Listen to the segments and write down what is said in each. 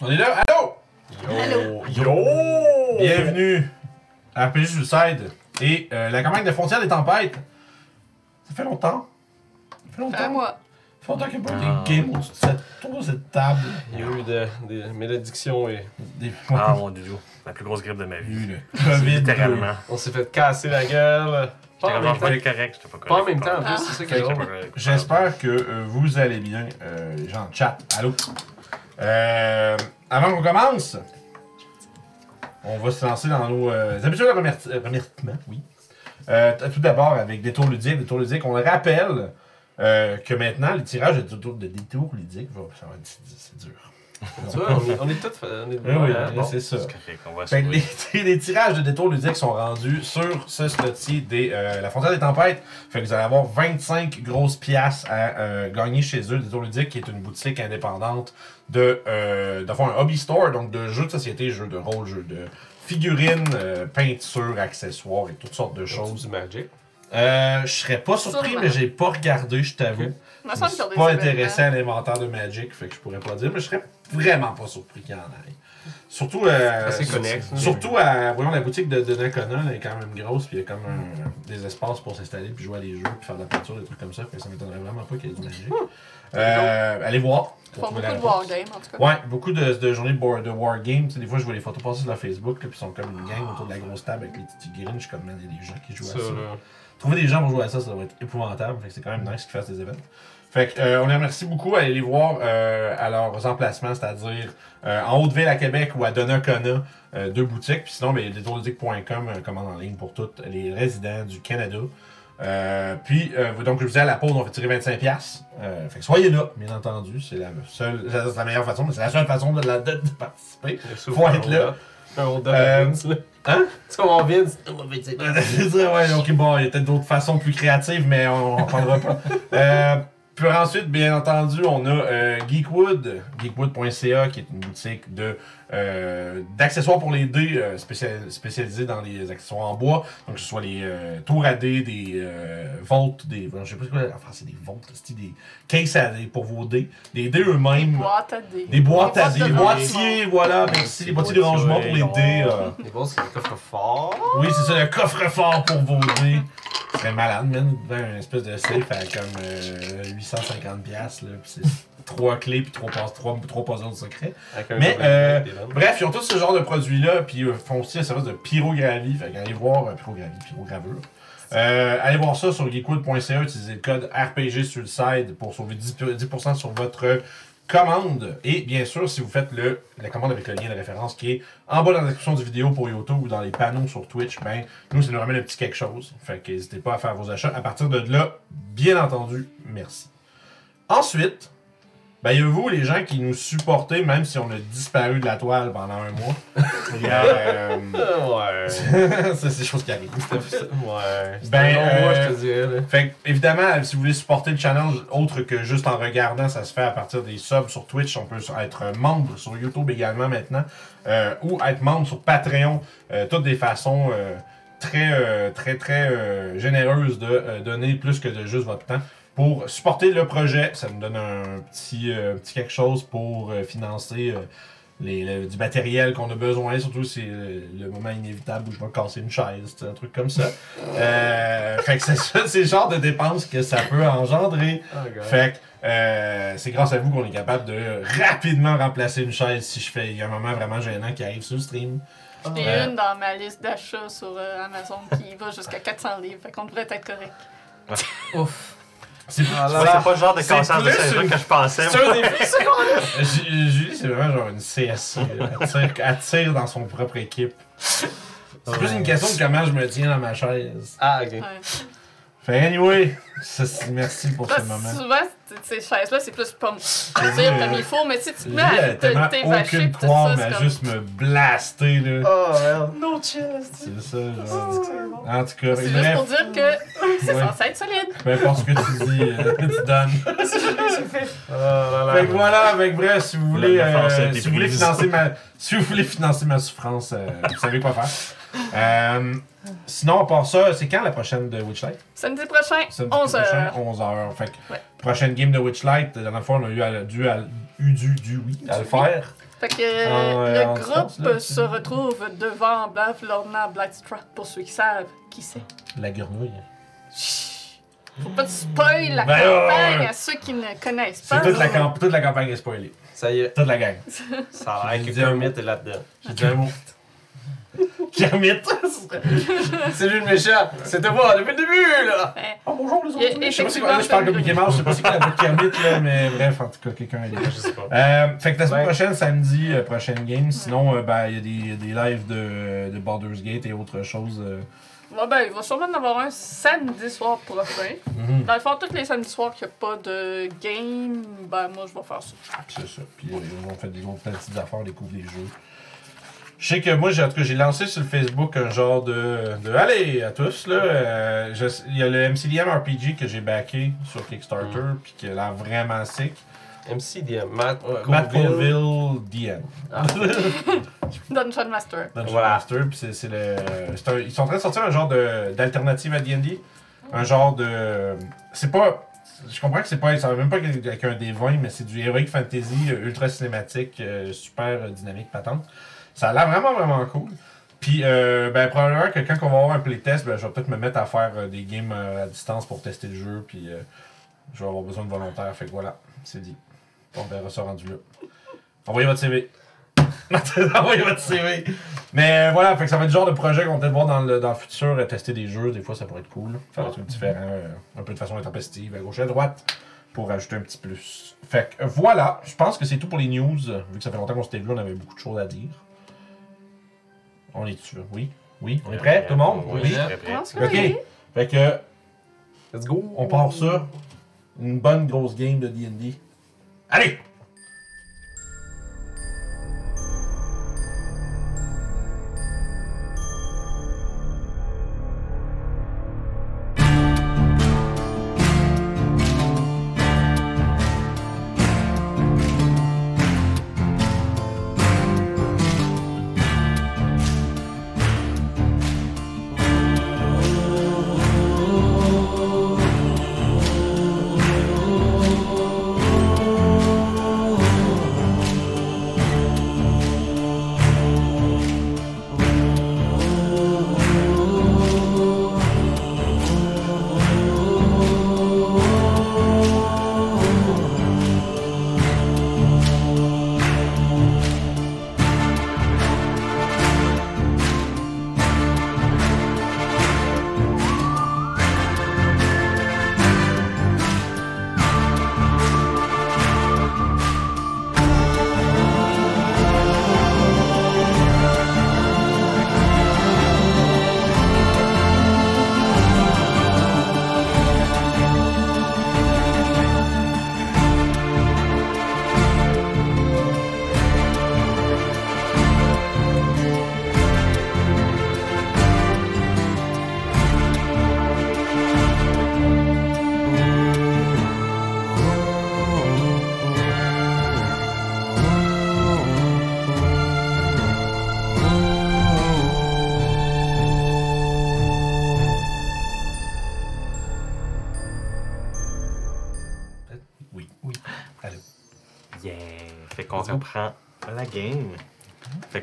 On est là, allô? Allô? Yo! Bienvenue à RPG Suicide et euh, la campagne de Frontières des Tempêtes. Ça fait longtemps. Ça fait longtemps. À moi. Ça fait longtemps qu'il n'y a pas eu Ah. des games autour de cette, autour de cette table. Il y a eu de- des malédictions et Des, Ah mon dieu, la plus grosse grippe de ma vie. le COVID. Littéralement. on s'est fait casser la gueule. Pas en même temps. vraiment correct, j'étais pas correct. Pas en même temps, en Ah. plus, c'est ça qui est drôle. J'espère que euh, vous allez bien, euh, les gens en chat. Allô? Euh, avant qu'on commence, on va se lancer dans nos euh, habitudes de remerci- euh. Oui. Euh, tout d'abord avec Détour Ludique. Détour Ludique, on le rappelle euh, que maintenant, les tirages de, détour- de Détour Ludique, va- ça va être c'est dur. Tu vois, on est, on est tous. On est, Oui, bon. c'est ça. Fait que les, les tirages de détour ludique sont rendus sur ce slot-ci des euh, La Frontière des Tempêtes. Fait que vous allez avoir 25 grosses pièces à euh, gagner chez eux. Détour ludique, qui est une boutique indépendante de, euh, d'avoir un hobby store, donc de jeux de société, jeux de rôle, jeux de figurines, euh, peintures, accessoires et toutes sortes de Chose choses. du Magic? Euh, je serais pas surpris, Sûrement. mais j'ai pas regardé, je t'avoue. Ok. Il me Je suis pas intéressé à l'inventaire de Magic, fait que je pourrais pas dire, mais je serais vraiment pas surpris qu'il y en ait. Surtout, euh, connexe, hein. surtout à voyons, la boutique de, de Nakona, elle est quand même grosse, puis il y a comme un- des espaces pour s'installer, puis jouer à des jeux, puis faire de la peinture, des trucs comme ça, fait que ça m'étonnerait vraiment pas qu'il y ait du Magic. Euh, allez voir. Ils font beaucoup de wargames, en tout cas. Ouais, beaucoup de, de journées de, board- de wargame. Tu sais, des fois, je vois les photos passer sur leur Facebook, là, puis ils sont comme une gang autour de la grosse table avec les petites figurines. Je suis comme, man, il y a des gens qui jouent à ça. Trouver des gens pour jouer à ça, ça doit être épouvantable. Fait que c'est quand même nice qu'ils fassent des événements. Fait que, euh, on les remercie beaucoup. Allez les voir euh, à leurs emplacements, c'est-à-dire euh, en Haute-Ville à Québec ou à Donnacona, euh, deux boutiques. Puis sinon, ben, détourludique.com, commande en ligne pour tous les résidents du Canada. Puis, donc, je vous dis à la pause, on fait tirer 25$. Euh, fait que soyez là, bien entendu. C'est la seule, c'est la meilleure façon, mais c'est la seule façon de, la- de- de participer. Faut être là. hold-up Euh, là. Hein? Tu comprends Vince? Ça, ouais, ok, bon, il y a peut-être d'autres façons plus créatives, mais on n'en parlera pas. Euh, puis ensuite, bien entendu, on a euh, Geekwood, geekwood.ca, qui est une boutique de euh, d'accessoires pour les dés euh, spécial- spécialisés dans les accessoires en bois. Donc, que ce soit les euh, tours à dés, des euh, volts, des. Je sais pas ce que enfin, c'est des volts, c'est des cases à dés pour vos dés. Des dés Des eux-mêmes. boîtes à dés. Des boîtes à dés, des boîtiers, voilà, merci, les boîtiers de rangement pour les dés. euh. Les boss, c'est le coffre fort. Oui, c'est ça, le coffre-fort pour vos dés. Ce serait malade, man. Une espèce de safe à comme euh, 850$, piastres, là. Pis c'est trois clés, puis trois, pas- trois, trois puzzles secrets. Un Mais, euh. Bref, ils ont tous ce genre de produits-là, puis euh, font aussi un service de pyrographie. Fait qu'allez voir, euh, pyrographie, pyrogravure. Euh, allez voir ça sur geekwood.ca, utilisez le code RPG sur le site pour sauver 10%, 10% sur votre commande. Et bien sûr, si vous faites le, la commande avec le lien de référence qui est en bas dans la description du vidéo pour YouTube ou dans les panneaux sur Twitch, ben, nous, ça nous ramène un petit quelque chose. Fait que n'hésitez pas à faire vos achats. À partir de là, bien entendu, merci. Ensuite, ben, il y a vous, les gens qui nous supportez, même si on a disparu de la toile pendant un mois? Euh, Ouais. ça, c'est des choses qui arrivent. Ouais. Ben, euh, je te dirais, là. Fait que, évidemment, si vous voulez supporter le channel autre que juste en regardant, ça se fait à partir des subs sur Twitch. On peut être membre sur YouTube également maintenant. euh, ou être membre sur Patreon. Euh, toutes des façons euh, très, euh, très, très euh, généreuses de euh, donner plus que de juste votre temps. Pour supporter le projet, ça nous donne un petit, euh, petit quelque chose pour euh, financer euh, les, le- du matériel qu'on a besoin. Surtout, c'est euh, le moment inévitable où je vais casser une chaise, un truc comme ça. Euh, fait que c'est ça, c'est le genre de dépenses que ça peut engendrer. Oh. Fait que euh, c'est grâce à vous qu'on est capable de rapidement remplacer une chaise si je fais. Il y a un moment vraiment gênant qui arrive sur le stream. J'en ai Euh, une dans ma liste d'achats sur euh, Amazon qui va jusqu'à 400 livres. Fait qu'on devrait être correct. Ouf. C'est Ah, Ouais, pas le genre de cassage de une- que je pensais. C'est un défi, ça, Julie, c'est vraiment genre une CSC. Elle tire, elle tire dans son propre équipe. C'est plus une question de comment je me tiens dans ma chaise. Ah, ok. Ouais. Fait anyway, ça, merci pour ce moment. souvent, ces chaises-là, c'est plus pas me dire comme il faut, mais tu sais, tu te mets à te pis tout ça, mais juste me blaster, là. Oh, merde. No chest! C'est ça, genre. En tout cas, C'est juste pour dire que c'est Ouais. censé être solide. peu importe ce que tu dis, euh, tu donnes. Oh là là. Fait que voilà, avec bref, si vous voulez, euh, si vous voulez financer ma, si vous voulez financer ma souffrance, euh, vous savez quoi faire. Euh, sinon, à part ça, c'est quand la prochaine de Witchlight? Samedi prochain, Samedi 11 prochain, heures. 11h. Fait que, Ouais. prochaine game de Witchlight, la dernière fois, on a eu, à- dû, à- eu dû, dû, oui, à le faire. Fait que En, euh, le en groupe là, se retrouve devant Blav Lorna Blackstrap pour ceux qui savent qui c'est. La grenouille. Chut. Faut pas te spoil la Ben, campagne ouais. à ceux qui ne connaissent pas. toute la, camp- toute la campagne est spoilée. Ça y est, Toute la gang. ça a l'air que Kermit est là-dedans. J'ai dit un mot. Kermit. C'est lui le méchant! C'était moi depuis le début, là! Ouais. Oh bonjour les autres. Je sais pas si là, je parle comme Mickey Mouse, je sais pas si c'est Kermit là, mais bref, en tout cas, quelqu'un a Je sais pas. Euh, fait que la semaine Ouais. prochaine, samedi, euh, prochaine game. Sinon, euh, ben, il y a des, des lives de, de Baldur's Gate et autres choses. euh. Ouais, ben, il va sûrement en avoir un samedi soir prochain. Dans le fond, tous les samedis soirs qu'il n'y a pas de game, ben, moi, je vais faire ça. C'est ça. Puis euh, on fait des autres petites affaires, on découvre des jeux. Je sais que moi, j'ai, en tout cas, j'ai lancé sur le Facebook un genre de. de allez à tous, là. euh, je- il y a le MCDM RPG que j'ai backé sur Kickstarter, puis qui a l'air vraiment sick. MCDM, Matt Matt Colville. Colville DM. Ah. Dungeon Master. Dungeon Voilà. Master, puis c'est, c'est le. c'est un- ils sont en train de sortir un genre de, d'alternative à D&D. Un genre de. C'est pas. Je comprends que c'est pas. Ça va même pas avec un des 20, mais c'est du Heroic Fantasy euh, ultra cinématique, euh, super euh, dynamique, patente. Ça a l'air vraiment, vraiment cool. Puis, euh, ben, probablement que quand on va avoir un playtest, ben, je vais peut-être me mettre à faire euh, des games euh, à distance pour tester le jeu, puis euh, je vais avoir besoin de volontaires. Fait que voilà, c'est dit. On verra ça rendu là. Envoyez votre CV. Envoyez votre CV. Mais voilà, fait que ça va être le genre de projet qu'on peut-être voir dans le, dans le futur, tester des jeux. Des fois, ça pourrait être cool. Faire des trucs différents, un peu de façon intempestive, à gauche et à droite, pour ajouter un petit plus. Fait que voilà, je pense que c'est tout pour les news. Vu que ça fait longtemps qu'on s'était vu, on avait beaucoup de choses à dire. On est dessus, oui? Oui? On est prêt, tout le monde? Oui, Oui. très Je prêt. pense que Ok. oui. Fait que, Let's go! on part sur une bonne grosse game de D&D. Allez!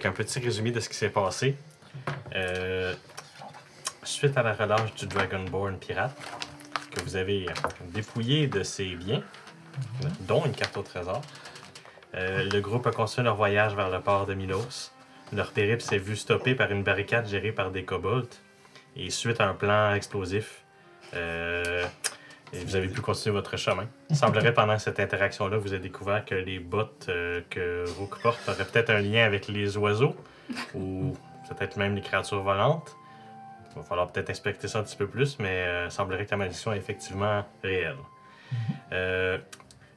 Qu'un petit résumé de ce qui s'est passé. Euh, suite à la relâche du Dragonborn pirate, que vous avez dépouillé de ses biens, dont une carte au trésor, euh, le groupe a continué leur voyage vers le port de Milos. Leur périple s'est vu stoppé par une barricade gérée par des kobolds. Et suite à un plan explosif, euh, et vous avez pu continuer votre chemin. Il semblerait pendant cette interaction-là, vous avez découvert que les bottes euh, que Rook porte auraient peut-être un lien avec les oiseaux ou peut-être même les créatures volantes. Il va falloir peut-être inspecter ça un petit peu plus, mais euh, il semblerait que la malédiction est effectivement réelle. Euh,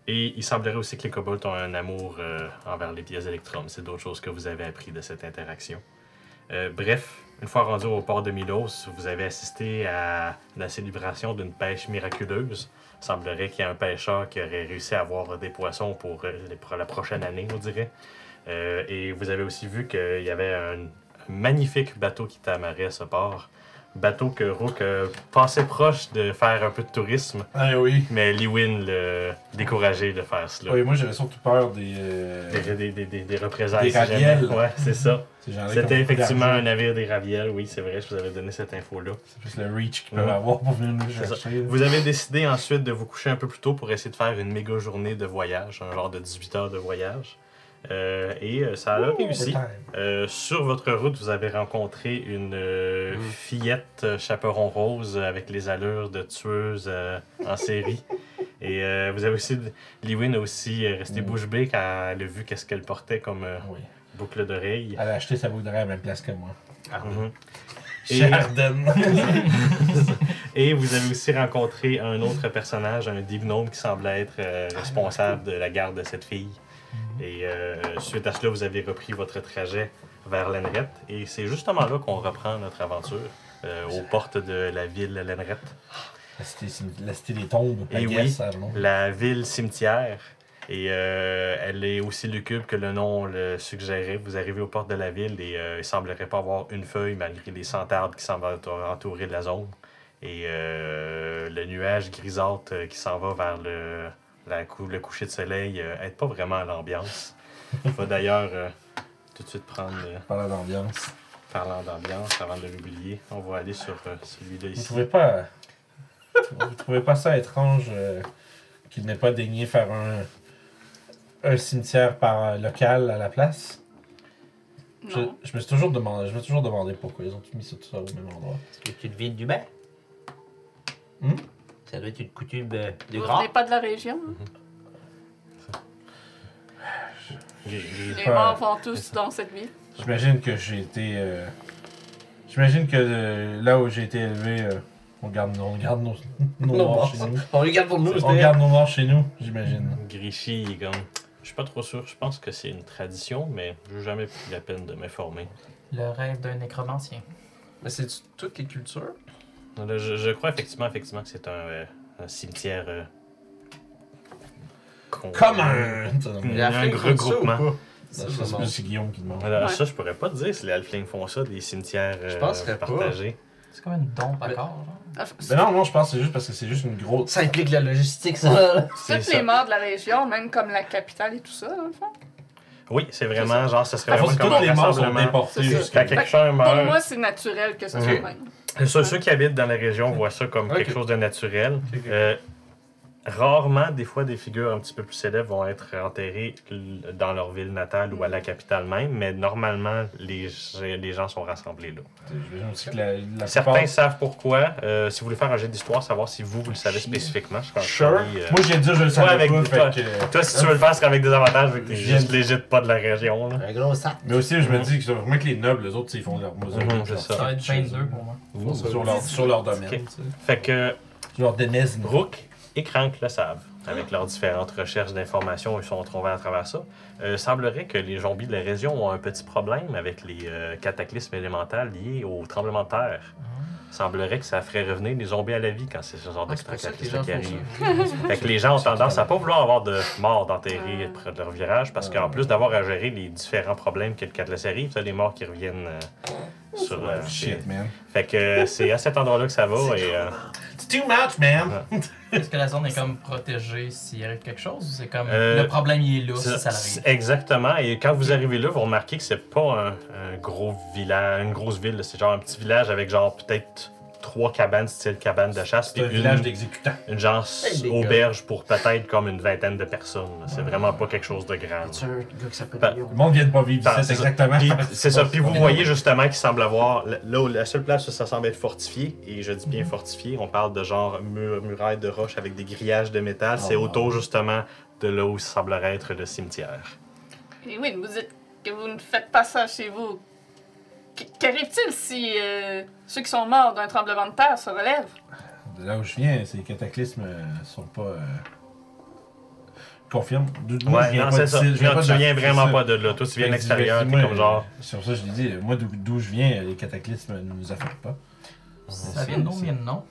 et il semblerait aussi que les kobolds ont un amour envers les pièces électrum. C'est d'autres choses que vous avez appris de cette interaction. Euh, bref, une fois rendu au port de Milos, vous avez assisté à la célébration d'une pêche miraculeuse. Il semblerait qu'il y a un pêcheur qui aurait réussi à avoir des poissons pour, euh, la prochaine année, on dirait. Euh, et vous avez aussi vu qu'il y avait un, magnifique bateau qui t'amarrait à ce port. Bateau que Rook a passé proche de faire un peu de tourisme, Ah oui. mais Lewin l'a découragé de faire cela. Oui, moi j'avais surtout peur des. euh, Des, des, des, représailles. Des si jamais. raviels. Ouais, c'est ça. C'était effectivement un navire des Raviels, oui, c'est vrai, je vous avais donné cette info-là. C'est plus le reach qu'ils peuvent Mhm. avoir pour venir nous chercher. Vous avez décidé ensuite de vous coucher un peu plus tôt pour essayer de faire une méga journée de voyage, un genre de 18 heures de voyage. Euh, et euh, ça a réussi. Euh, sur votre route, vous avez rencontré une euh, Mm. fillette chaperon rose avec les allures de tueuse euh, en série. Et euh, vous avez aussi, Lewin a aussi resté Mm. bouche bée quand elle a vu qu'est-ce qu'elle portait comme euh, Oui. boucle d'oreille. Elle a acheté sa boucle d'oreille à la même place que moi. Mhm. Chez Et- Arden. Et vous avez aussi rencontré un autre personnage, un div gnome qui semblait être euh, responsable de la garde de cette fille. Et euh, suite à cela, vous avez repris votre trajet vers Lenrette. Et c'est justement là qu'on reprend notre aventure, euh, aux portes de la ville Lenrette. La cité, la cité des tombes. Eh I oui. guess. La ville cimetière. Et euh, elle est aussi lugubre que le nom le suggérait. Vous arrivez aux portes de la ville et il semblerait pas avoir une feuille malgré les cent arbres qui semblent entourer de la zone. Et le nuage grisâtre qui s'en va vers le, la cou- le coucher de soleil euh, aide pas vraiment à l'ambiance. Il va d'ailleurs euh, tout de suite prendre, euh, Parlant d'ambiance. parlant d'ambiance avant de l'oublier, on va aller sur euh, celui-là Vous ici. trouvez pas. Vous trouvez pas ça étrange euh, qu'il n'ait pas daigné faire un. un cimetière par local à la place? Je, Non. je me suis toujours demandé, je me suis toujours demandé pourquoi ils ont mis ça tout ça au même endroit. Est-ce que tu deviens du bain? Hmm? Ça doit être une coutume euh, de Vous grand. venez pas de la région. hein? Gris- Les pas- morts vont tous dans cette ville. J'imagine que j'ai été. euh, J'imagine que euh, là où j'ai été élevé, euh, on garde, on garde nos, nos Non, bon. chez nous. On regarde pour nous, On c'était- garde nos morts chez nous, j'imagine. Grichy, il est comme. Je suis pas trop sûr. Je pense que c'est une tradition, mais j'ai jamais pris la peine de m'informer. Le rêve d'un nécromancien. Mais c'est toutes les cultures? Je, je crois effectivement, effectivement que c'est un, euh, un cimetière. euh, Comme un. Un, regroupement. Ça, c'est Guillaume qui demande. Alors, Ouais. Ça, je pourrais pas te dire si les Halflings font ça, des cimetières euh, Je penserais pas. partagés. C'est comme une dompe à Mais- corps. genre. Ah, Mais non, non, je pense que c'est juste parce que c'est juste une grosse. Ça implique la logistique, ça. Toutes les morts de la région, même comme la capitale et tout ça, dans le fond. Oui, c'est vraiment genre, ça serait vraiment comme un les morts sont jusqu'à Quand quelqu'un Pour meurt, moi, c'est naturel que ce soit même. Ceux, ceux qui habitent dans la région voient ça comme quelque chose de naturel. Rarement, des fois, des figures un petit peu plus célèbres vont être enterrées dans leur ville natale ou à la capitale même, mais normalement, les, les gens sont rassemblés là. J'imagine aussi que la, la Certains plupart- savent pourquoi. Euh, si vous voulez faire un jet d'histoire, savoir si vous, vous le savez spécifiquement. Je pense Sure. euh, Moi, j'ai dit, je le savais avec pas, toi. que- toi, si tu veux le faire, c'est avec des avantages, vu que t'es juste légit pas de la région. Là. Un gros sac. Mais aussi, je me dis que vraiment que les nobles, les autres, ils font leur mesure. Mhm, c'est ça. Ça va être 22 pour moi. Sur leur, sur leur domaine. Fait que leur domaine. Rook et Crank le savent. Avec leurs différentes recherches d'informations, ils sont trouvés à travers ça. Euh, semblerait que les zombies de la région ont un petit problème avec les euh, cataclysmes élémentaires liés au tremblement de terre. Semblerait que ça ferait revenir les zombies à la vie quand c'est ce genre Ah, c'est pour ça que les d'extra gens qui arrive. ça. Fait que les gens ont tendance à pas vouloir avoir de morts d'enterrés près de leur virage parce qu'en plus d'avoir à gérer les différents problèmes que le cataclysme arrive, t'as des morts qui reviennent euh, sur. euh, Shit, man. Fait que euh, c'est à cet endroit-là que ça va et. euh, It's too much, man. Est-ce que la zone est comme protégée s'il arrive quelque chose ou c'est comme Euh, le problème il est là si ça c'est- arrive? Exactement. Et quand vous arrivez là, vous remarquez que c'est pas un, un gros village, une grosse ville. C'est genre un petit village avec genre peut-être trois cabanes, style cabane de chasse, C'est un village une, d'exécutants. une genre Hey, les gars. auberge pour peut-être comme une vingtaine de personnes. C'est vraiment pas quelque chose de grand. C'est un gars qui s'appelle Guillaume? Le monde vient de pas vivre ici, c'est c'est exactement. Puis, C'est ça. Puis vous voyez justement qu'il semble avoir. Là, où la seule place où ça semble être fortifié, et je dis bien fortifié, on parle de genre mur, muraille de roche avec des grillages de métal. C'est Oh, wow. autour justement de là où semblerait être le cimetière. Et oui, vous dites que vous ne faites pas ça chez vous. Qu- Qu'arrive-t-il si euh, ceux qui sont morts d'un tremblement de terre se relèvent? De là où je viens, ces cataclysmes euh, sont pas. Euh... Confirme. De- moi, je Ouais, viens non, pas c'est de ça. je Non, viens pas tu de- viens c'est vraiment ça. pas de là. Toi, tu viens de Fait que l'extérieur, t'es comme genre. C'est pour ça que je l'ai dit. Moi, d'où d'où je viens, les cataclysmes ne nous affectent pas. Ça vient de nous, vient de non?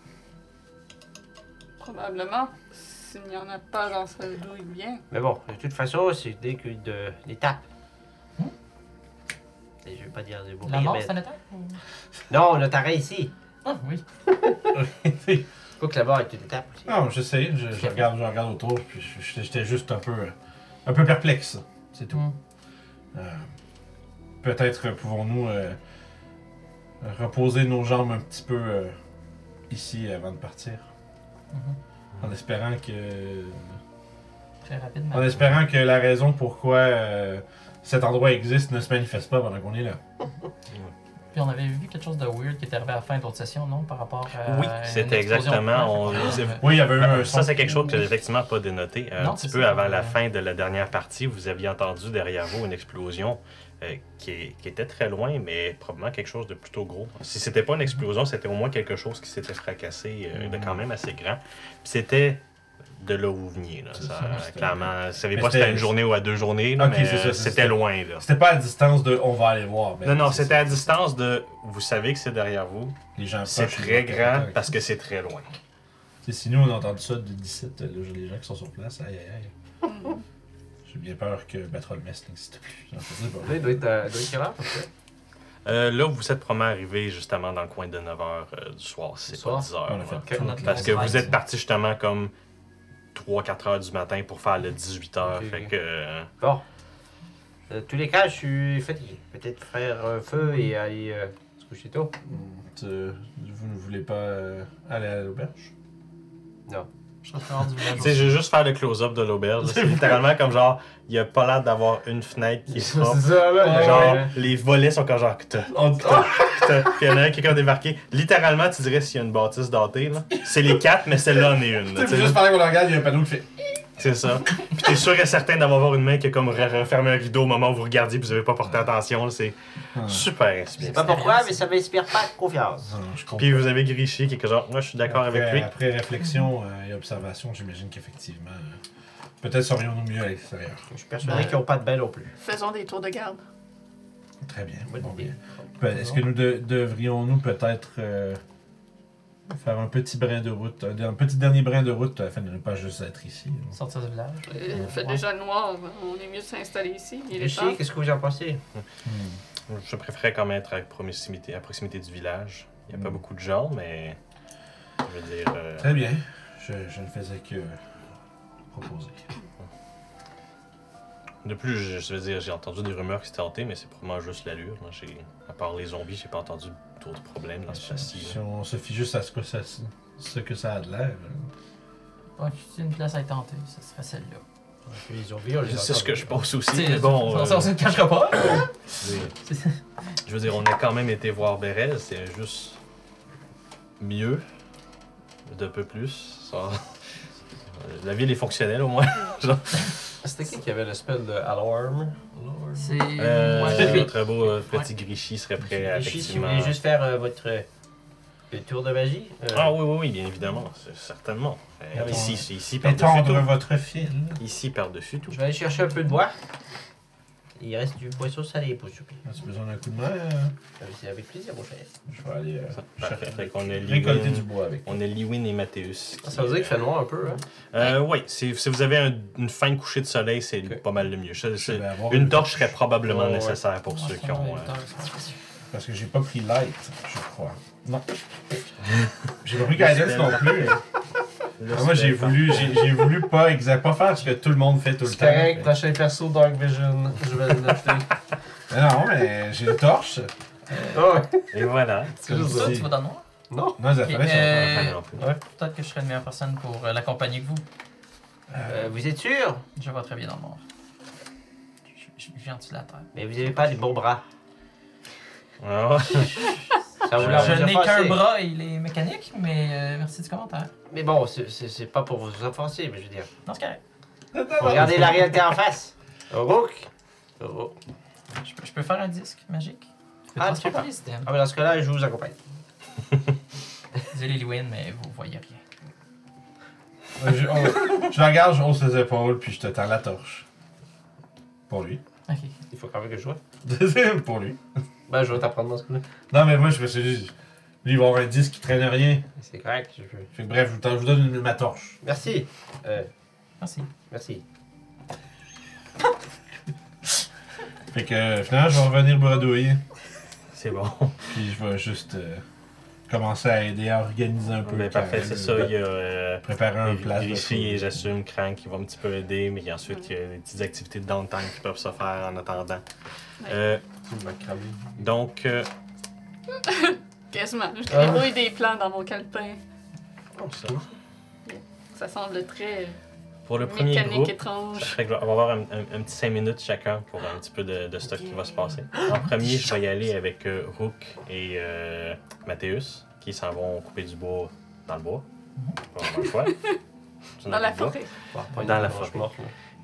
Probablement. S'il n'y en a pas dans ce d'où il vient. Mais bon, de toute façon, c'est dès qu'une de- étape. Je vais pas dire des beaux La mort, mais- un état? Non, on a taré ici. Ah oui. Faut que là-bas avec une tape aussi. Non, je sais, je, je regarde, je regarde autour, puis j'étais juste un peu, un peu perplexe. C'est tout. Hmm. Euh, Peut-être pouvons-nous euh, reposer nos jambes un petit peu euh, ici avant de partir. Mhm. En espérant que. Très rapidement. En espérant que la raison pourquoi euh, cet endroit existe ne se manifeste pas pendant qu'on est là. Puis on avait vu quelque chose de weird qui est arrivé à la fin de l'autre session, non Par rapport à. Oui, une c'était explosion. exactement, on-. Oui, il y avait eu un Ben, son. ça, c'est quelque chose que j'ai effectivement pas dénoté. Euh, Non, un petit peu ça. avant la fin de la dernière partie, vous aviez entendu derrière vous une explosion euh, qui, était très loin, mais probablement quelque chose de plutôt gros. Si c'était pas une explosion, c'était au moins quelque chose qui s'était fracassé euh, de quand même assez grand. Puis c'était de là où vous veniez. Là. Ça, ça, clairement, vous savez pas si c'était une journée ou à deux journées, là, mais euh, c'était loin. Là. C'était pas à distance de on va aller voir. mais Non, non, c'était à distance de vous savez que c'est derrière vous. Les gens C'est très grand parce que c'est très loin. Si nous on a entendu ça de 17, là, j'ai les gens qui sont sur place, aïe aïe aïe. J'ai bien peur que Batrol Mess n'existe plus. Il doit être, euh, doit être quelle heure? Euh, là, vous êtes probablement arrivé justement dans le coin de 9h du soir, c'est pas soir? 10h. On a fait Ok. tout. Notre Parce que vous êtes parti justement comme 3-4 heures du matin pour faire le 18h. Ok, fait que. euh, Bon. Dans tous les cas, je suis fatigué. Peut-être faire un feu et aller euh, se coucher tôt. Tu- vous ne voulez pas euh, aller à l'auberge? Je Tu sais, je vais juste faire le close-up de l'auberge. C'est littéralement comme genre, il y a pas l'air d'avoir une fenêtre qui est propre. ça, là. Genre, les volets sont comme genre. kta. Puis il y en a un qui débarqué. Littéralement, tu dirais s'il y a une bâtisse datée. là. C'est les quatre, mais celle-là en est une. Tu sais, juste pendant qu'on regarde, il y a un panneau qui fait. C'est ça. Puis t'es sûr et certain d'avoir une main qui a comme re- refermé un rideau au moment où vous regardiez puis vous avez pas porté attention. là. C'est Ah. super Je inspirant. sais pas pourquoi, mais ça m'inspire pas confiance. Ah, je comprends. Puis vous avez Grishy qui est que genre, moi je suis d'accord avec lui. Après réflexion euh, et observation, j'imagine qu'effectivement, euh, peut-être serions-nous mieux à l'extérieur. Je suis persuadé qu'ils n'ont pas de bain non plus. Faisons des tours de garde. Très bien. Bon, bien. Est-ce que nous de- devrions-nous peut-être euh, faire un petit brin de route, un, un petit dernier brin de route afin de ne pas juste être ici Sortir du village. Euh, Il fait déjà noir, on est mieux de s'installer ici. Il est qu'est-ce que vous en pensez? Hmm. Je préférais quand même être à proximité, à proximité du village. Il n'y a pas Mm. beaucoup de gens, mais je veux dire. euh, Très bien. Je, je ne faisais que proposer. de plus, je, je veux dire, j'ai entendu des rumeurs qui s'étaient hantées, mais c'est probablement juste l'allure. J'ai, à part les zombies, j'ai pas entendu d'autres problèmes dans ce Si, on se fie juste à ce que ça, ce que ça a de l'air. si une place à être tentée, ce serait celle-là. C'est ce que je pense aussi. Mais bon, ça, euh, on se cachera pas. c'est- je veux dire, on a quand même été voir Bérez, c'est juste mieux, de peu plus. Ça- La ville est fonctionnelle au moins. C'était qui qui avait le spell de Alarm? C'est. Euh, ouais, Notre beau euh, petit Grichy serait prêt à Lucie, si vous voulez juste faire euh, votre euh, le tour de magie. euh, Ah oui, oui, oui, bien évidemment, c'est- certainement. Euh, Ah ici, c'est ici par-dessus Étendre tout. votre fil. Ici par-dessus tout. Je vais aller chercher un peu de bois. Il reste du poisson salé pour souper. As-tu besoin d'un coup de main euh, C'est avec plaisir, mon cher. Je vais aller euh, Parfait. chercher- Fait qu'on a récolter du bois avec. On a Liwin et Mathéus. Ah, ça veut dire qu'il fait noir un peu, hein? Euh, oui, si, si vous avez un- une fin de coucher de soleil, c'est Ok. pas mal le mieux. C'est- vais avoir une torche serait probablement Ouais, ouais. nécessaire pour Ouais, ceux c'est qui ont. euh, Parce que j'ai pas pris light, je crois. Non. j'ai pas pris guidance non plus. Ah, moi j'ai voulu, j'ai j'ai voulu pas, exa- pas faire ce que tout le monde fait tout le C'est temps. correct, prochain perso Dark Vision. Je vais le noter. Mais non, mais j'ai une torche. oh, Et voilà. c'est juste ça. tu vas dans le noir? Non. Non, les Ok, affaires sont euh, non plus. Peut-être que je serais une meilleure personne pour euh, l'accompagner que vous. Euh, vous êtes sûr? Je vois très bien dans le noir. Je je- je viens de la terre? Mais vous n'avez pas les bons bras. Ah, Ça vous Je n'ai qu'un bras et il est mécanique, mais euh, merci du commentaire. Mais bon, c'est- c'est c'est pas pour vous offenser, mais je veux dire. Non, c'est correct. Faut regarder la réalité en face. Rook. Oh. Je peux, je peux faire un disque magique? Je peux Ah, transporter tu peux les. Ah, mais dans ce cas-là, je vous accompagne. Désolé, Lewin, mais vous voyez rien. Euh, Je, on- je la regarde, je hausse les épaules, puis je te tends la torche. Pour lui. Ah, Ok. Il faut quand même que je joue. pour lui. Ben, je vais t'apprendre dans ce coup-là. Non, mais moi je me suis dit, lui il va avoir un disque qui traîne rien. C'est correct, je. Fait que bref, je vous, je vous donne une- ma torche. Merci. Euh, Merci. merci. Fait que euh, finalement, je vais revenir bredouiller. c'est bon. Puis je vais juste euh, commencer à aider à organiser un peu. Le parfait, c'est ça. Il y a euh, Préparer un place. Griffy et j'assume Crank qui va un petit peu aider, mais ensuite il y a des petites activités de downtime qui peuvent se faire en attendant. Ouais. Euh, Tu m'as cramé. donc, euh, Quasiment. Je Ah. débrouille des plans dans mon calepin. ça. Ça semble très pour le premier mécanique groupe, étrange. Fait que on va avoir un, un- un petit 5 minutes chacun pour un petit peu de, de stock qui va se passer. En premier, je vais y aller avec euh, Rook et euh, Mathéus qui s'en vont couper du bois dans le bois. Pas vraiment le choix. C'est Dans la bois. forêt. Dans la forêt.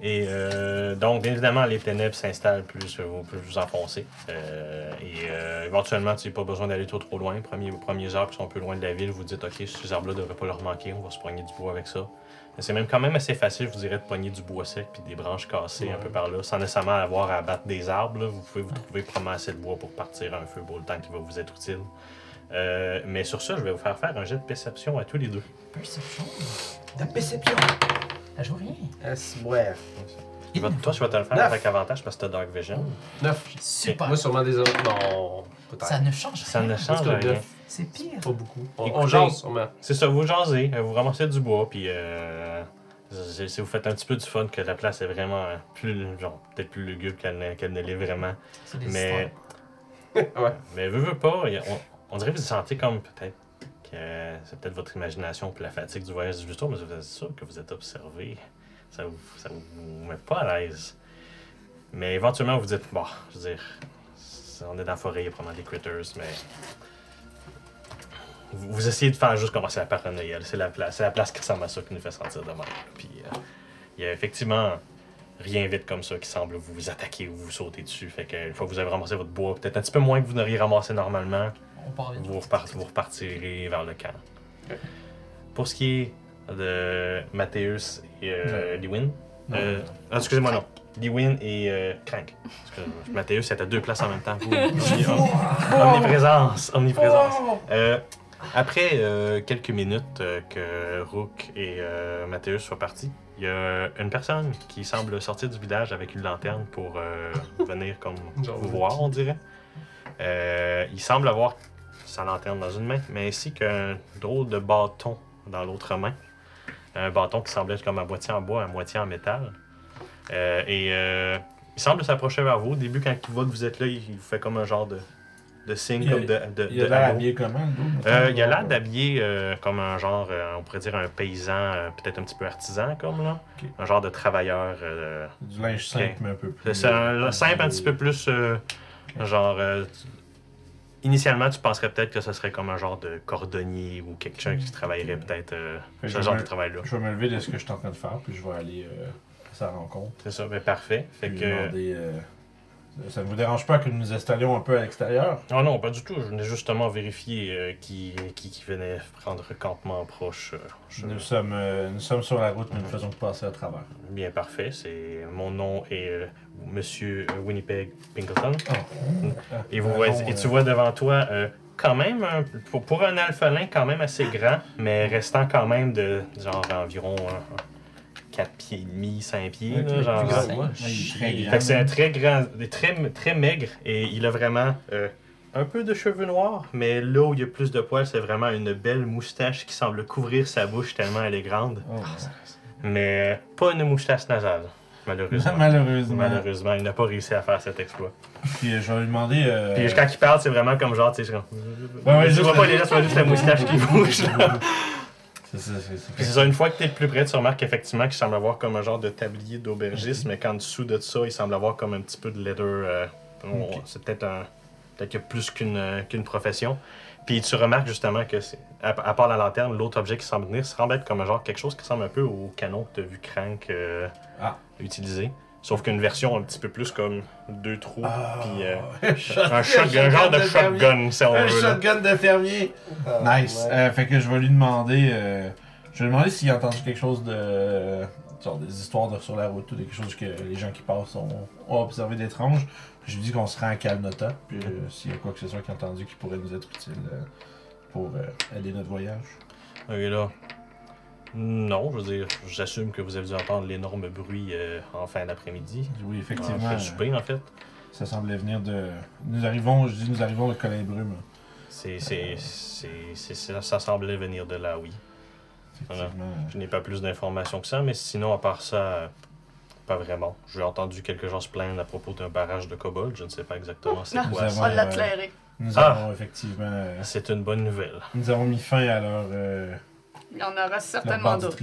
Et euh, donc, bien évidemment, les ténèbres s'installent plus, euh, vous plus vous enfoncez. Euh, et euh, éventuellement, tu n'as pas besoin d'aller trop trop loin. Premier, premiers arbres qui sont un peu loin de la ville, vous dites, OK, ces arbres-là ne devraient pas leur manquer, on va se poigner du bois avec ça. Mais c'est même quand même assez facile, je vous dirais, de poigner du bois sec puis des branches cassées un peu par là, sans nécessairement avoir à abattre des arbres. là. Vous pouvez vous trouver probablement assez de bois pour partir un feu pour le temps qui va vous être utile. Euh, mais sur ça, je vais vous faire faire un jet de perception à tous les deux. Perception? La perception. Elle joue rien. Ah, ouais. Toi, tu vas te le faire Neuf. avec avantage parce que tu as Dark Vision. Neuf. Super. Moi, sûrement des autres. Non. Ça ne change Ça rien. ne change rien. C'est pire. Pas beaucoup. On, on jase. C'est ça, vous jasez, euh, vous ramassez du bois, puis euh, c'est- c'est- vous faites un petit peu du fun, que la place est vraiment euh, plus, genre, peut-être plus lugubre qu'elle ne, qu'elle ne l'est vraiment. C'est des Mais. Ouais. mais veux, veux pas, on, on dirait que vous sentez comme peut-être que c'est peut-être votre imagination puis la fatigue du voyage du tour, mais vous êtes sûr que vous êtes observé. Ça vous, ça vous met pas à l'aise. Mais éventuellement, vous dites, bon, je veux dire, on est dans la forêt, il y a probablement des critters, mais. Vous, vous essayez de faire juste commencer la paranoïa. C'est la, place, c'est la place qui ressemble à ça qui nous fait sentir de même. Puis euh, il y a effectivement rien vite comme ça qui semble vous attaquer ou vous sauter dessus. Fait que une fois que vous avez ramassé votre bois, peut-être un petit peu moins que vous n'auriez ramassé normalement, On part vite. vous, repart- vous repartirez vers le camp. Pour ce qui est de Mathéus et euh, Lewin, Non. euh, ah, excusez-moi, non. Lewin et euh, Crank. Excusez-moi. Mathéus est à deux places en même temps. Omni- omniprésence. Omniprésence. Euh, après euh, quelques minutes euh, que Rook et euh, Mathéus soient partis, il y a une personne qui semble sortir du village avec une lanterne pour euh, venir comme Genre, vous voir, on dirait. Euh, il semble avoir sa lanterne dans une main, mais ainsi qu'un drôle de bâton dans l'autre main. Un bâton qui semble être comme à moitié en bois, à moitié en métal. Euh, et euh, il semble s'approcher vers vous. Au début, quand il voit que vous êtes là, il vous fait comme un genre de, de signe Il a- comme de, de, Il a de l'air habillé comment? Euh, il a l'air d'habiller euh, comme un genre, euh, on pourrait dire un paysan, euh, peut-être un petit peu artisan, comme là. Un genre de travailleur. euh, Du linge simple, mais un peu plus. c'est un simple, un petit peu plus. euh, genre. euh, initialement, tu penserais peut-être que ce serait comme un genre de cordonnier ou quelqu'un qui travaillerait peut-être euh, ce genre de travail-là. Je vais me lever de ce que je suis en train de faire, puis je vais aller euh, sa rencontre. C'est ça, mais parfait. Fait Puis que. demander, euh, ça ne vous dérange pas que nous nous installions un peu à l'extérieur? Oh non, pas du tout. Je venais justement vérifier euh, qui, qui, qui venait prendre campement proche. euh, je- Nous sommes, nous sommes sur la route, mais nous faisons que passer à travers. Bien parfait. C'est mon nom est Monsieur Winnipeg Pinkleton. Et, vous voyez- non, et tu vois devant toi, quand même, un- pour, pour un alphelin, quand même assez grand, mais restant quand même de genre environ 4 pieds et demi, 5 pieds. Là, genre, grand euh. Ouais, il est très c'est un très grand, très, très maigre et il a vraiment euh, un peu de cheveux noirs, mais là où il y a plus de poils, c'est vraiment une belle moustache qui semble couvrir sa bouche tellement elle est grande, Oh, mais pas une moustache nasale, malheureusement. Malheureusement. Malheureusement, il n'a pas réussi à faire cet exploit. Puis euh, je vais lui demander. euh, Puis quand il parle, c'est vraiment comme genre, tu sais, ouais, tu juste vois pas les tu vois juste la moustache qui bouge. C'est ça, une fois que t'es le plus près, tu remarques effectivement qu'il semble avoir comme un genre de tablier d'aubergiste, mais qu'en dessous de ça, il semble avoir comme un petit peu de leather. euh. C'est peut-être un. Peut-être qu'il y a plus qu'une euh, qu'une profession. Puis tu remarques justement que, à part la lanterne, l'autre objet qui semble venir semble être comme un genre quelque chose qui ressemble un peu au canon que tu as vu Crank euh, Ah. utiliser. Sauf qu'une version un petit peu plus comme deux trous. Ah, Puis euh, un shot- un, shotgun, un genre de fermier. shotgun, si on Un veut. là. shotgun de fermier. Ah, Nice. ouais. Euh, fait que je vais lui demander. euh, je vais lui demander s'il a entendu quelque chose de. Genre des histoires de sur la route ou des choses que les gens qui passent ont, ont observé d'étrange. Je lui dis qu'on se rend à Calnota. Puis euh, s'il y a quoi que ce soit qui a entendu qui pourrait nous être utile euh, pour euh, aider notre voyage. Ok, là. Non, je veux dire, j'assume que vous avez dû entendre l'énorme bruit euh, en fin d'après-midi. Oui, En effectivement. fait, souper, en fait. Ça semblait venir de. Nous arrivons, je dis nous arrivons de Colin Brume. C'est, c'est, c'est, c'est- ça, ça semblait venir de là, oui. Effectivement. Je n'ai pas plus d'informations que ça, mais sinon, à part ça, euh, pas vraiment. J'ai entendu quelques gens se plaindre à propos d'un barrage de kobold. Je ne sais pas exactement c'est Ah. quoi. Nous ça. On l'a clairé. Nous Ah. avons effectivement. euh, C'est une bonne nouvelle. nous avons mis fin à leur. euh, Il y en aura certainement d'autres.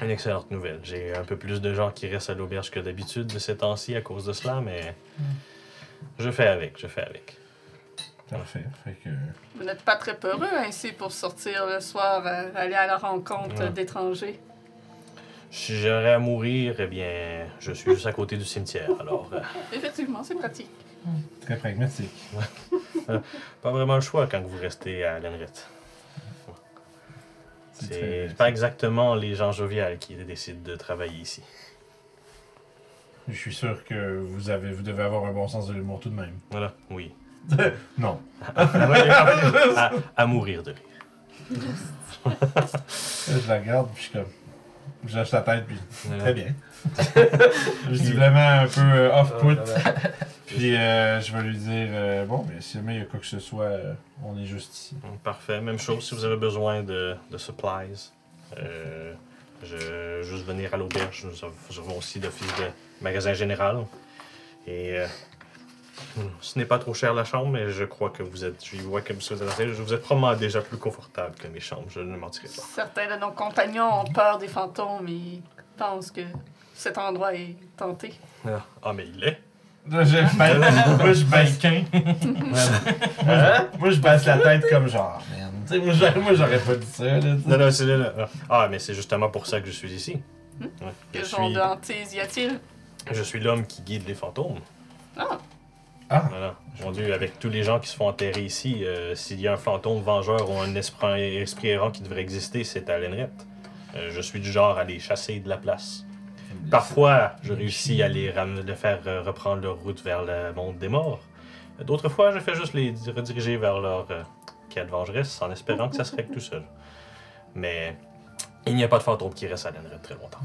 Une excellente nouvelle. J'ai un peu plus de gens qui restent à l'auberge que d'habitude de ces temps-ci à cause de cela, mais je fais avec, je fais avec. Parfait. Fait que. Vous n'êtes pas très peureux ainsi pour sortir le soir, euh, aller à la rencontre Ouais. d'étrangers? Si j'aurais à mourir, eh bien, je suis juste à côté du cimetière, alors euh, Effectivement, c'est pratique. Très pragmatique. pas vraiment le choix quand vous restez à Lenret. C'est pas exactement les gens joviales qui décident de travailler ici. Je suis sûr que vous, avez, vous devez avoir un bon sens de l'humour tout de même. Voilà, oui. Non. à, à mourir de rire. Je la regarde, puis je suis comme. Je lâche la tête, puis. Voilà. Très bien. Visiblement un peu euh, off-put. Ah, Puis euh, je vais lui dire euh, bon, mais si jamais il y a quoi que ce soit, euh, on est juste ici. Parfait. Même chose si vous avez besoin de, de supplies. Euh, je juste venir à l'auberge. Nous avons- aussi d'office de magasin général. Et euh, hmm, ce n'est pas trop cher la chambre, mais je crois que vous êtes. Je vois que vous êtes, vous êtes probablement déjà plus confortable que mes chambres. Je ne mentirai pas. Certains de nos compagnons ont peur des fantômes et pensent que cet endroit est tenté. Ah, mais il est. Là, je, moi, je baisse. Moi, je baisse la tête comme genre, man. Tu sais, moi, j'aurais- moi, j'aurais pas dit ça, là. Non, non, c'est là, là. Ah, mais c'est justement pour ça que je suis ici. Ouais. Quel genre suis, de hantise y a-t-il? je suis l'homme qui guide les fantômes. Ah, Ah, Voilà. Mon Dieu, avec tous les gens qui se font enterrer ici, euh, s'il y a un fantôme vengeur ou un esprit, esprit errant qui devrait exister, c'est à Lenret. Euh, je suis du genre à les chasser de la place. Parfois, je réussis à les, ram- les faire euh, reprendre leur route vers le monde des morts. D'autres fois, je fais juste les rediriger vers leur euh, quête vengeresse en espérant que ça se règle tout seul. Mais il n'y a pas de fantôme qui reste à Lenret très longtemps.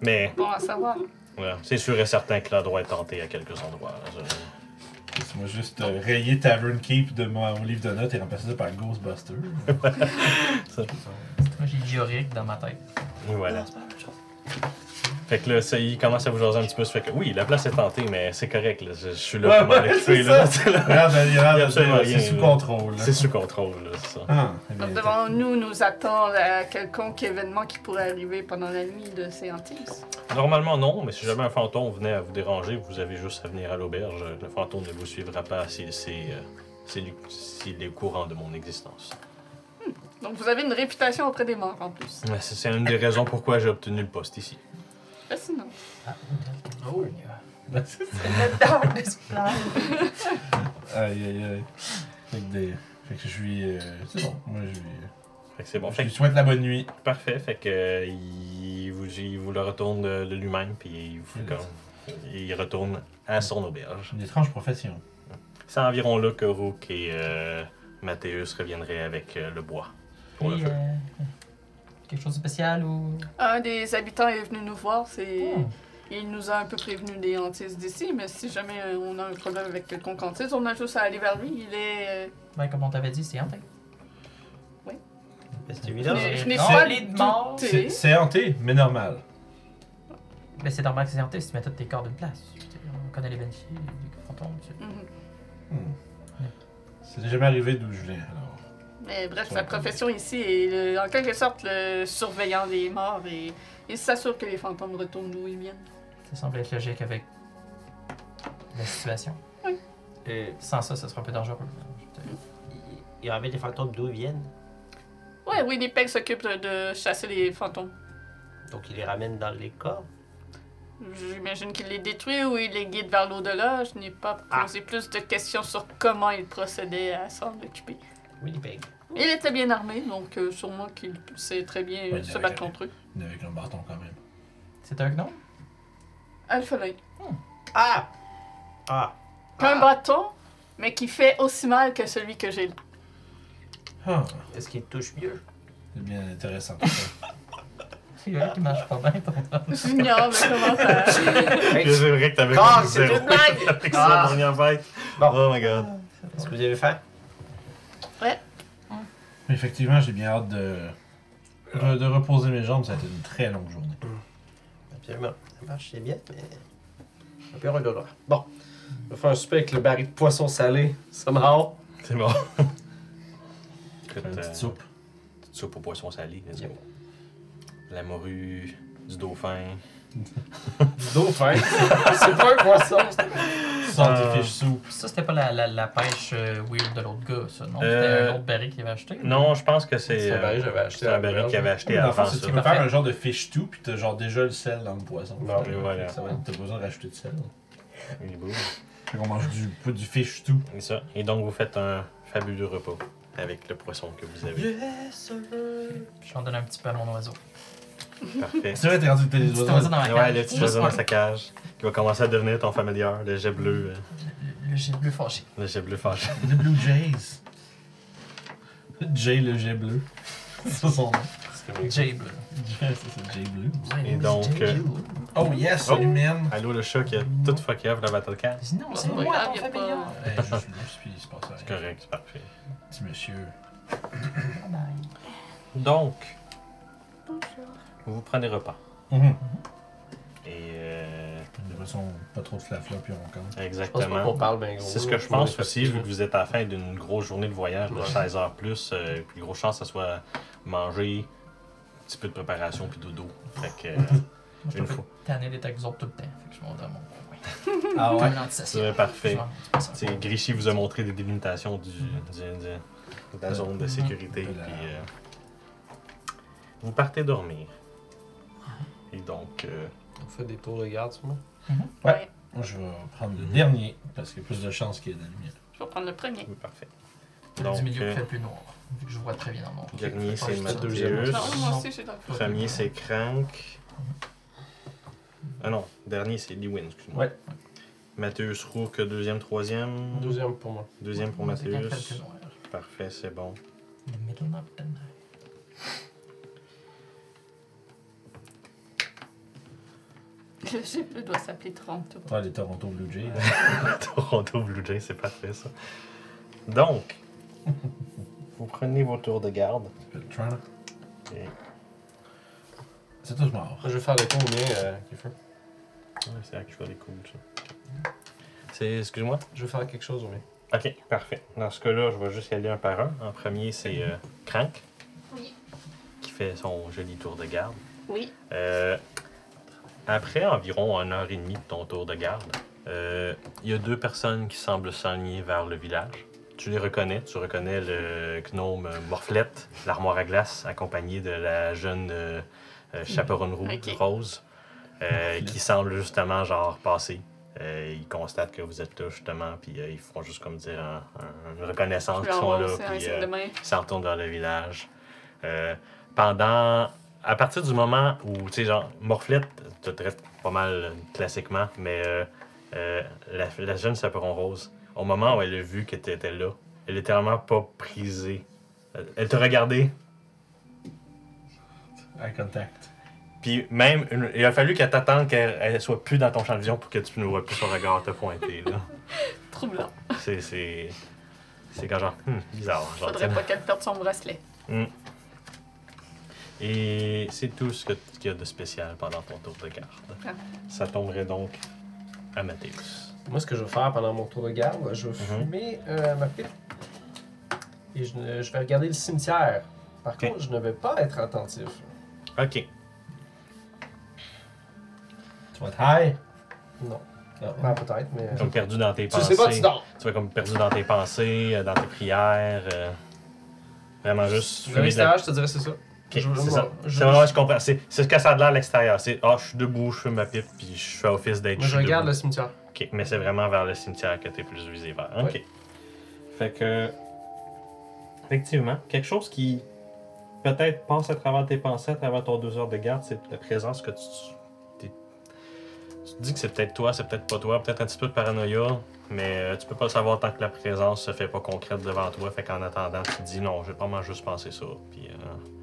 Mais bon à savoir. voilà, c'est sûr et certain que l'endroit est tenté à quelques endroits. là. Je- Laisse-moi juste euh, rayer Tavern Keep de mon livre de notes et remplacer ça par Ghostbuster. Moi, j'ai Dioric dans ma tête. Voilà. Fait que là, ça, il commence à vous jaser un petit peu. Ça fait que oui, la place est tentée, mais c'est correct. Là. Je, je suis là Ouais, pour m'en ouais, occuper. c'est sous là. contrôle. là. c'est sous contrôle, là, c'est ça. Ah, eh bien, Donc, devons-nous nous attendre à quelconque événement qui pourrait arriver pendant la nuit de ces hantises? Normalement, non, mais si jamais un fantôme venait à vous déranger, vous avez juste à venir à l'auberge. Le fantôme ne vous suivra pas s'il c'est, euh, est au courant de mon existence. Donc, vous avez une réputation auprès des morts en plus. C'est une des raisons pourquoi j'ai obtenu le poste ici. Fascinant. Ah, Oh. Ben, c'est- The darkness. Aïe, aïe, aïe. Fait que, des... fait que je suis. euh, C'est bon, moi je lui. Fait que c'est bon. je Fait lui que, souhaite la bonne nuit. parfait. Fait que euh, il, vous, il vous le retourne de, de lui-même, puis il, vous fait comme- il retourne à son auberge. Une étrange profession. C'est environ là que Rook et euh, Mathéus reviendraient avec euh, le bois pour le Puis, feu. euh, quelque chose de spécial ou? Un des habitants est venu nous voir. C'est... Hmm. Il nous a un peu prévenu des hantises d'ici, mais si jamais on a un problème avec quelconque hantise, on a juste à aller vers lui. Il est... Ben, comme on t'avait dit, c'est hanté. C'est évident. Je n'ai- je n'ai pas les morts. C'est c'est hanté, mais normal. Ben, c'est normal que c'est hanté si tu mets tous tes corps d'une place. On connaît les Banshee, les fantômes. tu sais. mhm. Hmm. C'est jamais arrivé d'où je viens, alors. Mais bref, sa profession ici est le- en quelque sorte le surveillant des morts et il s'assure que les fantômes retournent d'où ils viennent. Ça semble être logique avec la situation. Euh, Sans ça, ça serait un peu dangereux. Il y avait des fantômes d'où ils viennent. Ouais, oui, Winnipeg s'occupe de, de chasser les fantômes. Donc il les ramène dans les corps? J'imagine qu'il les détruit ou il les guide vers l'au-delà. Je n'ai pas Ah. posé plus de questions sur comment il procédait à s'en occuper. Winnipeg. Il était bien armé, donc euh, sûrement qu'il sait très bien euh, Ouais, se avec- battre contre eux. Il Avec un bâton quand même. C'est un gnome? Alphelin. Ah! Ah! Un Ah. bâton, mais qui fait aussi mal que celui que j'ai là. Ah, Est-ce qu'il touche mieux? c'est bien intéressant tout ça. C'est vrai qui marche pas bien, ton J'ignore le commentaire. C'est vrai que t'avais Ah, comme c'est zéro une blague! avec sa Ah. dernière fête. Bon. Oh my god. Est-ce que vous avez faim? Ouais. Effectivement, j'ai bien hâte de, de, de reposer mes jambes. Ça a été une très longue journée. Absolument. Ça marche, c'est bien, mais. Un peu. Bon. On va faire un souper avec le baril de poisson salé. Somehow. C'est bon. Écoute, Une euh, petite soupe. petite soupe au poisson salé, let's go. Yep. La morue, du dauphin. Du dauphin. c'est pas un poisson. Euh, fish soup. Ça, c'était pas la, la, la pêche euh, weird de l'autre gars, ça, non? Euh, C'était un autre baril qu'il avait acheté? Non, je pense que c'est. C'est un euh, baril que j'avais acheté. C'est un baril qu'il avait acheté Dans le fond, avant c'est ça. tu peux faire un genre de fish stew, puis t'as genre déjà le sel dans le poisson. Bon, Fait que voilà. ça va être- T'as pas besoin de rajouter de sel. Il est beau. Fait qu'on mange du, pas du fish stew. Et ça. Et donc, vous faites un fabuleux repas avec le poisson que vous avez. Yes, Je vais en donner un petit peu à mon oiseau. Parfait. C'est vrai, t'es rendu que t'as des Petit oiseaux. oiseau dans ma Ouais, cage. le petit oiseau dans un. sa cage qui va commencer à devenir ton familier, le jet bleu. euh, Le, le jet bleu fâché. Le jet bleu fâché. The Blue Jays. Jay le jet bleu. C'est ça son nom. Jay bleu. Jay, ça, c'est Jay bleu. Et donc, euh, Oh yes, Oh. man. Allô, le chat qui a tout fucké off la Battle Cat. Non, c'est C'est pas moi, grave, ton y a pas- Hey, juste plus, puis il se passe C'est correct, c'est parfait. Petit monsieur. Donc, vous prenez repas. Mhm. Et euh, De toute façon, pas trop de flafla, puis on compte. Je pense pas exactement. qu'on parle bien gros. C'est ce que je pense aussi, vu que vous êtes à la fin d'une grosse journée de voyage de Ouais. 16 heures plus, euh, puis grosse chance que ce soit manger, un petit peu de préparation, puis dodo. Fait que, euh, Moi, je Une fois. tanné d'être avec vous autres tout le temps. Fait que je mon coin. Ah Comme un antisocial. c'est parfait. Souvent, c'est pas ça. C'est Grichy vous a montré des délimitations du, du- du- de la zone de sécurité. Voilà. Puis, euh, vous partez dormir. Et donc, euh, On fait des tours de garde, sûrement. Ouais. Moi, je vais prendre le dernier, parce qu'il y a plus de chances qu'il y ait de la lumière. Je vais prendre le premier. oui, parfait. Le Donc, du milieu euh, fait le plus noir. Vu que je vois très bien dans mon Dernier, c'est le Mathieu. deuxième. Non, moi aussi, j'ai dans le Premier, c'est Crank. Ah non, dernier, c'est Lewin, excuse-moi. Ouais. Mathéus Rourke, deuxième, troisième. Deuxième pour moi. Deuxième pour Mathéus. noir. Parfait, c'est bon. The middle of the night. Le jeu bleu doit s'appeler Toronto. Ah, les Toronto Blue Jays. Toronto Blue Jays, c'est parfait ça. Donc, vous prenez vos tours de garde. Et... C'est tout mort. Je vais faire le tour au mien, euh. Ouais, c'est là que je fais les coups, ça. C'est, excuse-moi? Je vais faire quelque chose au mien. Ok, parfait. Dans ce cas-là, je vais juste y aller un par un. En premier, c'est euh, Crank. Oui. Qui fait son joli tour de garde. Oui. Euh, après environ une heure et demie de ton tour de garde, euh, il y a deux personnes qui semblent s'enligner vers le village. Tu les reconnais, tu reconnais le gnome Morflette, l'armoire à glace, accompagné de la jeune euh, euh, chaperonne rouge, Ok. rose, euh, qui semble justement genre passer. Euh, ils constatent que vous êtes là justement, puis euh, ils font juste comme dire un- un- une reconnaissance qu'ils sont là, puis euh, ils s'en retournent vers le village. Euh, pendant. À partir du moment où, tu sais, genre, Morflette te traite pas mal classiquement, mais euh, euh, la, la jeune Chaperon Rose, au moment où elle a vu que tu étais là, elle est tellement pas prisée. Euh, Elle t'a regardé, Eye contact. puis même, une- il a fallu qu'elle t'attende qu'elle elle soit plus dans ton champ de vision pour que tu ne vois plus son regard te pointer. là. Troublant. C'est. C'est c'est quand genre, hmm, bizarre. Genre, Faudrait pas qu'elle perde son bracelet. Mm. Et c'est tout ce que- qu'il y a de spécial pendant ton tour de garde. Ah. Ça tomberait donc à Mathéus. Moi, ce que je vais faire pendant mon tour de garde, je vais Mhm. fumer euh, ma pipe. Et je, ne- je vais regarder le cimetière. Par Ok. contre, je ne vais pas être attentif. Ok. Tu vas être high? Non. Non. Ah, peut-être, mais. Comme perdu dans tes Tu pensées. sais pas, tu dors. Tu vas comme perdu dans tes pensées, euh, dans tes prières. euh, vraiment juste. De fumer de la- l'extérieur, je te dirais c'est ça. Ok, Je- c'est ça. C'est vraiment, je comprends. C'est ce que ça a de l'air à l'extérieur. C'est, ah, je suis debout, je fume ma pipe, puis je fais office d'être Moi, je regarde le cimetière. Ok, mais c'est vraiment vers le cimetière que tu es plus visé vers. Ok. Ouais. Fait que. Effectivement, quelque chose qui peut-être passe à travers tes pensées, à travers ton deux heures de garde, c'est la présence que tu. t'es- Tu te dis que c'est peut-être toi, c'est peut-être pas toi, peut-être un petit peu de paranoïa, mais euh, tu peux pas le savoir tant que la présence se fait pas concrète devant toi. Fait qu'en attendant, tu te dis non, j'ai pas mal juste pensé ça, puis euh,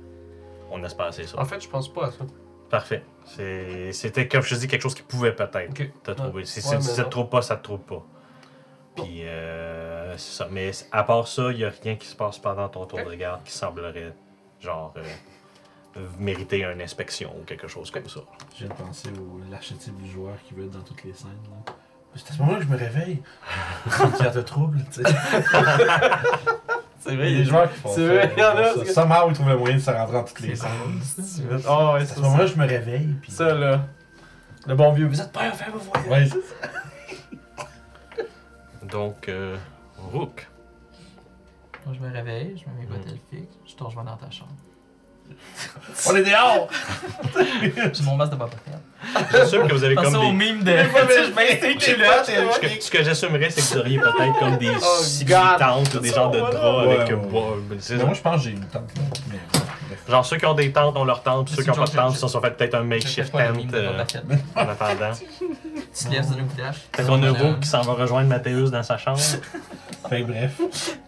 on laisse passer ça. En fait, je pense pas à ça. Parfait. C'est- C'était, comme je te dis, quelque chose qui pouvait peut-être te trouver. Si, Ouais, si mais ça te trouve pas, ça te trouve pas. Puis, euh, c'est ça. Mais à part ça, il n'y a rien qui se passe pendant ton tour de garde qui semblerait, genre, euh, mériter une inspection ou quelque chose comme ça. Je viens de penser au l'archétype du joueur qui veut être dans toutes les scènes. là. C'est à ce moment-là que je me réveille. Y a de trouble, tu sais. C'est Il y vrai, a des joueurs qui font C'est ça. vrai, il y en a, ça. Somehow, ils trouvent le moyen de se rentrer dans toutes les C'est scènes. Oh, ouais, À c'est ce moment-là, je me réveille. Puis... Ça, là. Le bon vieux. Vous êtes pas faire vos voyages. Ouais, c'est ça. Donc, euh, Rook. Moi, je me réveille, je mets mes bottes elfiques, je te rejoins dans ta chambre. On est dehors! J'ai mon masque de Boba Fett. J'assume que vous avez Pensez comme au des. mime de. Tu sais, je là. Ce que, ce que j'assumerais, c'est que vous auriez peut-être comme des Oh, simili-tentes ou des genres de draps Ouais, avec. ouais, euh, ouais. c'est ça. moi, je pense que j'ai une tente. là. Mais, bref. Genre, ceux qui ont des tentes ont leur tente, ceux C'est qui n'ont pas de tente je- se sont fait peut-être un Je makeshift tent de euh, en attendant. Tu te lèves. Fait qu'on a Rook qui s'en va rejoindre Mathéus dans sa chambre. Fait bref.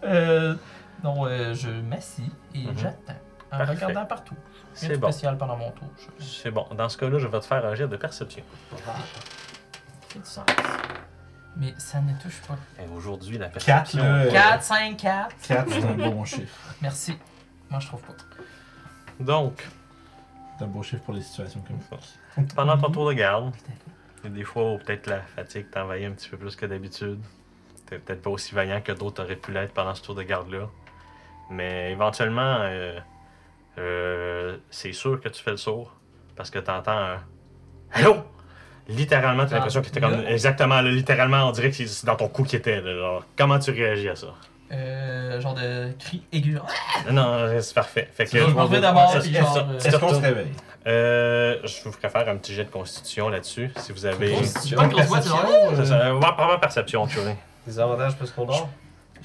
Euh. Non, je m'assis et Mhm. j'attends. En Parfait. regardant partout. Rien C'est bon. spécial pendant mon tour. Je... C'est bon. Dans ce cas-là, je vais te faire un jet de perception. Fait du sens. Mais ça ne touche pas. Et aujourd'hui, la 4, perception. là. 4, 5, 4. 4, c'est un bon chiffre. Merci. Moi, je trouve pas. Donc, C'est un beau chiffre pour les situations comme ça. pendant ton tour de garde, il y a des fois où peut-être la fatigue t'envahit un petit peu plus que d'habitude. T'es peut-être pas aussi vaillant que d'autres auraient pu l'être pendant ce tour de garde-là. Mais éventuellement, euh, euh, c'est sûr que tu fais le sourd parce que t'entends un Hello! Littéralement, t'as Ah, l'impression que t'es comme. là? Exactement, là, littéralement, on dirait que c'est dans ton cou qui était. là, genre. comment tu réagis à ça? Euh, genre de cri aigu. genre. Non, Non, c'est parfait. Fait que, Je m'en vais d'abord, ça, puis c'est genre. ça. Est-ce qu'on se réveille? Euh, je vous ferai faire un petit jet de constitution là-dessus, si vous avez. C'est pas une grosse voix, c'est ça, euh, probablement perception, tu vois. Des avantages parce qu'on dort?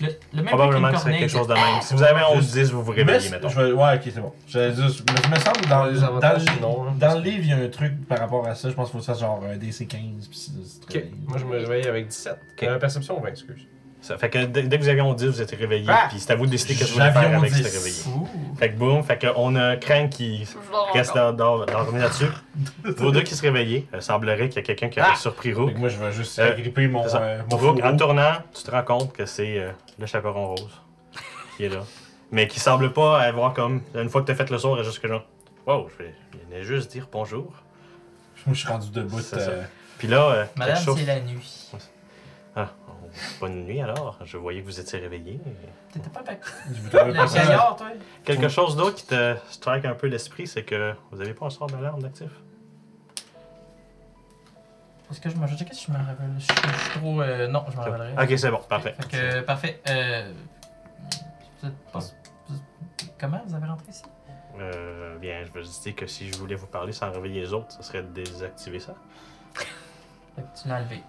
Le, le même Probablement que c'est quelque chose de même. Si vous avez un Juste- 11-10, vous vous réveillez, mettons. je vais- Ouais, ok, c'est bon. Mais il me semble dans, Les dans, avantages, le- non, hein. dans le livre, il y a un truc par rapport à ça. Je pense qu'il faut que ça genre un DC15. Puis c'est- c'est Ok. très- Moi, je me réveille avec 17. Euh, perception, 20, excuse. Ça fait que dès, dès que vous avez 11-10, vous êtes réveillé, Ah! puis c'est à vous de décider qu'est-ce que vous voulez faire avec 11-10. cet réveillé. Ouh. Fait que boum, fait qu'on a Crank qui Je dors reste encore. dans, dans, dans là-dessus. Vos deux qui se réveillent. Il semblerait qu'il y a quelqu'un qui a Ah! surpris Fait Rook. que moi, je vais juste Euh, agripper mon, c'est ça. euh, mon Rook, en fourreau. tournant, tu te rends compte que c'est euh, le chaperon rose qui est là. Mais qui semble pas avoir comme. Une fois que t'as fait le saut, il est juste que genre. Wow, je vais je venais juste dire bonjour. Moi, je suis rendu debout. C'est ça. euh, Puis là, euh, Madame, quelque chose- c'est la nuit. Ah, bonne nuit alors. Je voyais que vous étiez réveillé. T'étais pas avec je vais t'avouer le pas ça. gaillard, toi? Quelque chose d'autre qui te strike un peu l'esprit, c'est que vous avez pas un sort d'alarme d'actif? Est-ce que je me. Je sais que si je me rappelle. Je suis je suis trop. euh, non, je me rappellerai. Ok, c'est bon, parfait. Fait que, parfait. Euh, vous êtes pas- vous- Comment vous avez rentré ici? Euh, bien, je veux juste dire que si je voulais vous parler sans réveiller les autres, ça serait de désactiver ça. Fait que tu l'as enlevé.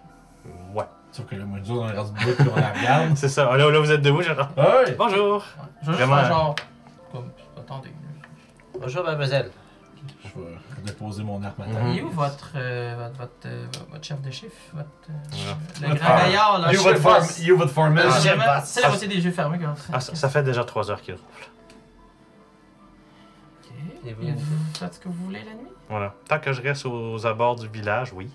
Ouais. Sauf que là, moi, nous autres, on reste debout puis on la regarde. C'est ça. Là, là vous êtes debout, j'entends. Ouais! Bonjour. Ouais. Je veux juste Vraiment. faire genre. Comme. Attendez. Bonjour, mademoiselle. Je vais déposer mon arme à Mhm. terre. Il est où votre, euh, votre, votre, euh, votre chef de chiffre? Votre, euh, Ouais. Le grand gaillard, là. You votre you votre foreman. Ah. C'est la moitié des yeux fermés ça. Ah, ça, ça fait déjà trois heures qu'il ronfle. Ok. Et Et vous? faites ce que vous voulez la nuit? Voilà. Tant que je reste aux abords du village, oui.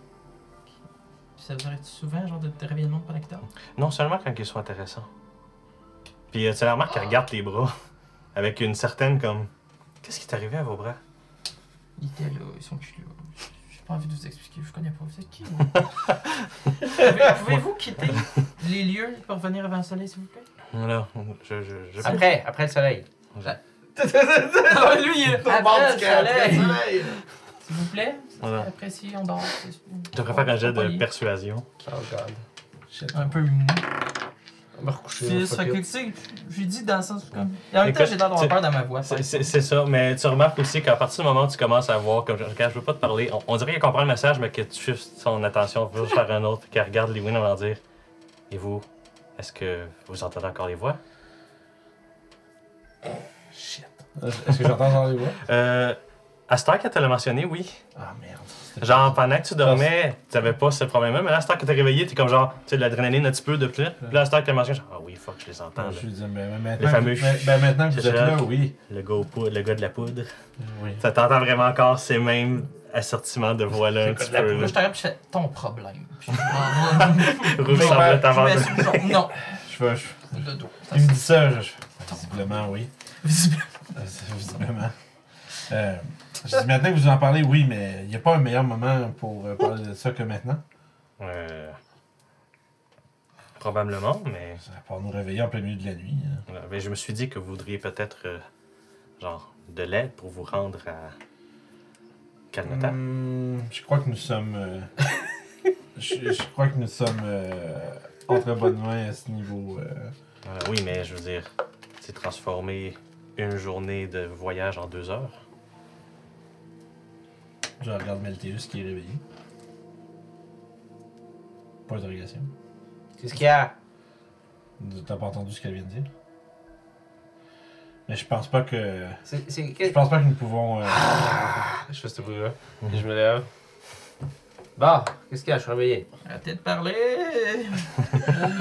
Puis ça vous arrive souvent, genre, de te réveiller le monde pendant dort? Non seulement quand ils sont intéressants. Puis tu la remarques qu'elle regarde les bras avec une certaine comme. Qu'est-ce qui est arrivé à vos bras? Ils étaient là, ils sont plus là. J'ai pas envie de vous expliquer, je connais pas. Vous êtes qui, vous? Pouvez- Pouvez-vous quitter les lieux pour venir avant le soleil, s'il vous plaît? Voilà. Je, je, je... Après, après le soleil. Ah, lui, il est après le soleil! S'il vous plaît? Voilà. Après, si on dort. Je préfère un jet de persuasion. Oh god. Un peu mou. Va recoucher. C'est que tu sais, j'ai dit dans le sens comme. Et en même temps, j'ai l'air d'avoir peur dans ma voix. C'est- C'est c'est ça, mais tu remarques aussi qu'à partir du moment où tu commences à voir, comme je, quand je veux pas te parler, on, on dirait qu'elle comprend le message, mais que tu shifts son attention vers faire un autre, qu'elle regarde Lewin avant de dire Et vous, est-ce que vous entendez encore les voix Shit. Est-ce que j'entends dans les voix? Euh. À cette heure qu'elle te l'a mentionné, oui. Ah merde. Genre, pendant que tu dormais, tu avais pas ce problème-là, mais là, à cette heure que t'es réveillé, t'es comme genre, tu sais, de l'adrénaline un petit peu de plus. Puis là, à cette heure que t'as mentionné, genre, ah oui, fuck, je les entends. Là. je suis dit, mais, maintenant, fameux ben, maintenant que vous êtes là, oui. Le, gars le gars de la poudre. Oui. Ça t'entend vraiment encore ces mêmes assortiment de voix-là un C'est petit peu. Là, là. je t'arrête, je fais ton problème. Vais. Roux semble le genre, Non, Je fais. je- de dos. Il me dit ça, je, Visiblement, oui. Visible. Euh, Visiblement. Euh, je dis maintenant que vous en parlez, oui, mais il n'y a pas un meilleur moment pour euh, parler de ça que maintenant. Euh, Probablement, mais Ça va pas nous réveiller en plein milieu de la nuit. hein. voilà. Mais je me suis dit que vous voudriez peut-être, euh, genre, de l'aide pour vous rendre à Calnota. Hmm, je crois que nous sommes. euh, je, je crois que nous sommes euh, entre bonnes mains à ce niveau. euh. Oui, mais je veux dire, c'est transformer une journée de voyage en deux heures. Je regarde Melteus qui est réveillé. Pas d'interrogation. Qu'est-ce qu'il y a? T'as pas entendu ce qu'elle vient de dire? Mais je pense pas que. C'est. c'est- Je pense pas que nous pouvons. euh, Je fais ce bruit-là. Et je me lève. Bon, qu'est-ce qu'il y a? Je suis réveillé. Arrêtez de parler.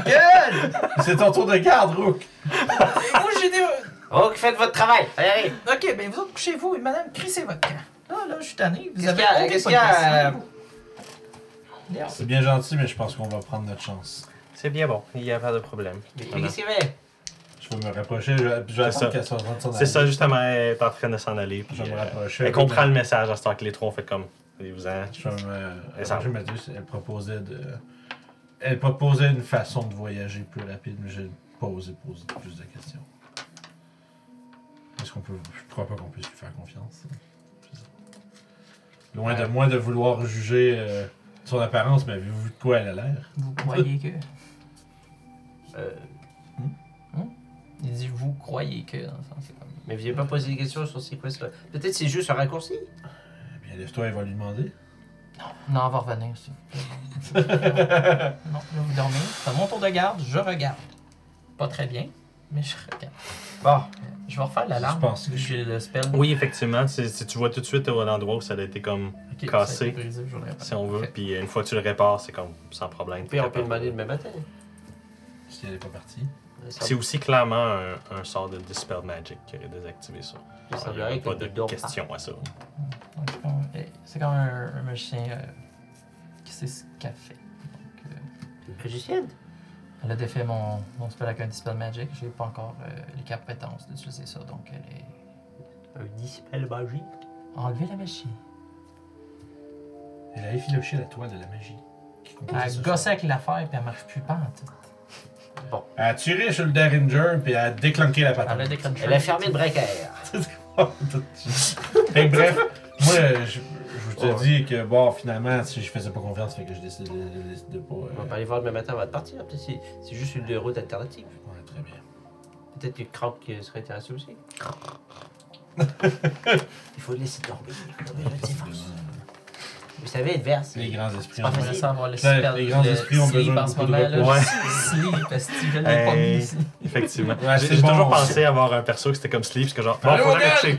Gueule! C'est ton tour de garde, Rook! Et moi, j'ai des. Faites votre travail! Allez, allez! Ok, ben vous autres, couchez-vous et madame, crissez votre camp. Là, là, je suis tanné. Vous avez Qu'est-ce qu'il y a, euh. C'est bien gentil, mais je pense qu'on va prendre notre chance. C'est bien bon, il n'y a pas de problème. Mais qu'est-ce qu'il y avait? Je vais me rapprocher, je vais, je vais C'est ça. attendre qu'elle soit en train de s'en C'est aller. ça, justement, elle est en train de s'en aller. puis, Je vais me euh, rapprocher. elle comprend le message à ce temps que les trois ont fait comme. Allez-vous-en. Je vais me Elle s'en rapprocher, Mathieu, elle proposait de. Elle proposait une façon de voyager plus rapide, mais j'ai pas osé poser plus de questions. Est-ce qu'on peut. Je crois pas qu'on puisse lui faire confiance. Loin de moi de vouloir juger euh, son apparence, mais avez-vous vu de quoi elle a l'air? Vous croyez que. Euh, Il dit vous croyez que. Dans le sens, c'est comme. mais viens pas poser des questions sur ces quests-là. Peut-être c'est juste un raccourci. Eh bien, lève-toi, elle va lui demander. Non, on va revenir, s'il vous plaît. non, là, vous dormez. C'est mon tour de garde, je regarde. Pas très bien, mais je regarde. Bon, Je vais refaire l'alarme. Je pense que J'ai le spell. Oui, effectivement, si, tu vois tout de suite à l'endroit où ça a été comme, cassé, été brisé, le si on veut, puis une fois que tu le répares, c'est comme sans problème. puis on peut demander demain matin. Si elle est pas partie. C'est aussi clairement un, un sort de Dispel Magic qui aurait désactivé ça. Il n'y a que pas de pas. question à ça. Donc, c'est comme- eh, C'est comme un, un magicien euh, qui sait ce qu'elle fait. Donc, euh, Une magicienne. Elle a défait mon, mon spell avec un Dispel Magic. J'ai pas encore euh, les compétences d'utiliser ça. Donc, elle est. Un dispel magique? Enlever la magie. Elle a effiloché la toile de la magie. Elle gosse sort. avec l'affaire puis elle marche plus pas en tout. Elle a tiré sur le Derringer puis elle a déclenqué la Elle a déclenché. Elle a fermé le breaker. Fait que bref, moi, je te Ouais. dis que, bon, finalement, si je faisais pas confiance, fait que je décide de, de- de pas. On va euh, pas aller voir demain matin avant de partir. C'est c'est juste une route alternative. ouais, très bien. Peut-être que Crank euh, serait intéressé aussi. Il faut le laisser je force. Vous savez, être verse. Les grands esprits pas facile. ça avoir le spell. les grands esprits ont sleep besoin en de ce beaucoup de moment. Là, repos. sleep, parce que je l'ai pas mis. Effectivement. Ouais, j'ai toujours pensé avoir un perso que c'était comme Sleep, parce que genre, bon, faut arrêter.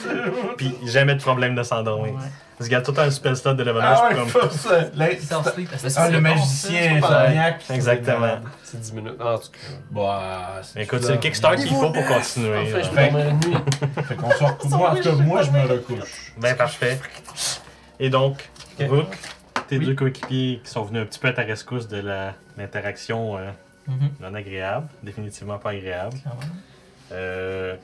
Puis jamais de problème de s'endormir. Ouais. Parce qu'il y a tout un spell slot de level Ah ouais, comme. ça. Ah, c'est le magicien insomniaque. Exactement. C'est 10 minutes. En tout cas. Bah, écoute, c'est le Kickstarter qu'il faut pour continuer. Enfin, je nuit. Fait qu'on se recouche. Moi, en tout cas, moi, je me recouche. Ben parfait. Et donc, Rook, tes Oui. deux coéquipiers qui sont venus un petit peu à ta rescousse de l'interaction euh, Mhm, non agréable, définitivement pas agréable. Euh,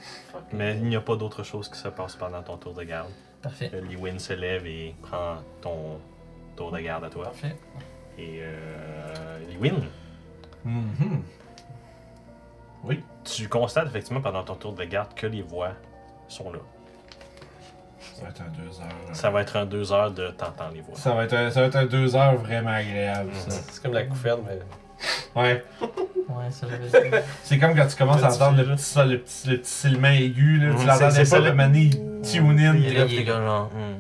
mais il n'y a pas d'autre chose qui se passe pendant ton tour de garde. Parfait. Lewin se lève et prend ton tour de garde à toi. Parfait. Et euh, Lewin, Mhm. tu constates effectivement pendant ton tour de garde que les voix sont là. Ça va être un deux heures. Ça va être un deux heures de t'entends les voix. Ça va être un, ça va être un deux heures vraiment agréable, ça. C'est comme la couverte, mais. Ouais. Ouais, ça j'avais dit. C'est comme quand tu commences à entendre le petit, ça, le petit, le petit silement aigu, là. Mhm, Tu c'est- l'entendais c'est pas, le le- mani tune in. Là, il est t'es comme genre, hum,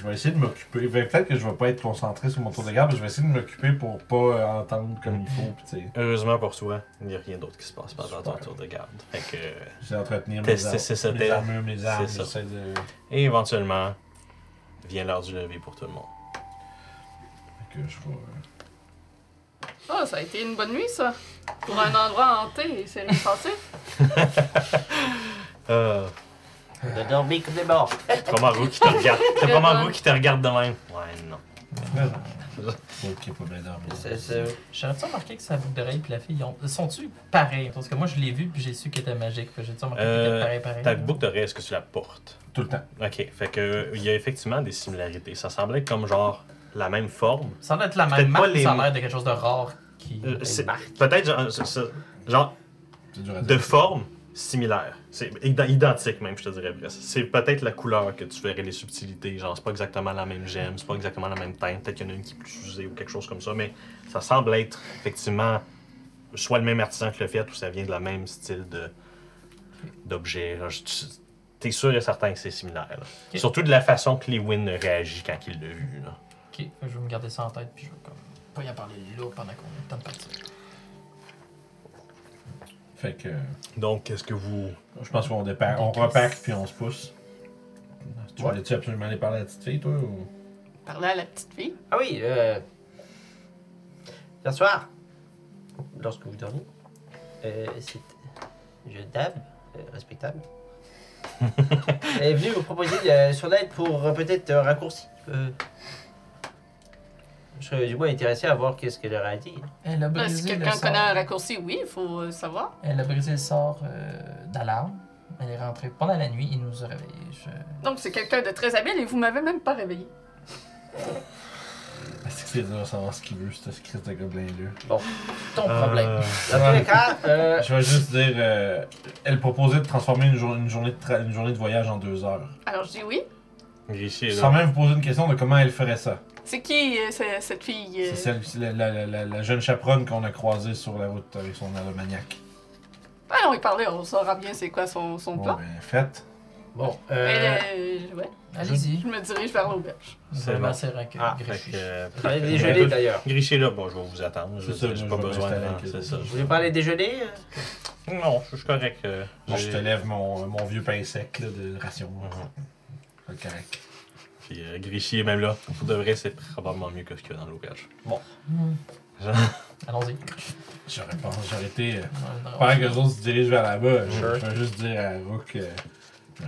Je vais essayer de m'occuper. Ben, Peut-être que je vais pas être concentré sur mon tour de garde, mais je vais essayer de m'occuper pour pas euh, entendre comme il faut. Pis, Heureusement pour toi, il n'y a rien d'autre qui se passe pendant ton tour de garde. Fait que, j'essaie d'entretenir mes, ar- mes armures, mes armes. c'est ça. J'essaie de. et éventuellement, vient l'heure du lever pour tout le monde. Que je vais. euh, Oh, ça a été une bonne nuit, ça. Pour un endroit hanté, c'est rien passé. Euh, On a dormi comme des morts. T'as pas Margot qui te regarde. T'as pas Margot qui te regarde de même. Ouais, non. Ok, pas bien dormi. C'est- c'est- J'aurais-tu remarqué que sa boucle d'oreille puis la fille, ont- sont-tu pareils? Parce que moi, je l'ai vu puis j'ai su qu'elle était magique. J'ai-tu remarqué qu'elle Euh, était pareil, pareil? Ta boucle d'oreille, est-ce que tu la portes? Tout le temps. Ok, fait que il y a effectivement des similarités. Ça semblait être comme genre la même forme. Ça doit être la Peut-être même pas marque, les- ça a l'air de quelque chose de rare qui... Euh, c'est- marque. Peut-être genre, c'est- c'est- genre C'est de forme similaire. C'est id- identique même, je te dirais presque. C'est peut-être la couleur que tu verrais les subtilités. Genre, c'est pas exactement la même gemme, c'est pas exactement la même teinte. Peut-être qu'il y en a une qui est plus usée ou quelque chose comme ça. Mais ça semble être effectivement soit le même artisan qui l'a fait ou ça vient de la même style de d'objet. T'es sûr et certain que c'est similaire. Surtout de la façon que Lewin réagit quand il l'a vu. là. Ok, je vais me garder ça en tête puis je vais comme pas y en parler là pendant qu'on a le temps de partir. Fait que Donc, qu'est-ce que vous. je pense qu'on départ, on repack puis on se pousse. Tu Ouais. voulais-tu absolument aller parler à la petite fille, toi ou... Parler à la petite fille? Ah oui, euh... Hier soir, lorsque vous dormiez, euh, cette jeune dame, euh, respectable, est venue vous proposer euh, son aide pour euh, peut-être un raccourci. Je serais du moins intéressé à voir qu'est-ce qu'elle aurait à dire. Elle a Là, brisé si le quelqu'un sort. connaît un raccourci, oui, il faut euh, savoir. Elle a brisé le sort euh, d'alarme. Elle est rentrée pendant la nuit et nous a réveillés. Je... Donc, c'est quelqu'un de très habile et vous m'avez même pas réveillé. Est-ce que c'est dur de savoir ce qu'il veut, ce Christ de gobelin-là? Ton Euh, problème. Dans tous les cas, euh, Je vais juste dire, euh, elle proposait de transformer une, jour- une journée de tra- une journée de voyage en deux heures. Alors, je dis oui. Sans même vous poser une question de comment elle ferait ça. C'est qui euh, cette fille euh, C'est celle, c'est la, la- la- la jeune chaperonne qu'on a croisée sur la route avec son alomaniaque. Ah non, il parlait, on saura bien c'est quoi son, son Bon, plan. ben, faites. bon, Mais, euh, euh, ouais, Allez-y. je me dirige vers l'auberge. C'est Vraiment, bon. c'est vrai que Ah, Fait euh, vous allez déjeuner d'ailleurs. Grichy est là, bon, je vais vous attendre. Je C'est ça, j'ai je pas vais besoin de. m'installer non, avec C'est eux. ça. Vous voulez pas aller déjeuner euh? Non, je suis correct. euh, Moi, je te lève mon, mon vieux pain sec là, de ration. Mhm. C'est correct. Puis euh, Grichy est même là. Pour de vrai, c'est probablement mieux que ce qu'il y a dans l'auberge. Hmm. Genre- Allons-y. J'aurais pas, j'aurais été. euh, Ouais, Pendant que les autres se dirigent vers là-bas, je- Sure. je vais juste dire à Rook que euh,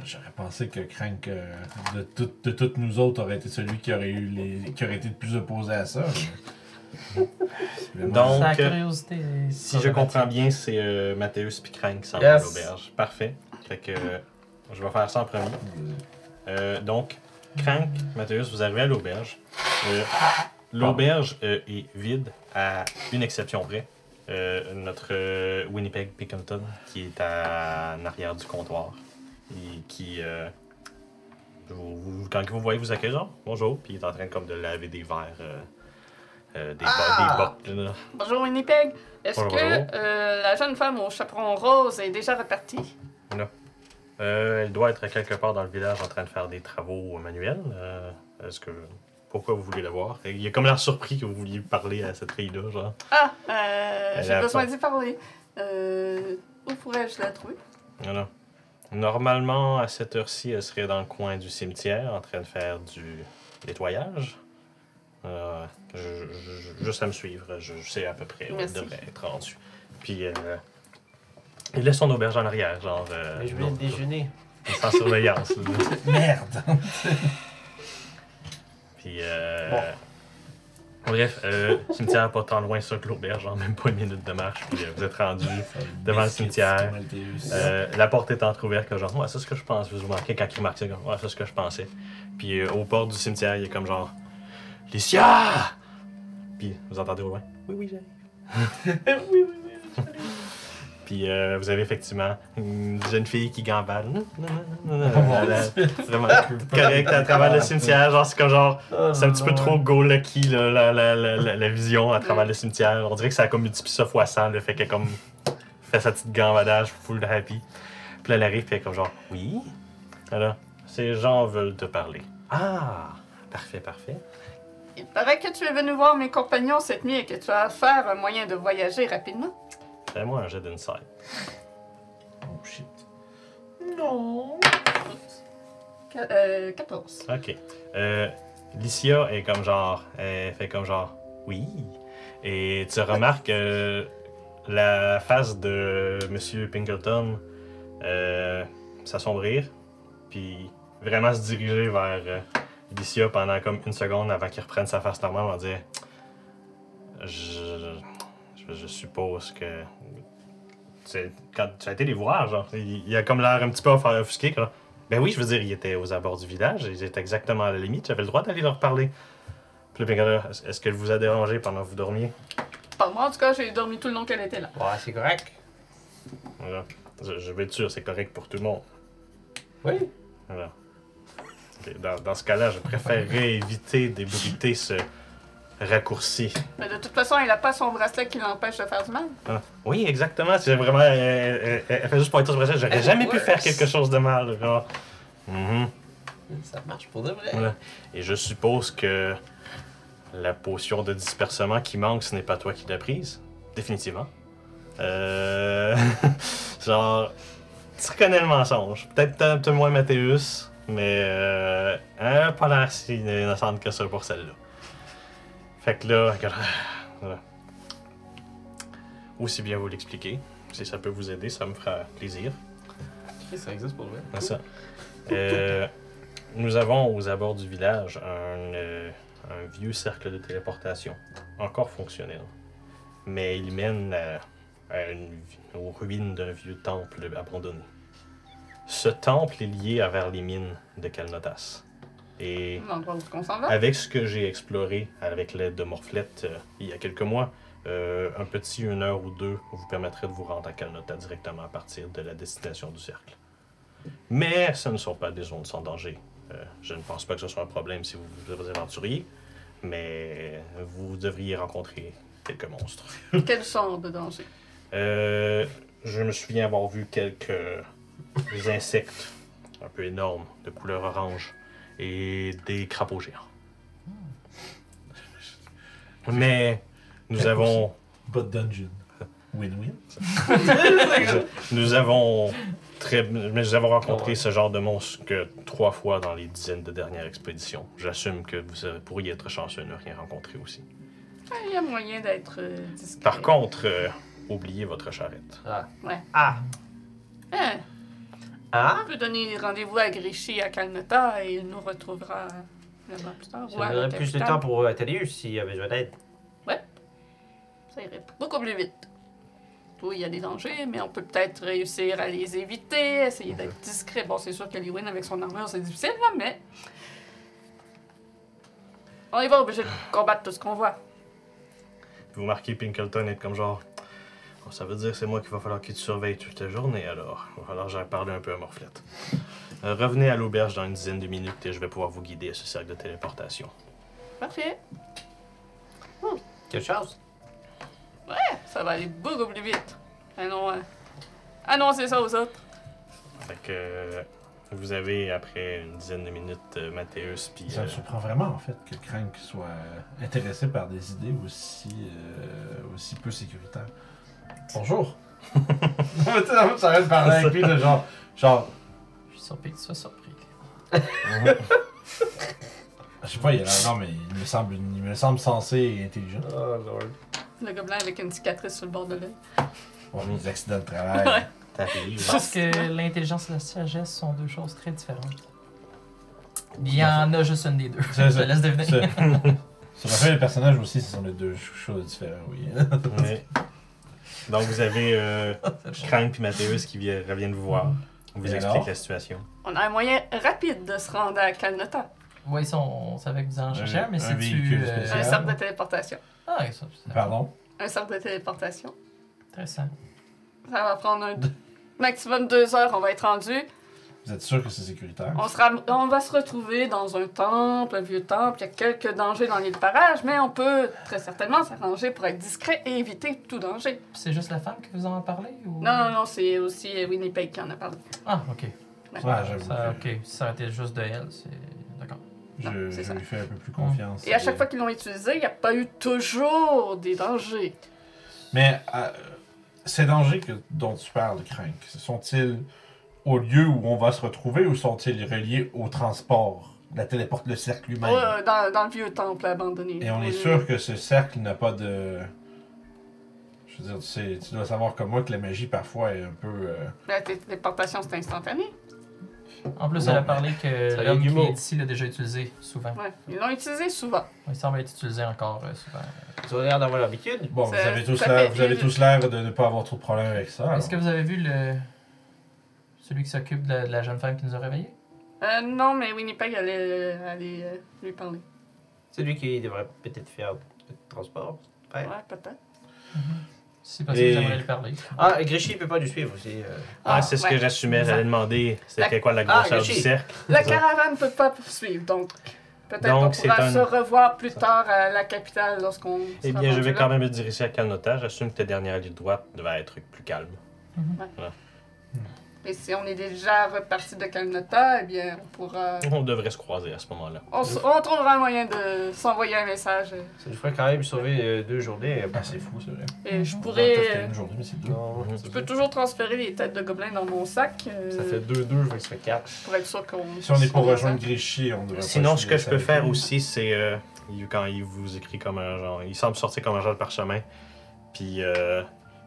j'aurais pensé que Crank, euh, de, tout- de toutes nous autres, aurait été celui qui aurait eu les, qui aurait été le plus opposé à ça. mais- Donc, curiosité. Si je comprends bien, c'est euh, Mathéus puis Crank qui s'en Yes. à l'auberge. Parfait. Fait que euh, je vais faire ça en premier. Euh, donc, Crank, Mathéus, vous arrivez à l'auberge. Euh, l'auberge euh, est vide, à une exception près. Euh, notre Winnipeg Pickleton, qui est à, en arrière du comptoir. Et qui. vous- vous- quand vous voyez vous accueille, genre, bonjour, puis il est en train comme de laver des verres. euh, des, Ah! des bottes, là. Bonjour Winnipeg. Est-ce que euh, la jeune femme au chaperon rose est déjà repartie? Euh, elle doit être quelque part dans le village en train de faire des travaux manuels. Euh, Est-ce que. Pourquoi vous voulez la voir? Il y a comme l'air surpris que vous vouliez parler à cette fille-là, genre. Ah, euh, j'ai besoin d'y parler. Euh, où pourrais-je la trouver? Voilà. Normalement, à cette heure-ci, elle serait dans le coin du cimetière en train de faire du nettoyage. Je- je- je- juste à me suivre, je, je sais à peu près où elle devrait être rendue. Puis, il laisse son auberge en arrière, genre. euh, Mais je de non, déjeuner. sans surveillance. là. Merde! Puis, euh, bref, euh, cimetière pas tant loin ça que l'auberge, genre même pas une minute de marche. Puis, euh, vous êtes rendu. Devant le cimetière. Euh, la porte est entrouverte, que genre, ouais, c'est ce que je pense. Vous remarquez quand il marque ça, comme, ouais, c'est ce que je pensais. Puis, euh, aux portes du cimetière, il est comme genre, Licia! Puis, vous entendez au loin, oui, oui, j'arrive. oui, oui, oui. Puis, euh, vous avez effectivement une jeune fille qui gambade. A- Vraiment correct à travers le cimetière. Genre, c'est comme genre, c'est un petit peu trop go lucky là, la, la, la, la, la vision à travers le cimetière. On dirait que ça a comme multiplié ça fois 100, le fait qu'elle comme fait sa petite gambadage full happy. Puis là, elle arrive, puis elle est comme genre, oui. Alors, ces gens veulent te parler. Ah, parfait, parfait. Il paraît que tu es venu voir mes compagnons cette nuit et que tu as affaire à un moyen de voyager rapidement. Fais-moi un jet d'insight. Oh shit. Non. Qu- euh, 14. Ok. Euh, Licia est comme genre, elle fait comme genre, oui. Et tu remarques euh, la face de Monsieur Pinkerton euh, s'assombrir. puis vraiment se diriger vers euh, Alicia pendant comme une seconde avant qu'il reprenne sa face normale, on va dire je, je, je suppose que. Quand tu as été les voir, genre, il, il a comme l'air un petit peu offusqué. Quoi. Ben oui, je veux dire, il était aux abords du village, ils étaient exactement à la limite, j'avais le droit d'aller leur parler. Puis le Pingala, est-ce qu'elle vous a dérangé pendant que vous dormiez? Par moi, en tout cas, j'ai dormi tout le long qu'elle était là. Ouais, c'est correct. Voilà. Je, je vais être sûr, c'est correct pour tout le monde. Oui. Voilà. Dans ce cas-là, je préférerais éviter d'ébruiter ce raccourci. Mais de toute façon, elle a pas son bracelet qui l'empêche de faire du mal. Ah, Oui, exactement. C'est vraiment. Elle, elle- elle fait juste pointer sur le bracelet. J'aurais jamais pu faire quelque chose de mal. genre. Mhm. Ça marche pour de vrai. Voilà. Et je suppose que la potion de dispersement qui manque, ce n'est pas toi qui l'as prise. Définitivement. Euh... Genre, tu reconnais le mensonge. Peut-être un peu moins Mathéus, mais euh... pas l'air si innocente que ça pour celle-là. Fait que là, regarde, voilà. Aussi bien vous l'expliquer. Si ça peut vous aider, ça me fera plaisir. Ça existe pour vrai. C'est ça. Euh, nous avons aux abords du village un, euh, un vieux cercle de téléportation, encore fonctionnel. Mais il mène à, à une- aux ruines d'un vieux temple abandonné. Ce temple est lié à vers les mines de Kalnotas. Et L'endroit où on s'en va. avec ce que j'ai exploré avec l'aide de Morflette euh, il y a quelques mois, euh, un petit une heure ou deux vous permettrait de vous rendre à Kalnota directement à partir de la destination du cercle. Mais ce ne sont pas des zones sans danger. Euh, je ne pense pas que ce soit un problème si vous vous aventuriez, mais vous devriez rencontrer quelques monstres. Quel genre de danger? Euh, je me souviens avoir vu quelques insectes un peu énormes de couleur orange et des crapauds géants. Mais nous avons, Bot dungeon. Win-win. nous avons très, mais nous avons rencontré ce genre de monstre que trois fois dans les dizaines de dernières expéditions. J'assume que vous pourriez être chanceux de ne rien rencontrer aussi. Ah, Il y a moyen d'être euh, discret. Par contre, euh, oubliez votre charrette. Ah. Ouais. Ah. Hein, Ah? on peut donner rendez-vous à Grichy à Calmeta et il nous retrouvera là-bas plus tard. Ça donnerait plus de temps pour Thaddeus s'il avait besoin d'aide. Ça irait beaucoup plus vite. Oui, il y a des dangers, mais on peut peut-être réussir à les éviter, essayer d'être discret. Bon, c'est sûr que Lewin avec son armure, c'est difficile, là, mais. On est pas obligé de combattre tout ce qu'on voit. Vous marquez Pinkleton être comme genre. Bon, ça veut dire que c'est moi qu'il va falloir qu'il te surveille toute la journée alors. Il va falloir que j'aille parler un peu à Morflette. Euh, revenez à l'auberge dans une dizaine de minutes et je vais pouvoir vous guider à ce cercle de téléportation. Parfait. Quelque chose? Ça va aller beaucoup plus vite. Allons, euh, annoncez ça aux autres. Fait que euh, vous avez après une dizaine de minutes euh, Mathéus puis Ça euh, me surprend vraiment, en fait, que Crank soit euh, intéressé par des idées aussi, euh, aussi peu sécuritaires. Bonjour! Non, mais tu sais, en fait, ça arrête de parler avec lui de genre. Genre, Je suis surpris que tu sois surpris. je sais pas, il a l'air- Non, mais il me semble, il me semble sensé et intelligent. Oh lord. Le gobelin avec une cicatrice sur le bord de l'œil. Bon, les accidents de travail. Ouais. t'arrives. Je pense que l'intelligence et la sagesse sont deux choses très différentes. Il y en a juste une des deux. C'est Je ça. te laisse deviner. Ça- Sur la fin, les personnages aussi, ce sont les deux ch- choses différentes, oui. Ouais. Donc vous avez euh, Crank puis Mathéus qui vi- reviennent vous voir. On vous Et explique alors? la situation. On a un moyen rapide de se rendre à Calnota. Oui, ça, on savait que vous en cherchiez, Un- mais un c'est-tu... véhicule euh, spécial? Un cercle de téléportation. Ah, oui, ça, c'est Pardon? Un cercle de téléportation. intéressant. Ça va prendre un maximum deux heures, on va être rendu. Vous êtes sûr que c'est sécuritaire? On, sera, on va se retrouver dans un temple, un vieux temple. Il y a quelques dangers dans l'île parage, mais on peut très certainement s'arranger pour être discret et éviter tout danger. C'est juste la femme qui vous en a parlé ou... Non, non, non, c'est aussi Winnipeg qui en a parlé. Ah, ok. Ouais, j'avoue Ça, ok. Si ça été juste de elle, c'est. D'accord. je, Non, c'est je ça. lui fais un peu plus confiance. Et à chaque fois qu'ils l'ont utilisé, il n'y a pas eu toujours des dangers. Mais euh, ces dangers que, dont tu parles, Crank, sont-ils au lieu où on va se retrouver ou sont-ils reliés au transport, la téléporte, le cercle lui-même? Ouais, dans, dans le vieux temple abandonné. Et on est sûr que ce cercle n'a pas de. Je veux dire, tu, sais, tu dois savoir comme moi que la magie parfois est un peu. euh, La té- téléportation, c'est instantané. En plus, Non. elle a parlé que l'homme du qui mot. est ici l'a déjà utilisé souvent. Ouais, ils l'ont utilisé souvent. Il semble être utilisé encore euh, souvent. Ils ont l'air d'avoir l'habitude. Bon, vous Ça- avez tous l'air, fait vous avez une- tous l'air de ne pas avoir trop de problèmes avec ça. Est-ce que vous avez vu le celui qui s'occupe de, la- de la jeune femme qui nous a réveillés? Euh, non, mais Winnipeg allait, allait euh, lui parler. C'est lui qui devrait peut-être faire le transport. Ouais. Ouais, peut-être. Si possible, Et- j'aimerais le parler. Ah, et Grishy peut pas nous suivre aussi. euh. Ah, Ah, c'est ce ouais. que j'assumais. J'allais demander c'était quoi la Ah, grosseur du cercle? La caravane ne peut pas poursuivre, donc peut-être qu'on pourra c'est un- se revoir plus tard à la capitale lorsqu'on Eh bien, je vais là. quand même me diriger à Calnota. J'assume que ta dernière ligne droite devait être plus calme. Et si on est déjà reparti de Calnota, eh bien, on pourra... On devrait se croiser à ce moment-là. On, s- on trouvera un moyen de s'envoyer un message. euh, Ça nous ferait quand même sauver euh, deux journées. Ah, c'est fou, c'est vrai. Et je pourrais... euh, une journée, mais c'est deux. Non, Mhm. c'est Je peux toujours transférer les têtes de gobelins dans mon sac. euh, Ça fait deux, deux, fait que ça fait quatre. Pour être sûr qu'on... Si on est pour rejoindre. Grishy, on devrait Sinon, ce que je peux faire aussi, c'est euh, il- quand il vous écrit comme un genre, il semble sortir comme un genre de parchemin, puis euh,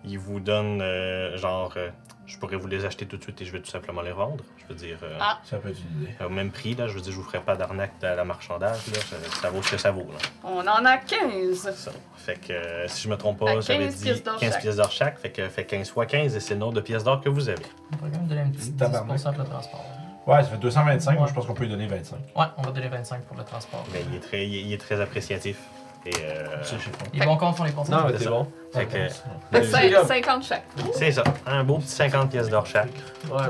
il vous donne euh, genre, euh, je pourrais vous les acheter tout de suite et je vais tout simplement les vendre. Je veux dire, euh, Ah. Ça peut être une idée. au même prix là, je veux dire, je vous ferai pas d'arnaque à la marchandage là, ça, ça vaut ce que ça vaut là. On en a 15. Ça. Fait que euh, si je me trompe pas, j'avais 15 dit pièces d'or 15 chaque. pièces d'or chaque, fait que fait 15 fois 15 et c'est le nombre de pièces d'or que vous avez. On pourrait quand même donner un petit 10% Tabarnak. pour le transport. Ouais, ça fait 225, moi je pense qu'on peut lui donner 25. Ouais, on va donner 25 pour le transport. Mais il est très, il est, il est très appréciatif. Et euh, Ça, je sais pas. Les comptes font les bons Non, mais c'est bon. fait que Ouais. le- Cin- comme- 50 chaque. c'est ça, un beau petit 50 pièces d'or chaque. Ouais, ouais.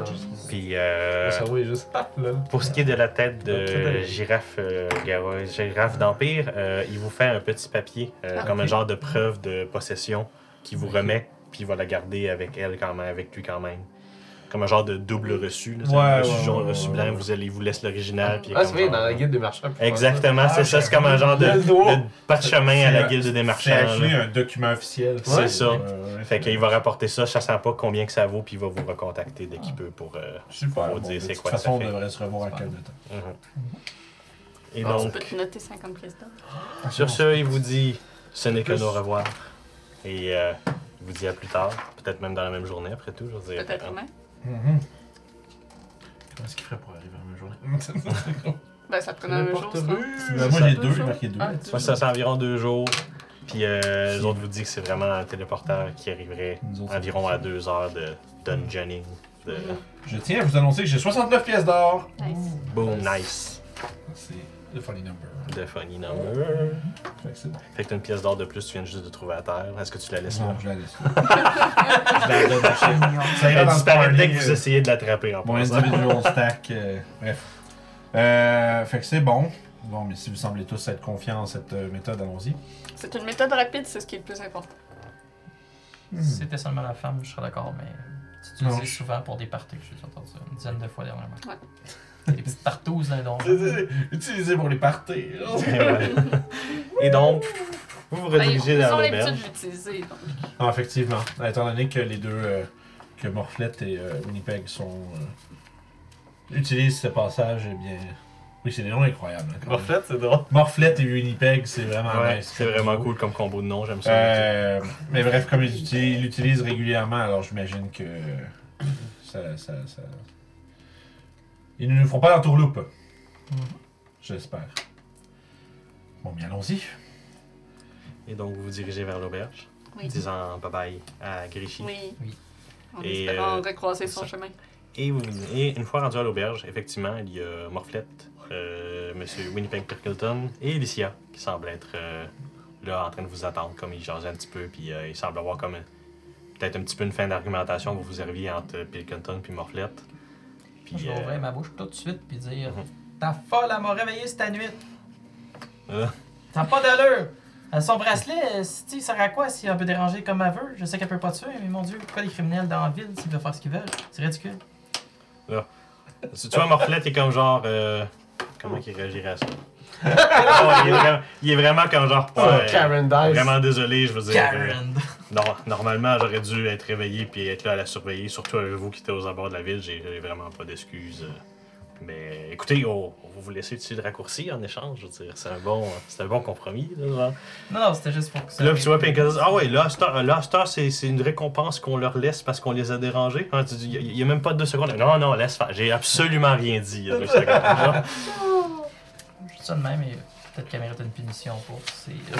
Puis euh, Le cerveau est juste. Ah. Pour ce qui est de la tête de girafe, euh, garo- girafe d'Empire, euh, il vous fait un petit papier, euh, Ah, comme un ok. genre de preuve de possession, qui vous remet, puis il va la garder avec elle quand même, avec lui quand même. Comme un genre de double reçu. Là, C'est Ouais, un reçu ouais, ouais, reçu ouais, blanc, ouais. vous, allez, il vous laisse l'original. Ah, c'est vrai, genre- dans la guide des marchands. Exactement, Ah, c'est ça, c'est comme un genre de, pas de chemin à la C'est- guilde des marchands. C'est un document officiel. C'est ça. Fait qu'il va rapporter ça, sachant pas combien que ça vaut, puis il va vous recontacter dès qu'il Ah. peut pour. euh, Super. Faut bon, dire de c'est toute quoi façon, ça on devrait se revoir à quel de temps. Et Ah, Tu donc, peux te noter 50 pièces d'or. Sur ce, il vous dit ce n'est que nos revoir. Et euh, il vous dit à plus tard, peut-être même dans la même journée après tout. Dire. Peut-être même. Mhm. Comment est-ce qu'il ferait pour arriver à la même journée? Ben, ça prenait un jour, ça. Ben, moi, j'ai deux, j'ai marqué deux. Ah, Ouais, ça, c'est environ deux jours. Puis euh, les autres vous disent que c'est vraiment un téléporteur qui arriverait Nous autres, environ à deux heures de dungeoning. De... Je tiens à vous annoncer que j'ai 69 pièces d'or. Nice. Boom, nice. C'est le funny number. De funny number. Fait que c'est bon. Fait que t'as une pièce d'or de plus, tu viens juste de trouver à terre. Est-ce que tu la laisses là? Non, je la laisse. je la donne à chien. Ça ira Elle dans le disparaît dès party, que vous euh, essayez de l'attraper en Mon passant. individual stack. euh, bref. Euh, fait que c'est bon. Bon, mais si vous semblez tous être confiants en cette euh, méthode, allons-y. C'est une méthode rapide, c'est ce qui est le plus important. Hmm. Si c'était seulement la femme, je serais d'accord, mais tu Non. utilises souvent pour des parties, j'ai entendu ça une dizaine de fois dernièrement. Des petites partouzes dans les c'est- Utilisé pour les parties. Et donc, vous vous Ben, redirigez vers l'auberge. l'habitude d'utiliser, donc. Non, effectivement. Étant donné que les deux, euh, que Morflette et euh, Winnipeg sont. euh, utilisent ce passage, eh bien. Oui, c'est des noms incroyables. hein, quand même. Morflette, c'est drôle. Morflette et Winnipeg, c'est vraiment Ouais, nice. c'est vraiment cool comme combo de nom, j'aime ça. Euh, mais bref, comme ils utilisent- ils l'utilisent régulièrement, alors j'imagine que ça, ça, ça- Ils ne nous font pas l'entourloupe. Mhm. J'espère. Bon, bien allons-y. Et donc, vous vous dirigez vers l'auberge, Oui. disant bye bye à Grishy. Oui. Oui. En Et, espérant euh, recroiser son ça. chemin. Et, vous- et une fois rendu à l'auberge, effectivement, il y a Morflette, euh, Monsieur Winnipeg Perkleton et Alicia qui semblent être euh, là en train de vous attendre, comme ils jasent un petit peu, puis euh, il semble avoir comme peut-être un petit peu une fin d'argumentation que vous vous serviez entre Pilkington puis Morflette. Puis, je vais euh, ouvrir ma bouche tout de suite puis dire Mhm. Ta folle, elle m'a réveillé cette nuit. euh, Ça n'a pas d'allure. Euh, Son bracelet, euh, si- il sert à quoi si elle peut déranger comme elle veut? Je sais qu'elle peut pas tuer, mais mon Dieu, pourquoi les criminels dans la ville s'ils veulent faire ce qu'ils veulent? C'est ridicule. tu vois, Morflette est comme genre. euh, comment il réagirait à ça? Ouais, il, est vraiment, il est vraiment comme genre. Oh, ouais, Karen Dice. Vraiment désolé, je veux dire. euh, Karen! Non, normalement, j'aurais dû être réveillé puis être là à la surveiller, surtout avec vous qui étiez aux abords de la ville. J'ai vraiment pas d'excuses. euh, Mais écoutez, on, on va vous laisser dessus de raccourci en échange. Je veux dire, c'est un bon, c'est un bon compromis. Là, genre. Non, non, c'était juste pour que ça. Là, tu vois Pinkerton, ah ouais, là, c'est une récompense qu'on leur laisse parce qu'on les a dérangés. Hein, Il n'y a, même pas deux secondes. Non, non, laisse faire. J'ai absolument rien dit. il y a deux secondes. Je dis ça de même, et peut-être qu'elle mérite une punition pour ses euh,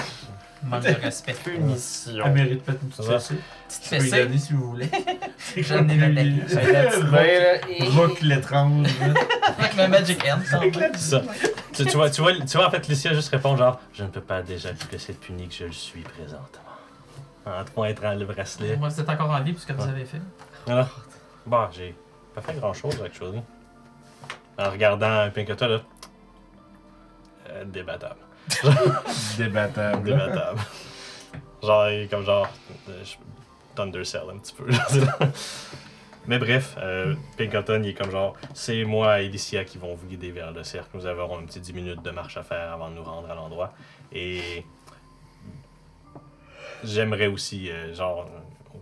manque de respect. Punition. Elle mérite peut-être une petite fessée. Petite Je peux lui fessée. donner si vous voulez. J'en ai la Lui- là. Et- Brooke l'étrange. là. Avec ma Magic Hand, ça. c'est ça. Tu, tu vois, tu, vois, tu vois, en fait, Lucia juste répond genre Je ne peux pas déjà que c'est puni que je le suis présentement. En te pointant le bracelet. Moi, vous êtes encore en vie, puisque vous Ouais. avez fait. Voilà. Bon, j'ai pas fait grand chose, actually. En regardant Pinkerton, là. Euh, débattable. Débattable. Débattable. genre, il est comme genre. euh, Thundercell un petit peu. Mais bref, euh, Pinkerton, il est comme genre, c'est moi et Alicia qui vont vous guider vers le cercle. Nous avons un petit 10 minutes de marche à faire avant de nous rendre à l'endroit. Et j'aimerais aussi, euh, genre,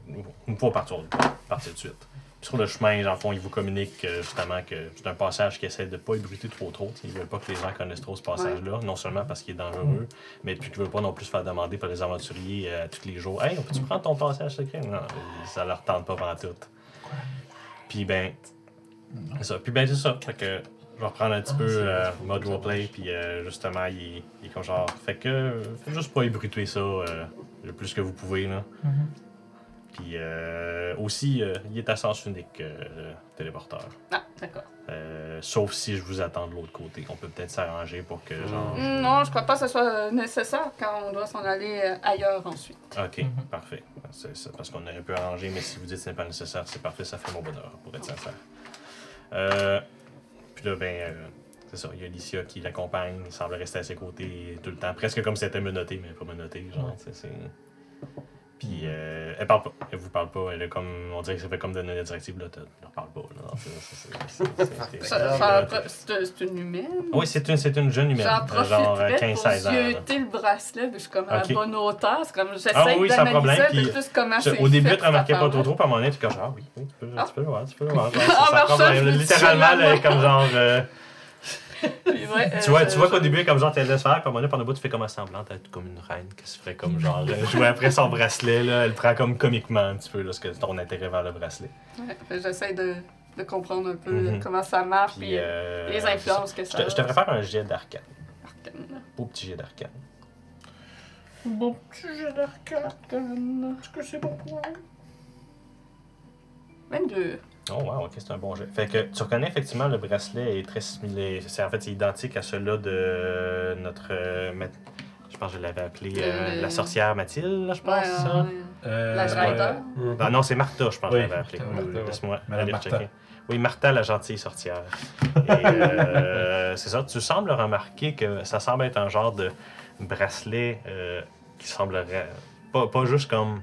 nous pouvons partir, partir de suite. Sur le chemin, dans le fond, ils vous communiquent euh, justement que c'est un passage qui essaie de pas ébruiter trop trop. Ils veulent pas que les gens connaissent trop ce passage-là, non seulement parce qu'il est dangereux, mais puis qu'ils veulent pas non plus se faire demander par les aventuriers euh, tous les jours Hey, on peut-tu prendre ton passage secret Non, ça leur tente pas pendant tout. Puis ben, c'est ça. Puis ben, c'est ça. Fait que je vais reprendre un petit peu euh, mode roleplay, puis euh, justement, il il est comme genre. Fait que, faites juste pas ébruiter ça le plus que vous pouvez, là. Mhm. Puis euh, aussi, euh, il est à sens unique, euh, le téléporteur. Ah, d'accord. Euh, sauf si je vous attends de l'autre côté. On peut peut-être s'arranger pour que, genre. Hmm, Non, je crois pas que ce soit euh, nécessaire car on doit s'en aller euh, ailleurs ensuite. Ok, Mhm. parfait. C'est ça, parce qu'on aurait pu arranger, mais si vous dites que ce n'est pas nécessaire, c'est parfait, ça fait mon bonheur, pour être sincère. Euh, puis là, ben, euh, c'est ça, il y a Alicia qui l'accompagne, il semble rester à ses côtés tout le temps, presque comme si elle était menottée, mais pas menottée, genre, c'est... Puis euh, elle parle pas, elle vous parle pas, elle est comme, on dirait que ça fait comme donner la directive, là, tu leur parle pas, là, c'est- une humaine? Oui, c'est une, c'est une jeune humaine, J'en euh, genre euh, profiterais 15-16 pour ans. zioter le bracelet, mais je suis comme à la bonne hauteur. C'est comme j'essaie Ah oui, sans problème, puis plus comment Je- c'est Au début, tu remarquais pas trop trop, puis à un moment donné, tu es comme genre, ah oui, tu peux, tu peux le voir, tu peux le voir. Genre, sans problème. Littéralement, comme genre. Euh, ouais, tu euh, vois, tu vois qu'au je- début, comme genre, tu laisses faire, puis à un moment donné, pendant le bout, tu fais comme un semblant d'être comme une reine qui se ferait comme genre. euh, jouer après son bracelet, là, elle prend comme comiquement un petit peu, là, ce que ton intérêt vers le bracelet. ouais, que J'essaie de, de comprendre un peu Mhm. comment ça marche, Puis. puis euh, euh, les influences que Je ça a. je te ferais faire un jet d'arcane. Arcane. Beau petit jet d'arcane. Bon petit jeu d'arcane. Est-ce que c'est bon pour 22. Oh wow, ok, c'est un bon jet. Fait que tu reconnais effectivement le bracelet est très similaire. C'est en fait c'est identique à celui-là de notre euh, je pense que je l'avais appelé euh, Le- la sorcière Mathilde, là, je pense. Ouais, ça? ouais. Euh, La Schneider. ouais. Ah non, c'est Martha, je pense que je l'avais appelé. Martha. Laisse-moi Madame aller Martha. checker. Oui, Martha, la gentille sorcière. Et euh, c'est ça, tu sembles remarquer que ça semble être un genre de bracelet euh, qui semblerait pas, pas juste comme.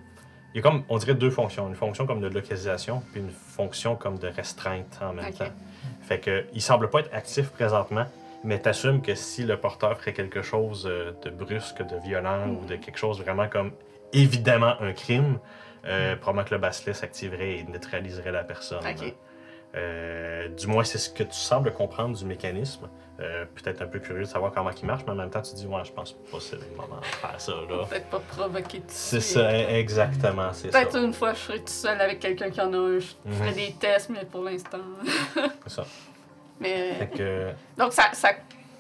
Il y a comme, on dirait deux fonctions. Une fonction comme de localisation, puis une fonction comme de restreinte en même temps. Fait que, il semble pas être actif présentement, mais t'assumes que si le porteur ferait quelque chose euh, de brusque, de violent ou de quelque chose vraiment comme évidemment un crime, euh, probablement que le bracelet s'activerait et neutraliserait la personne. Euh, du moins, c'est ce que tu sembles comprendre du mécanisme. Euh, Peut-être un peu curieux de savoir comment il marche, mais en même temps, tu dis, ouais, je pense pas que c'est le moment de faire ça, là. Peut-être pas provoquer tout C'est ça, exactement, c'est ça. Peut-être une fois, je serai tout seul avec quelqu'un qui en a un. Je ferai Mhm. des tests, mais pour l'instant. C'est ça. mais Fait que, Donc, ça, ça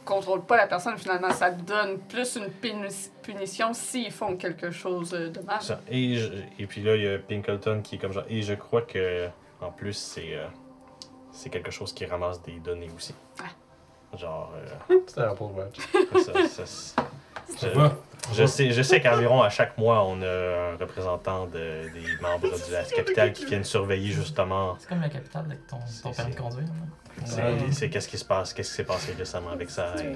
contrôle pas la personne, finalement. Ça donne plus une puni- punition s'ils font quelque chose euh, de mal. ça. Et, je- et puis là, il y a Pinkleton qui est comme genre. Et je crois que, en plus, c'est euh, c'est quelque chose qui ramasse des données aussi. Genre, euh, C'était un pauvre match. ça, Je sais je- sais, je sais qu'environ à chaque mois, on a un représentant de- des membres de la capitale qui viennent surveiller justement. C'est comme la capitale avec ton, ton C'est- permis de c'est- conduire. C'est c'est qu'est-ce qui se passe, qu'est-ce qui s'est passé récemment avec ça. et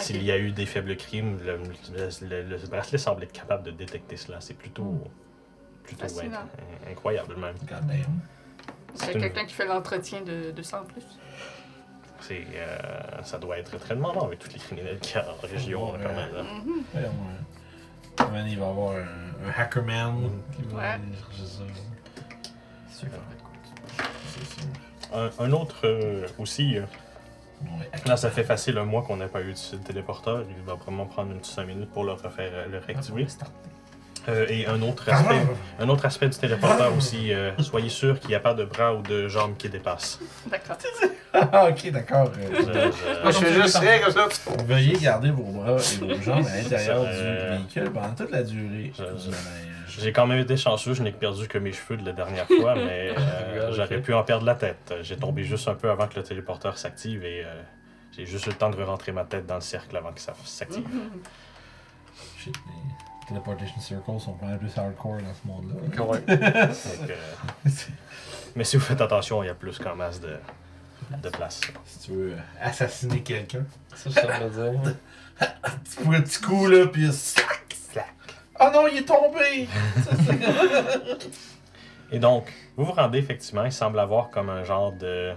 S'il y a eu des faibles crimes, le, le- le- le bracelet semble être capable de détecter cela. C'est plutôt, plutôt Fascinant. inc- incroyable même. God damn. C'est une- quelqu'un qui fait l'entretien de, de ça en plus? C'est, euh, ça doit être très demandant avec tous les criminels qu'il y a en région. Ouais. quand même, là. Mhm. Ouais, ouais. Man, il va y avoir un, un hackerman qui va chercher ça. C'est sûr sûr. Un, un autre euh, aussi, euh, Là, ça fait facile un mois qu'on n'a pas eu de téléporteur. Il va vraiment prendre une petite 5 minutes pour le refaire, le réactiver. Euh, et un autre aspect, un autre aspect du téléporteur aussi, euh, soyez sûr qu'il n'y a pas de bras ou de jambes qui dépassent. D'accord. Ah, ok, d'accord. euh, Euh, je- Moi, je fais juste rien comme ça. Veuillez garder vos bras et vos jambes à l'intérieur Euh, du véhicule pendant toute la durée je- du je- manège. J'ai quand même été chanceux, je n'ai perdu que mes cheveux de la dernière fois, mais euh, j'aurais pu en perdre la tête. J'ai tombé juste un peu avant que le téléporteur s'active et euh, j'ai juste eu le temps de rentrer ma tête dans le cercle avant que ça s'active. Shit, teleportation circles sont pas mal plus hardcore dans ce monde-là. Ouais. Donc, euh, mais si vous faites attention, il y a plus qu'en masse de, de place. Si tu veux euh, assassiner quelqu'un, Ça, ça veut dire. tu un petit coup là, pis slack, slack. Oh non, il est tombé! Et donc, vous vous rendez effectivement, il semble avoir comme un genre de.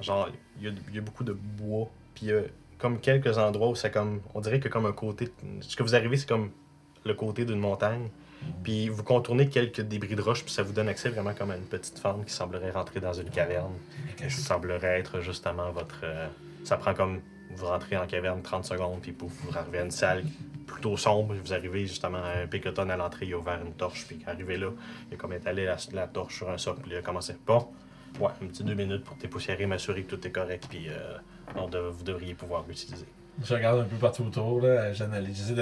Genre, il y a, il y a beaucoup de bois, puis il y a comme quelques endroits où c'est comme. On dirait que comme un côté. Ce que vous arrivez, c'est comme le côté d'une montagne. Puis vous contournez quelques débris de roche, puis ça vous donne accès vraiment comme à une petite fente qui semblerait rentrer dans une caverne. Qui semblerait être justement votre. euh, ça prend comme. Vous rentrez en caverne 30 secondes, puis pouf, vous arrivez à une salle plutôt sombre. Vous arrivez justement à un picoton à l'entrée, il a ouvert une torche, puis arrivé là, il a comme étalé la, la torche sur un socle, puis il a commencé. Bon, ouais, un petit deux minutes pour dépoussiérer, m'assurer que tout est correct, puis euh, on vous devriez pouvoir l'utiliser. Je regarde un peu partout autour, là, j'analyse,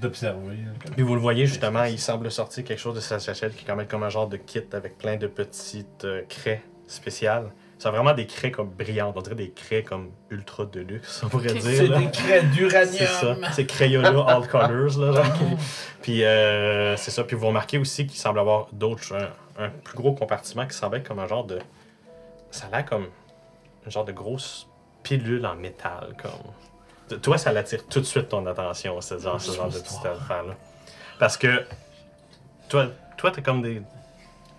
d'observer. Puis vous le voyez justement, il semble sortir quelque chose de sa sachette qui est quand même comme un genre de kit avec plein de petites euh, craies spéciales. C'est vraiment des craies comme brillantes, on dirait des craies comme ultra de luxe, on pourrait dire. C'est des craies d'uranium! C'est ça, c'est Crayola All Colors, là, genre. Puis euh, c'est ça, puis vous remarquez aussi qu'il semble avoir d'autres, un, un plus gros compartiment qui semble être comme un genre de... Ça a l'air comme un genre de grosse pilule en métal, comme... Toi, ça l'attire tout de suite ton attention, ce genre, ce genre de petite affaire-là. Parce que toi, toi t'as comme des...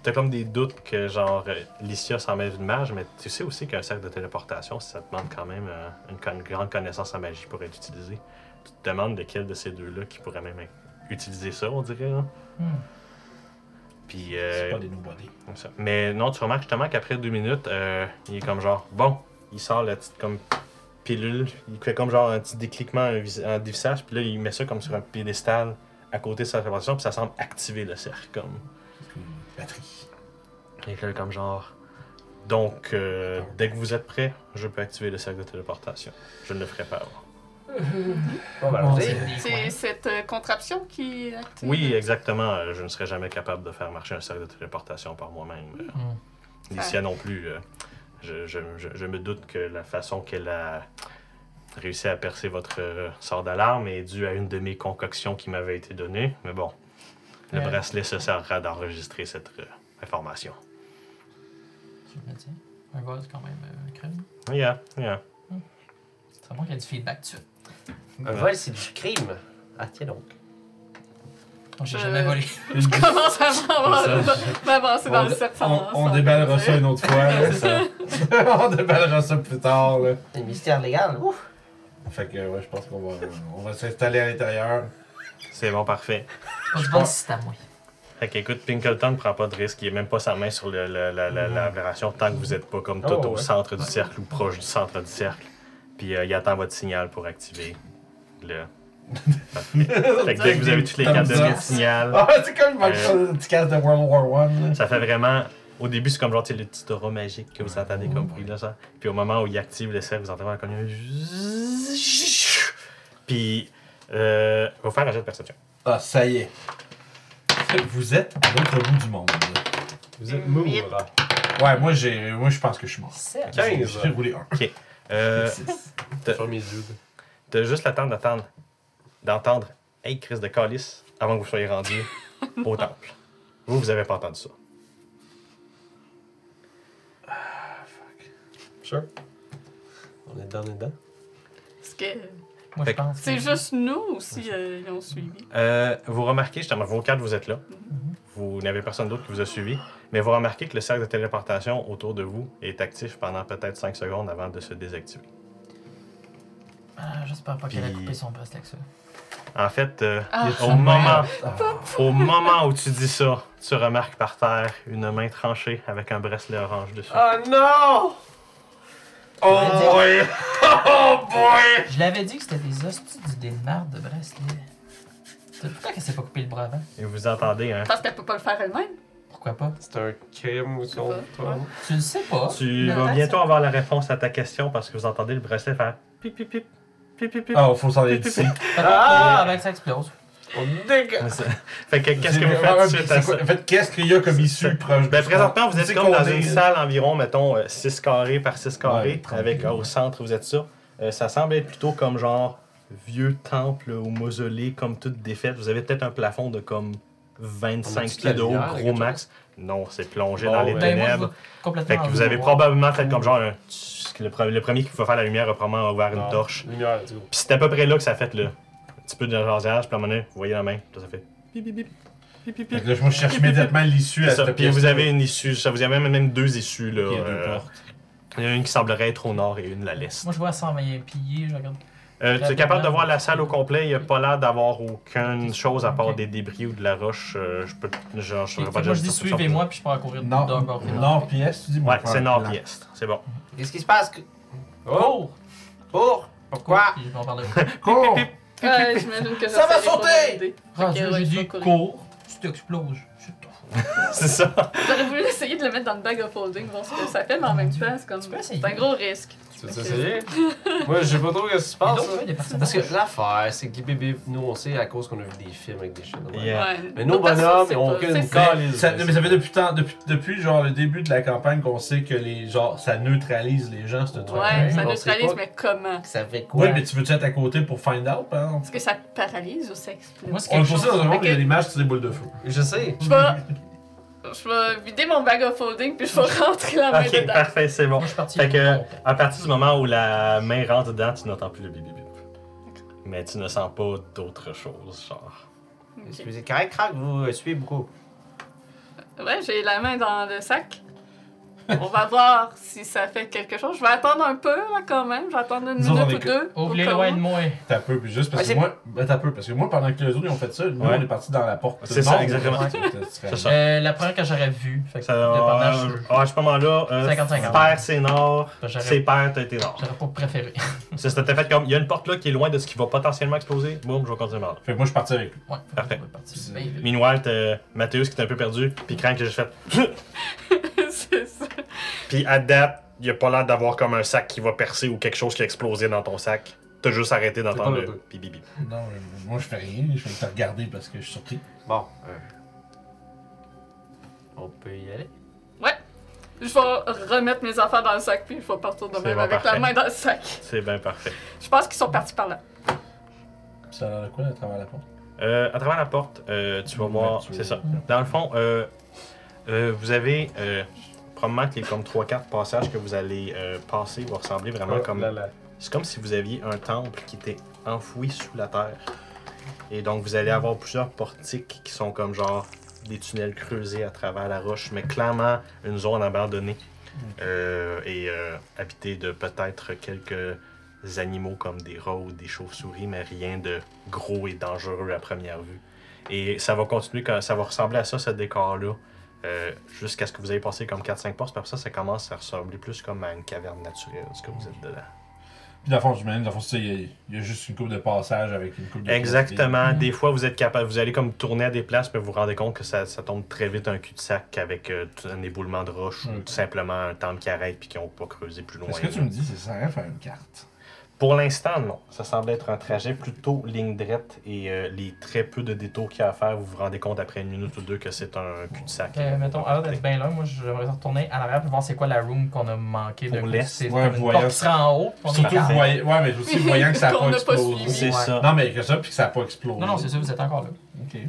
T'as comme des doutes que, genre, Licia s'en met une mage, mais tu sais aussi qu'un cercle de téléportation, ça demande quand même euh, une, grande connaissance en magie pour être utilisé. Tu te demandes de quel de ces deux-là qui pourrait même utiliser ça, on dirait. Là. Hmm. Puis, C'est euh, pas des nobody. Mais non, tu remarques justement qu'après deux minutes, euh, il est comme genre, bon, il sort la petite comme pilule, il fait comme genre un petit décliquement en vis- en visage, puis là, il met ça comme sur un piédestal à côté de sa téléportation, puis ça semble activer le cercle, comme. Une batterie. Et là, comme genre. Donc, euh, dès que vous êtes prêt, je peux activer le cercle de téléportation. Je ne le ferai pas avant. Bon, c'est cette euh, contraption qui active? Oui, exactement. euh, Je ne serais jamais capable de faire marcher un cercle de téléportation par moi-même. Euh, Hmm. Licia non plus. euh, je, je- je- me doute que la façon qu'elle a réussi à percer votre euh, sort d'alarme est due à une de mes concoctions qui m'avait été donnée. Mais bon, le Ouais. bracelet se servira d'enregistrer cette euh, information. Je me dis. Un vol, c'est quand même euh, crème. Yeah, yeah. C'est bon qu'il y ait du feedback dessus. Un vol, c'est du crime. Ah, tiens donc. J'ai Euh, jamais volé. Je commence à m'avancer- dans On, le on, 700. on déballera ça une autre fois. là. C'est ça. on déballera ça plus tard. Là. Les mystères légal. Ouf. Fait que ouais, je pense qu'on va, on va s'installer à l'intérieur. C'est bon, parfait. Pas du bon système, oui. Fait qu'écoute, Pinkleton ne prend pas de risque. Il n'est même pas sa main sur le- le- la, la, la aberration tant que vous n'êtes pas comme tout Oh, au ouais. centre du cercle ou proche du centre du cercle. Puis euh, il attend votre signal pour activer le. Fait que dès que vous avez toutes les cartes de signal, Ah, c'est comme Euh, le petit casque de World War One. là. ça fait vraiment. Au début, c'est comme genre tu sais, le petit aura magique que vous entendez comme bruit là, ça. Puis au moment où il active le cercle, vous entendez comme un. Puis. Euh, on va faire un jet de perception. Ah, ça y est. Vous êtes à l'autre bout du monde. là. Vous êtes là. Ouais, moi, j'ai, moi je pense que je suis mort. 15. J'ai roulé un. Euh, mes yeux. T'as juste le temps d'attendre, d'entendre Hey, Chris de Calice avant que vous soyez rendu au temple. Vous, vous avez pas entendu ça. Sure. On est dedans, on est dedans. Est-ce que Moi, je Fait que pense. c'est que- juste nous ou si euh, ils ont suivi? Euh, vous remarquez, justement, vos quatre, vous êtes là. Vous n'avez personne d'autre qui vous a suivi. Mais vous remarquez que le cercle de téléportation autour de vous est actif pendant peut-être 5 secondes avant de se désactiver. Ah, J'espère pas qu'elle a Puis- coupé son bracelet avec ça. En fait, euh, Ah. au, moment, Ah, au moment où tu dis ça, tu remarques par terre une main tranchée avec un bracelet orange dessus. Oh non! Oh boy! Oh boy! Je l'avais dit que c'était des hosties de merde de bracelet. C'est pourquoi qu'elle s'est pas coupé le bras avant? Et vous entendez, hein? Parce qu'elle peut pas le faire elle-même. Pourquoi pas? C'est un crime ou son. pas. Tu le sais pas. Tu vas bientôt avoir la réponse à ta question parce que vous entendez le bracelet faire pip pip pip? Pip pip pip. Ah, faut s'en aller d'ici. Ah! Que ça explose. On dégage. Fait que qu'est-ce que vous faites suite à ça? En fait, qu'est-ce qu'il y a comme issue proche Ben, présentement, vous êtes comme dans une salle environ, mettons, 6 carrés par 6 carrés, avec euh, au centre, vous êtes ça. Euh, ça semble être plutôt comme genre vieux temple ou mausolée, comme toute défaite. Vous avez peut-être un plafond de comme 25 On a-tu de pieds de haut, gros max. Non, c'est plongé dans les ben, ténèbres. Fait que vous avez probablement fait comme genre un... Le pre- le premier qui va faire la lumière a probablement ouvert une Non. torche. Lumière, let's go. Puis c'est à peu près là que ça a fait le un petit peu de jasage, puis à un moment donné, vous voyez la main, puis ça fait bip bip bip. Bip bip Fait bip. que là, moi, je cherche immédiatement l'issue à ça. cette Puis pièce. vous avez une issue, ça vous avez même, même deux issues là. Il y a deux euh, portes. Il y en a une qui semblerait être au nord et une à l'est. Moi, je vois 120 pieds, je regarde. Euh, tu es capable de voir la salle au complet, il n'y a pas l'air d'avoir aucune chose à part des débris ou de la roche. euh, je peux. Genre, je pas moi, dire je dis suivez-moi, puis je peux courir Nord, puis nord puis est, tu dis? Ouais, c'est nord et est. C'est bon. Qu'est-ce qui se passe? que- Oh! Cours! Pour! Pourquoi? Puis je vais en parler. Cours! Ouais, j'imagine que Ça va serait pas sauter! j'ai je dit cours, tu t'exploses. C'est tout. c'est ça. J'aurais voulu essayer de le mettre dans le bag of holding, voir ce que ça fait, mais en même temps, c'est comme. C'est un gros risque. Tu veux essayer? Moi, je sais pas trop ce qui se passe. donc, ouais, personnes Parce que l'affaire, c'est que les bébés, nous, on sait à cause qu'on a vu des films avec des même. Yeah. Ouais. Mais nos bonhommes, ils ont pas- aucune ça. Ça- mais ça fait depuis, tant, depuis, depuis genre le début de la campagne qu'on sait que les genre ça neutralise les gens ce truc. Ouais, ça on neutralise, mais comment? Ça fait quoi? Oui, mais tu veux-tu être à côté pour find out, par exemple? Est-ce que ça paralyse ou ça explose? Moi, c'est On le quelque sait dans un chose. monde où il y a matchs sur des boules de feu. Je sais. Je vais. Je vais vider mon bag of holding puis je vais rentrer la main Ok, dedans. parfait, c'est bon. Moi, je suis parti. Fait que, à partir du moment où la main rentre dedans, tu n'entends plus le bip bip bip. Mais tu ne sens pas d'autre chose, genre. Est-ce Ok. que vous êtes correct, crack? Vous euh, suivez beaucoup. Ouais, j'ai la main dans le sac. On va voir si ça fait quelque chose. Je vais attendre un peu, là, quand même. Je vais attendre une minute est ou deux. cas loin de moi. T'as peu, puis juste parce Ouais, que moi. Ben, t'as peu, parce que moi, pendant que les autres ils ont fait ça, nous, Ouais. on est parti dans la porte. C'est ça, exactement. ouais, c'était- c'était- C'est ça. Euh, la première que j'aurais vue. Fait que, Ça, dépendant, euh, je- ah, à ce moment-là, euh, 50-50. père c'est nord, J'aurais- c'est père t'as été nord. J'aurais pas préféré. T'as fait comme, il y a une porte là qui est loin de ce qui va potentiellement exploser, boum, je vais continuer par là. Fait que moi, je suis parti avec lui. Ouais, Parfait. Ben, Meanwhile, t'as Mathéus qui est un peu perdu, puis Crank que j'ai fait. Puis à date, il a pas l'air d'avoir comme un sac qui va percer ou quelque chose qui a explosé dans ton sac. T'as juste arrêté d'entendre le bip bip. Non, euh, moi, je fais rien. Je vais te regarder parce que je suis surpris. Bon. euh, On peut y aller. Je vais remettre mes affaires dans le sac puis je vais partir de même bon, avec parfait. la main dans le sac. C'est bien parfait. Je pense qu'ils sont partis par là. Ça a l'air de quoi à travers la porte? Euh, à travers la porte, euh, tu vas voir, c'est ça. Dans le fond, euh, euh, vous avez euh, probablement que les comme 3-4 passages que vous allez euh, passer vont ressembler vraiment Oh comme. C'est comme si vous aviez un temple qui était enfoui sous la terre. Et donc, vous allez avoir plusieurs portiques qui sont comme genre des tunnels creusés à travers la roche, mais clairement une zone abandonnée euh, et euh, habitée de peut-être quelques animaux comme des rats ou des chauves-souris, mais rien de gros et dangereux à première vue. Et ça va continuer, comme- ça va ressembler à ça, ce décor-là, euh, jusqu'à ce que vous ayez passé comme 4-5 postes. Puis après ça, ça commence à ressembler plus comme à une caverne naturelle, ce que vous êtes dedans. Puis, dans le fond, j'imagine, dans le fond, il y, a- il y a juste une coupe de passage avec une coupe de. Exactement. Des fois, vous êtes capable, vous allez comme tourner à des places, puis vous vous rendez compte que ça, ça tombe très vite un cul-de-sac avec euh, un éboulement de roches ou tout simplement un temple qui arrête puis qui n'ont pas creusé plus loin. Est-ce que tu me dis, c'est ça rien faire une carte? Pour l'instant, non. Ça semble être un trajet plutôt ligne droite et euh, les très peu de détours qu'il y a à faire, vous vous rendez compte après une minute ou deux que c'est un cul-de-sac. Euh, mettons, avant d'être bien là, moi j'aimerais retourner à l'arrière pour voir c'est quoi la room qu'on a manqué de Pour l'est. C'est Ouais, comme une voyant porte qui sera en haut. puis on est Surtout, capable. voyant, ouais, mais aussi voyant que ça n'a Qu'on pas n'a pas explosé. suivi. C'est Ouais. ça. Non, mais que ça, puis que ça n'a pas explosé. Non, non, c'est ça, vous êtes encore là. Ok.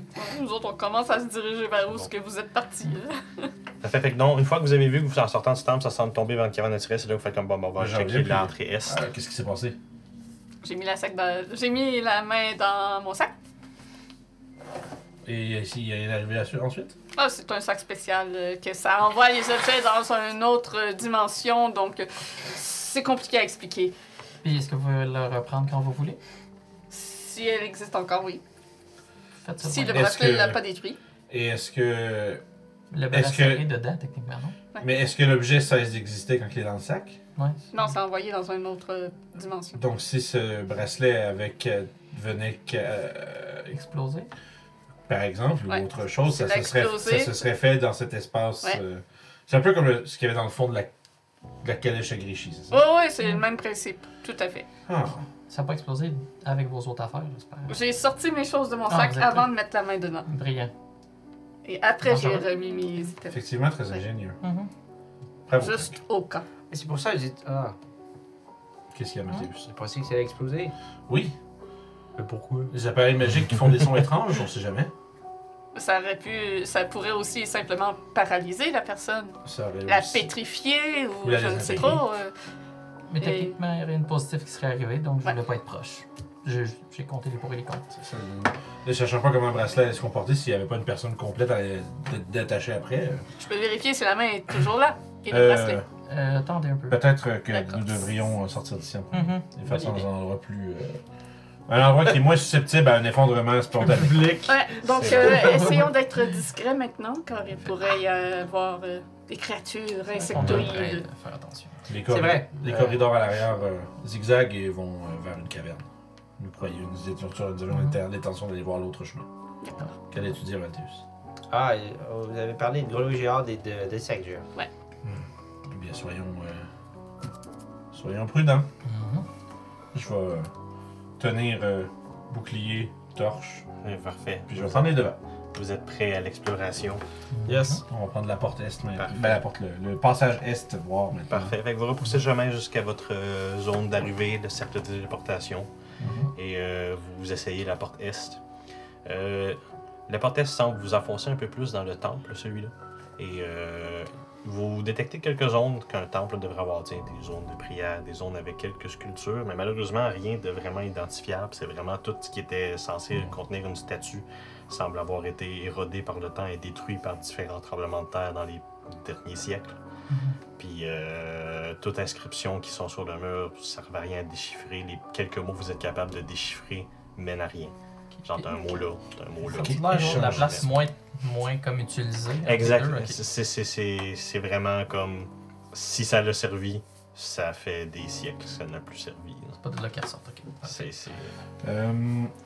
Nous autres, on commence à se diriger vers où ce que vous êtes partis. là. Ça fait, fait que non, une fois que vous avez vu que vous en sortant du temple, ça semble tomber vers le caverne naturelle, c'est là que vous faites comme bon, bon, on va Ouais, checker l'entrée est. Ah, Qu'est-ce qui s'est passé? J'ai mis la sac dans... J'ai mis la main dans mon sac. Et ici, il y a une arrivée à suite ensuite? Ah, c'est un sac spécial euh, que ça envoie les objets dans une autre euh, dimension, donc euh, c'est compliqué à expliquer. Puis est-ce que vous voulez le reprendre quand vous voulez? Si elle existe encore, oui. Ça. Si le bracelet ne l'a pas détruit. Et est-ce que. Le Est-ce bracelet que- est dedans, techniquement, non? Mais est-ce que l'objet cesse d'exister quand il est dans le sac? Ouais. Non, c'est envoyé dans une autre euh, dimension. Donc, si ce bracelet avec euh, venait euh, Explosé. par exemple, Ouais. ou autre chose, ça se, serait, explosé. ça se serait fait dans cet espace. Ouais. euh, c'est un peu comme le- ce qu'il y avait dans le fond de la, de la calèche à Grichy, c'est ça? Oui, oui, c'est le même principe. Tout à fait. Ah. Ça n'a pas explosé avec vos autres affaires, j'espère. J'ai sorti mes choses de mon Ah, sac vous êtes avant prêt. de mettre la main dedans. Brillant. Et après, j'ai remis mes items. Effectivement, très ingénieux. Mhm. Bravo. Juste au cas. Et c'est pour ça que j'ai dit. Ah, Qu'est-ce qu'il y a, Mathéus? j'ai pensé que ça allait exploser. Oui, Mais pourquoi? Les appareils magiques qui font des sons étranges, on sait jamais. Ça aurait pu. Ça pourrait aussi simplement paralyser la personne. Ça aurait La aussi- pétrifier ou Ou la je ne sais pas. euh, Mais Et- techniquement, il n'y a rien de positif qui serait arrivé, donc je Ouais. voulais pas être proche. Je- J'ai compté les pour et les contre. Ne sachant pas comment un bracelet allait se comporter s'il n'y avait pas une personne complète à détacher après. euh, je peux vérifier si la main est toujours là. Et le euh, bracelet. Euh, attendez un peu. Peut-être que D'accord. nous devrions sortir d'ici en premier. Mhm. De façon Bonne dans idée. un endroit plus. euh, Un endroit qui est moins susceptible à un effondrement spontané. Public. Ouais, donc C'est euh, essayons d'être discrets maintenant, car il pourrait y avoir euh, des créatures On devrait insectoïdes. faire attention. Les, C'est vrai. les Euh, corridors à l'arrière euh, zigzaguent et vont euh, vers une caverne. Nous croyons, nous étions sur nous avions l'intention d'aller voir l'autre chemin. D'accord. Qu'allais-tu dire, Mathéus Ah, et, oh, vous avez parlé de grenouilles géantes et de- d'insectes géants. Eh bien, soyons. euh, soyons prudents. Mhm. Je vais euh, tenir euh, bouclier, torche, Ouais, Parfait. puis je vais prendre les devants. Vous êtes prêts à l'exploration. Yes. On va prendre la porte est, ben, la porte, le, le passage est, voir maintenant. Parfait. Fait que vous repoussez le chemin jusqu'à votre euh, zone d'arrivée, le cercle de téléportation. Mhm. Et euh, vous essayez la porte est. Euh, la porte est semble vous enfoncer un peu plus dans le temple, celui-là. Et euh, vous détectez quelques zones qu'un temple devrait avoir. Tiens, des zones de prière, des zones avec quelques sculptures, mais malheureusement, rien de vraiment identifiable. C'est vraiment tout ce qui était censé contenir une statue semble avoir été érodé par le temps et détruit par différents tremblements de terre dans les derniers siècles. Puis euh, toute inscription qui sont sur le mur ne servent à rien à déchiffrer. Les quelques mots que vous êtes capable de déchiffrer mènent à rien. Genre, un mot là, un mot là. La place moins, moins comme utilisée. Exact. deux, ok. C'est- c'est- C'est c'est vraiment comme si ça l'a servi, ça fait des siècles que ça n'a plus servi. C'est pas de là qu'elle sort, ok. C'est- c'est- Euh,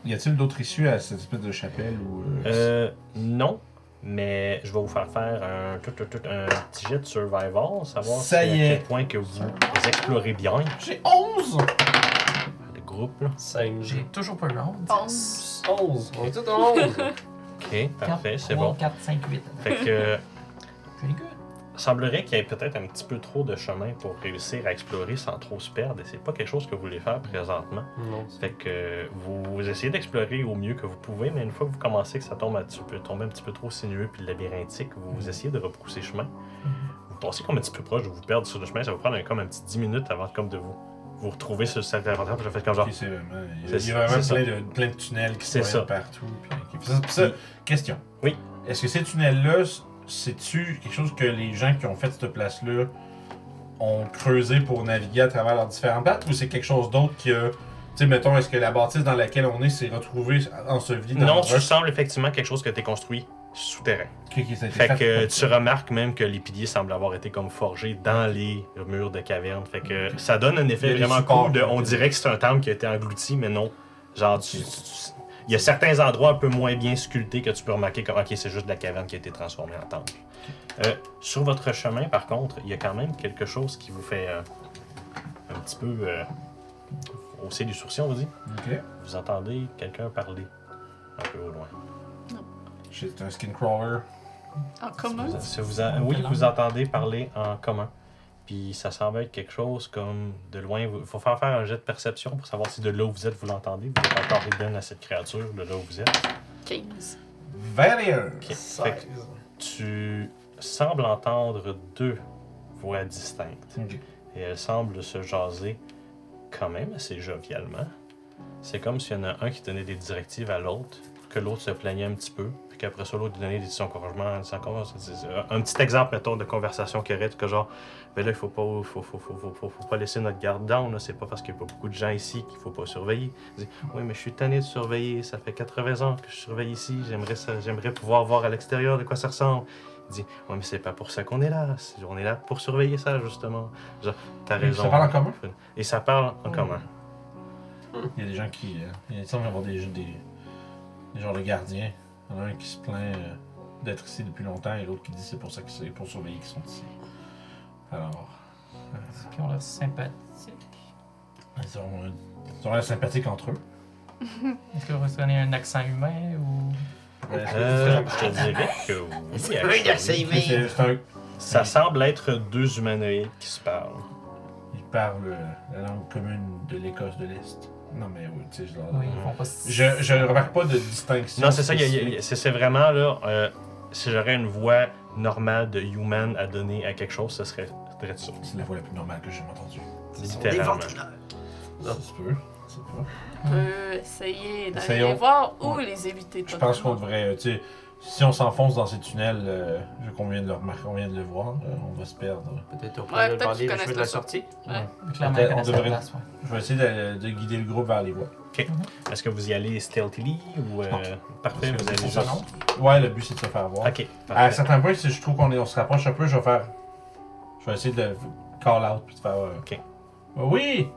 y a-t-il d'autres issues à cette espèce de chapelle ou. euh, Euh, non, mais je vais vous faire faire un, tout, tout, tout, un petit jet de survival, savoir Ça si- y à quel point que vous explorez bien J'ai 11 le groupe. Là. 5. J'ai toujours pas round. 11. 11. On est tous 11. Ok, parfait, c'est bon. 4, 5, 8. Fait que Pretty good. Semblerait qu'il y ait peut-être un petit peu trop de chemin pour réussir à explorer sans trop se perdre. Et c'est pas quelque chose que vous voulez faire présentement. non. Fait que vous, vous essayez d'explorer au mieux que vous pouvez, mais une fois que vous commencez que ça tombe un petit peu, tomber un petit peu trop sinueux puis labyrinthique, vous, vous essayez de repousser chemin. Vous passez comme un petit peu proche de vous perdre sur le chemin, ça va prendre un- comme un petit 10 minutes avant comme de vous, vous retrouver sur cet avantage. Puis je fais comme genre. Il y a, il y a vraiment plein de, plein de tunnels qui C'est se partout. Puis ça, puis ça, question. Oui. Est-ce que ces tunnels-là, c'est-tu quelque chose que les gens qui ont fait cette place-là ont creusé pour naviguer à travers leurs différentes plates ou c'est quelque chose d'autre qui a. Tu sais, mettons, est-ce que la bâtisse dans laquelle on est s'est retrouvée ensevelie dans Non, ça semble effectivement quelque chose qui a été construit souterrain. Ok, ok, ça a été Fait que tu remarques même que les piliers semblent avoir été comme forgés dans les murs de caverne. Fait que ça donne un effet vraiment cool de on dirait que c'est un temple qui a été englouti, mais non. Genre, tu- tu- tu- il y a certains endroits un peu moins bien sculptés que tu peux remarquer que ok, c'est juste de la caverne qui a été transformée en temple. Euh, sur votre chemin, par contre, il y a quand même quelque chose qui vous fait euh, un petit peu euh, hausser les sourcils, on va dire. Ok. Vous entendez quelqu'un parler un peu au loin. C'est un skin crawler. En commun? Ça vous a- oui, vous entendez parler en commun. Puis ça semble être quelque chose comme de loin. Il faut faire faire un jet de perception pour savoir si de là où vous êtes, vous l'entendez. Vous êtes encore hidden à cette créature, de là où vous êtes. 15. 21. Ok. Fait que tu sembles entendre deux voix distinctes. Et elles semblent se jaser quand même assez jovialement. C'est comme s'il y en a un qui donnait des directives à l'autre, que l'autre se plaignait un petit peu, puis qu'après ça, l'autre lui donnait des encouragements. des encouragements. Un petit exemple, mettons, de conversation qu'il y aurait, que genre, mais là, il faut pas, faut, faut, faut, faut, faut- faut pas laisser notre garde down, là. c'est pas parce qu'il n'y a pas beaucoup de gens ici qu'il faut pas surveiller. Il dit, oui, mais je suis tanné de surveiller, ça fait 80 ans que je surveille ici, j'aimerais ça- j'aimerais pouvoir voir à l'extérieur de quoi ça ressemble. Il dit Ouais, mais c'est pas pour ça qu'on est là. On est là pour surveiller ça, justement. Genre, t'as raison. ça parle en commun? Et ça parle en commun. Il y a des gens qui. euh, il semble y avoir des, des, des genres de gardiens. Il y en a un qui se plaint euh, d'être ici depuis longtemps et l'autre qui dit c'est pour ça que c'est pour surveiller qu'ils sont ici. Alors, Est-ce qu'ils ont l'air sympathiques? ils ont, euh, ils ont l'air sympathiques entre eux. Est-ce que vous reconnaissez un accent humain ou? Euh, je te dirais que oui. C'est actually. un accent humain. C'est c'est un. Ça semble être deux humanoïdes qui se parlent. Ils parlent euh, la langue commune de l'Écosse de l'Est. Non, mais oui, tu sais, je leur- Oui, ils font pas si- Je, je ne remarque pas de distinction. Non, c'est ça, il y a- il y a- spécifique. c'est c'est vraiment là. euh, si j'aurais une voix normale de human à donner à quelque chose, ce serait très ça. C'est la voix la plus normale que j'ai jamais entendue. Littéralement. Ça se peut. ça se peut. On peut essayer d'aller Essayons. les voir ou Ouais. les éviter. Je pense qu'on devrait, euh, tu sais, si on s'enfonce dans ces tunnels, euh, vu qu'on vient de le remarquer, on vient de le voir, euh, on va se perdre. Peut-être on Ouais, pourrait leur peut-être qu'ils le connaissent chemin de la la sortie. Ouais. Clairement, Peut-être ils on connaissent la devrait- place, ouais. Je vais essayer de, de guider le groupe vers les voies. Est-ce que vous y allez stealthily ou. euh, parfait, Parce vous que allez c'est juste. ça? Ouais, le but c'est de se faire voir. Ok. À un parfait. certain point, si je trouve qu'on est- on se rapproche un peu, je vais faire. Je vais essayer de call out puis de faire. euh, Ok. Oui!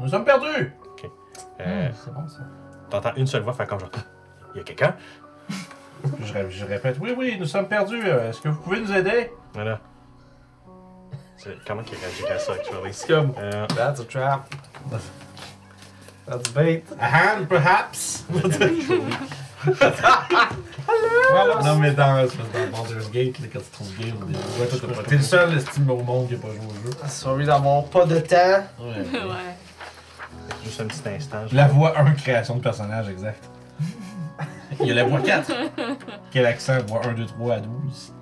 Nous sommes perdus! Euh, Hum, c'est bon ça. T'entends une seule voix faire comme genre. Il y a quelqu'un? Je, ré- je répète, oui, oui, nous sommes perdus. euh, Est-ce que vous pouvez nous aider? Voilà. Comment qu'il réagirait à ça, actually? C'est comme, Euh, that's a trap. That's bait. A hand, perhaps? Voilà. non, mais dans, dans Baldur's Gate, là, quand tu trouves pas- t'es le seul estime au monde qui a pas joué au jeu. Sorry d'avoir pas de temps. Ouais. ouais. juste un petit instant. La voix 1, création de personnage, exact. Il y a la voix 4. Quel accent, voix 1, 2, 3 à 12.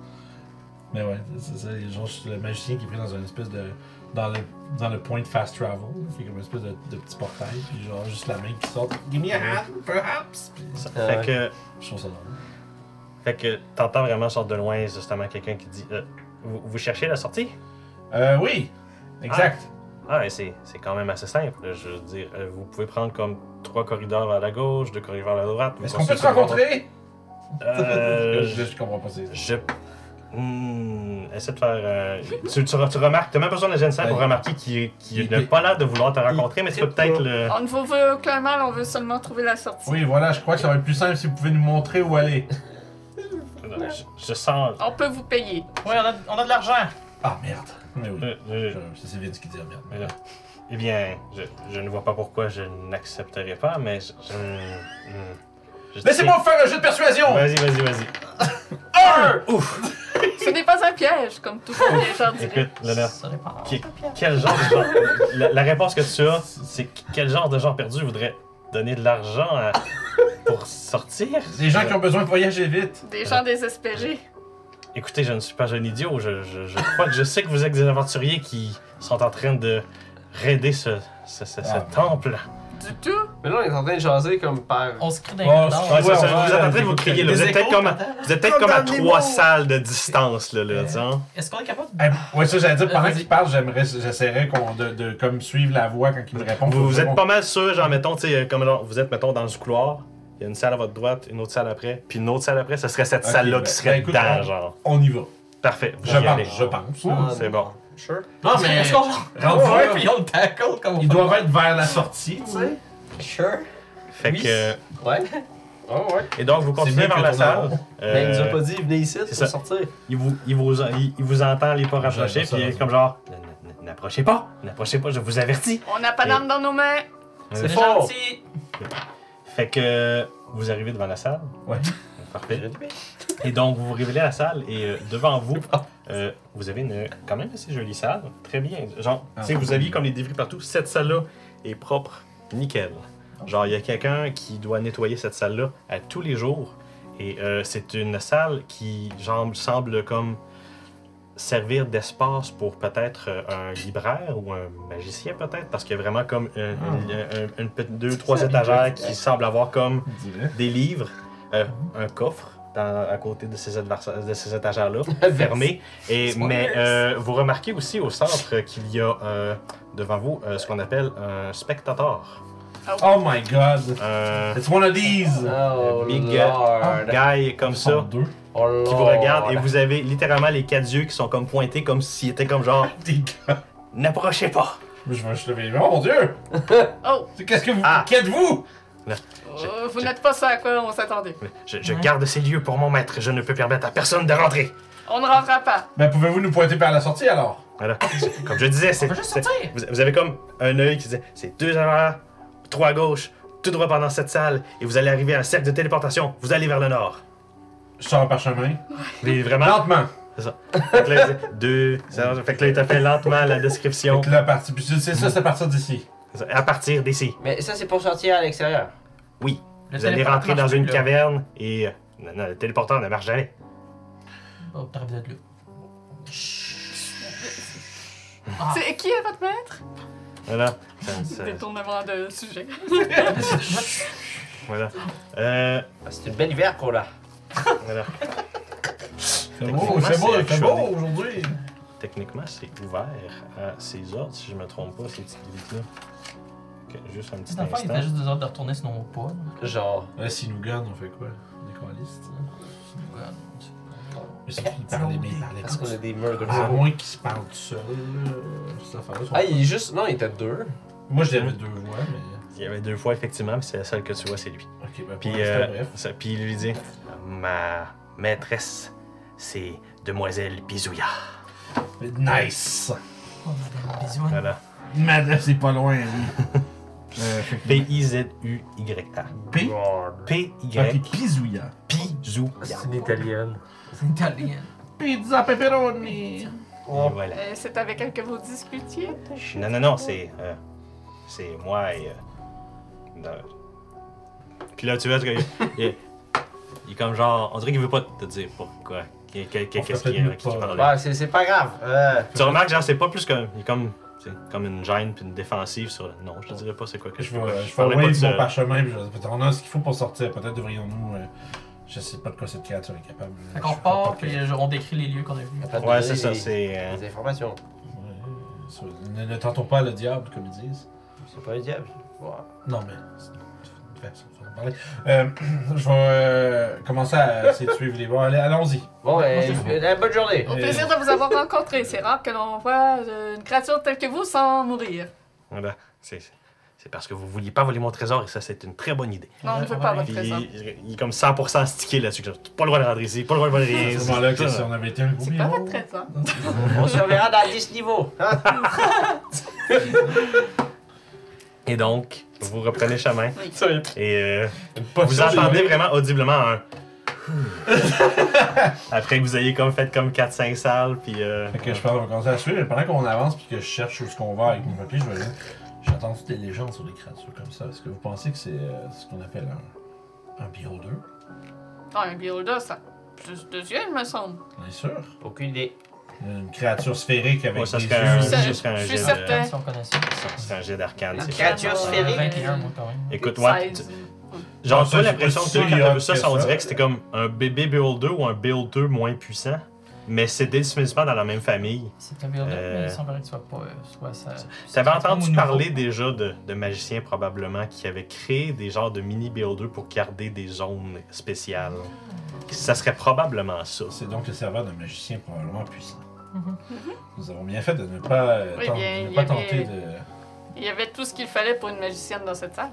Mais ouais, c'est ça, il y a le magicien qui est pris dans une espèce de. dans le, dans le point de fast travel, est comme une espèce de, de petit portail, puis genre juste la main qui sort. Give me a hand, perhaps! Puis ça, Ah fait que. je trouve ça drôle. Fait que t'entends vraiment sorte de loin justement quelqu'un qui dit euh, vous, vous cherchez la sortie? Euh, oui! Exact! Ah, c'est c'est quand même assez simple. Je veux dire, euh, vous pouvez prendre comme trois corridors vers la gauche, deux corridors vers la droite. Est-ce qu'on peut se rencontrer? Euh, je, je comprends pas ces. je. Hmm, essaie de faire. euh, tu, tu, tu remarques, t'as même pas besoin de Jensen pour remarquer qu'il qu'il Il- n'a pas l'air de vouloir te rencontrer, mais il- peut-être le. On ne vous veut aucun mal, on veut seulement trouver la sortie. Oui, voilà, je crois que ça va être plus simple si vous pouvez nous montrer où aller. Je, je sens. On peut vous payer. Ouais, on a, on a de l'argent. Ah merde! Mais oui. euh, euh, c'est Vince qui dit ah merde. Mais là, eh bien, je, je ne vois pas pourquoi je n'accepterai pas, mais je. je- hmm, je Laissez-moi vous faire un jeu de persuasion! Vas-y, vas-y, vas-y. Un! Ce n'est pas un piège, comme tout les gens. Écoute. Qui- Quel genre de genre. La, la réponse que tu as, c'est quel genre de genre perdu voudrait donner de l'argent à- pour sortir? Des gens qui ont besoin de voyager vite. Des gens désespérés. Écoutez, je ne suis pas un idiot. Je, je, je crois que je sais que vous êtes des aventuriers qui sont en train de raider ce, ce, ce- ce Ah, temple. Du tout? Mais là, on est en train de jaser comme par. On se crie dans Oh, Ouais, c'est ça, vous êtes en train de vous crier. là. Vous êtes peut-être comme, à- peut-être? vous êtes peut-être comme à Comme dans trois salles de distance, là, là, disons. Est-ce qu'on est capable Eh, ouais, ça, j'allais dire, pendant Vas-y. qu'il parle, j'aimerais, j'essaierais qu'on, de, de comme suivre la voix quand il me répond. Vous, êtes pas mal sûr, genre, mettons, tu sais, comme genre, vous êtes, mettons, dans le couloir. Il y a une salle à votre droite, une autre salle après, puis une autre salle après, ce serait cette Ok, salle-là ben- qui serait ben, écoute, dedans, on- genre. On y va. Parfait, vous Je y pense, allez. je pense. Ah, C'est bon. Sure. Non, mais Est-ce qu'on rendu Ouais, là, puis on le tackle comme on ils doivent être vers la sortie, tu sais. Sure. Fait Oui. que. Ouais. Oh, ouais. Et donc, vous continuez vers la salle. Mais il nous a Euh, pas dit, venez ici, c'est c'est ça. sortir. il, vous, il, vous, il, il vous entend les pas rapprocher, puis il est comme genre N'approchez pas, n'approchez pas, je vous avertis. On n'a pas d'armes dans nos mains. C'est fort. gentil. Fait que vous arrivez devant la salle. Ouais. Parfait. Et donc, vous vous révélez à la salle et euh, devant vous, euh, vous avez une quand même assez jolie salle. Très bien. Genre, Ah. vous aviez comme les débris partout. Cette salle-là est propre, nickel. Genre, il y a quelqu'un qui doit nettoyer cette salle-là à tous les jours. Et euh, c'est une salle qui, genre, semble comme servir d'espace pour peut-être euh, un libraire ou un magicien peut-être parce qu'il y a vraiment comme un- un- un- une petite- deux trois étagères qui semblent avoir comme des livres, euh, un coffre dans- à côté de ces, de ces étagères-là, fermés. Et, mais euh, vous remarquez aussi au centre qu'il y a euh, devant vous euh, ce qu'on appelle un spectateur. Oh my god. Un It's one of these. Oh, Big Lord. guy comme ça, deux. Oh qui vous regardent et vous avez littéralement les quatre yeux qui sont comme pointés comme s'ils étaient comme genre Des gars. n'approchez pas. Je vais juste lever. Oh mon dieu! Oh, Qu'est-ce que vous. Ah. Qu'êtes-vous? Euh, vous n'êtes pas ça à quoi on s'attendait. Je, je Ouais. garde ces lieux pour mon maître. Je ne peux permettre à personne de rentrer. On ne rentrera pas. Ben, pouvez-vous nous pointer vers la sortie alors? Voilà. Comme je disais, On c'est va juste c'est- sortir! Vous, vous avez comme un œil qui dit c'est deux à trois à gauche, tout droit pendant cette salle, et vous allez arriver à un cercle de téléportation. Vous allez vers le nord. Je sors par chemin. Mais vraiment, Lentement. fait que là, deux. ça- Fait que là, il t'a fait lentement la description. La partie. Puis c'est ça, c'est à partir d'ici. À partir d'ici. Mais ça, c'est pour sortir à l'extérieur. Oui. Le Vous allez rentrer dans une là. caverne et. euh, Non, non, le téléporteur ne marche jamais. Oh, t'arrives d'être là. Ah. C'est qui est votre maître? Voilà. Ça- Détournement de sujet. voilà. Euh, Ah, C'est une belle hiver qu'on a. voilà. C'est beau, c'est beau, c'est beau aujourd'hui. Techniquement, c'est ouvert à ses ordres, si je me trompe pas, ces petites. Ok, juste un petit fond, il instant. était juste des ordres de retourner sinon pas. Genre. Là, si nous gagne, on fait quoi? On est coalistes. là. Mais c'est qu'il parlait, mais il parlait Parce qu'on a des À moins qu'il se parle tout seul, là, cette affaire-là. Ah, il est juste. Non, il était deux. Moi, je dirais deux voix, mais. Il y avait deux fois, effectivement, mais c'est la seule que tu vois, c'est lui. Ok, ben, Puis, euh, bref. ça- puis il lui dit Ma maîtresse, c'est Demoiselle Bisouya. Nice! Oh, madame. Voilà. Madame, c'est pas loin, lui. euh, fait que- P-I-Z-U-Y-A. P? P-Y. Ok, Pizouya. Bisouya. C'est une italienne. C'est italien. Pizza pepperoni! Et voilà. Euh, c'est avec elle que vous discutiez? Non, non, non, c'est. euh, c'est moi et. euh, Puis là, tu vois, il, il, il est comme genre. On dirait qu'il veut pas te dire pourquoi. Qu'est- qu'est- Qu'est-ce fait qu'il qui pas- parle. Ouais, c'est c'est pas grave. Euh, Tu remarques, genre, c'est pas plus que. Il est comme. c'est comme une gêne puis une défensive sur. Non, je te dirais pas c'est quoi que Je je vais, fais. je vais parlais pas de mon parchemin, puis je on a ce qu'il faut pour sortir. Peut-être devrions-nous. euh, je sais pas de quoi cette créature est capable. Fait Je qu'on repart, puis euh, on décrit les lieux qu'on a vus. Ouais, donner c'est ça, des- c'est. euh, Des informations. Ouais, ça- ne, ne tentons pas le diable, comme ils disent. C'est pas le diable. Ouais. Non, mais. c'est une façon parler. Euh, je vais euh, commencer à essayer de suivre les. Allez, allons-y. Bon, euh, c'est fait. euh, bonne journée. Au Euh, plaisir de vous avoir rencontré. C'est rare que l'on voit euh, une créature telle que vous sans mourir. Voilà. C'est c'est parce que vous vouliez pas voler mon trésor et ça, c'est une très bonne idée. Non, on ne veut pas votre Puis présent. il, il est comme 100% stické là-dessus. Pas le droit de rentrer ici, pas le droit de voler À rien. ce moment-là, que si on avait été un C'est pas votre présent. On se reverra dans 10 niveaux. hein? Et donc, vous reprenez chemin. Oui. Et euh, vous entendez vraiment audiblement un. Après que vous ayez comme fait comme 4-5 salles, puis. Euh, Fait que je pense qu'on va commencer à suivre. Et pendant qu'on avance puis que je cherche où est-ce qu'on va avec mon papier, je vais dire J'entends toutes des légendes sur des créatures comme ça. Est-ce que vous pensez que c'est euh, ce qu'on appelle un, un beholder? Ah, un beholder, ça plus de yeux, il me semble. On est sûr Aucune idée. Une créature sphérique avec Ouais, ça des serait yeux. un- Ça, serait un je suis jet de- certain. On connaissait. c'est un jet d'arcane. Une c'est créature Euh, sphérique. 21, moi, quand même. Écoute, ouais, tu- Size. genre, Ah, tu ça, as j'ai l'impression que toi, quand t'as vu ça, ça, on ça. dirait que c'était comme un bébé builder ou un builder moins puissant. Mais c'est définitivement dans la même famille. C'est un builder, Euh, mais il semblerait que ce soit pas. euh, Soit ça. T'avais entendu nouveau. parler déjà de, de magiciens probablement qui avaient créé des genres de mini builders pour garder des zones spéciales. Ça serait probablement ça. C'est donc le serveur d'un magicien probablement puissant. Mhm. Nous avons bien fait de ne pas, euh, Oui, ten- bien, de ne il pas y avait- tenter de. Il y avait tout ce qu'il fallait pour une magicienne dans cette salle.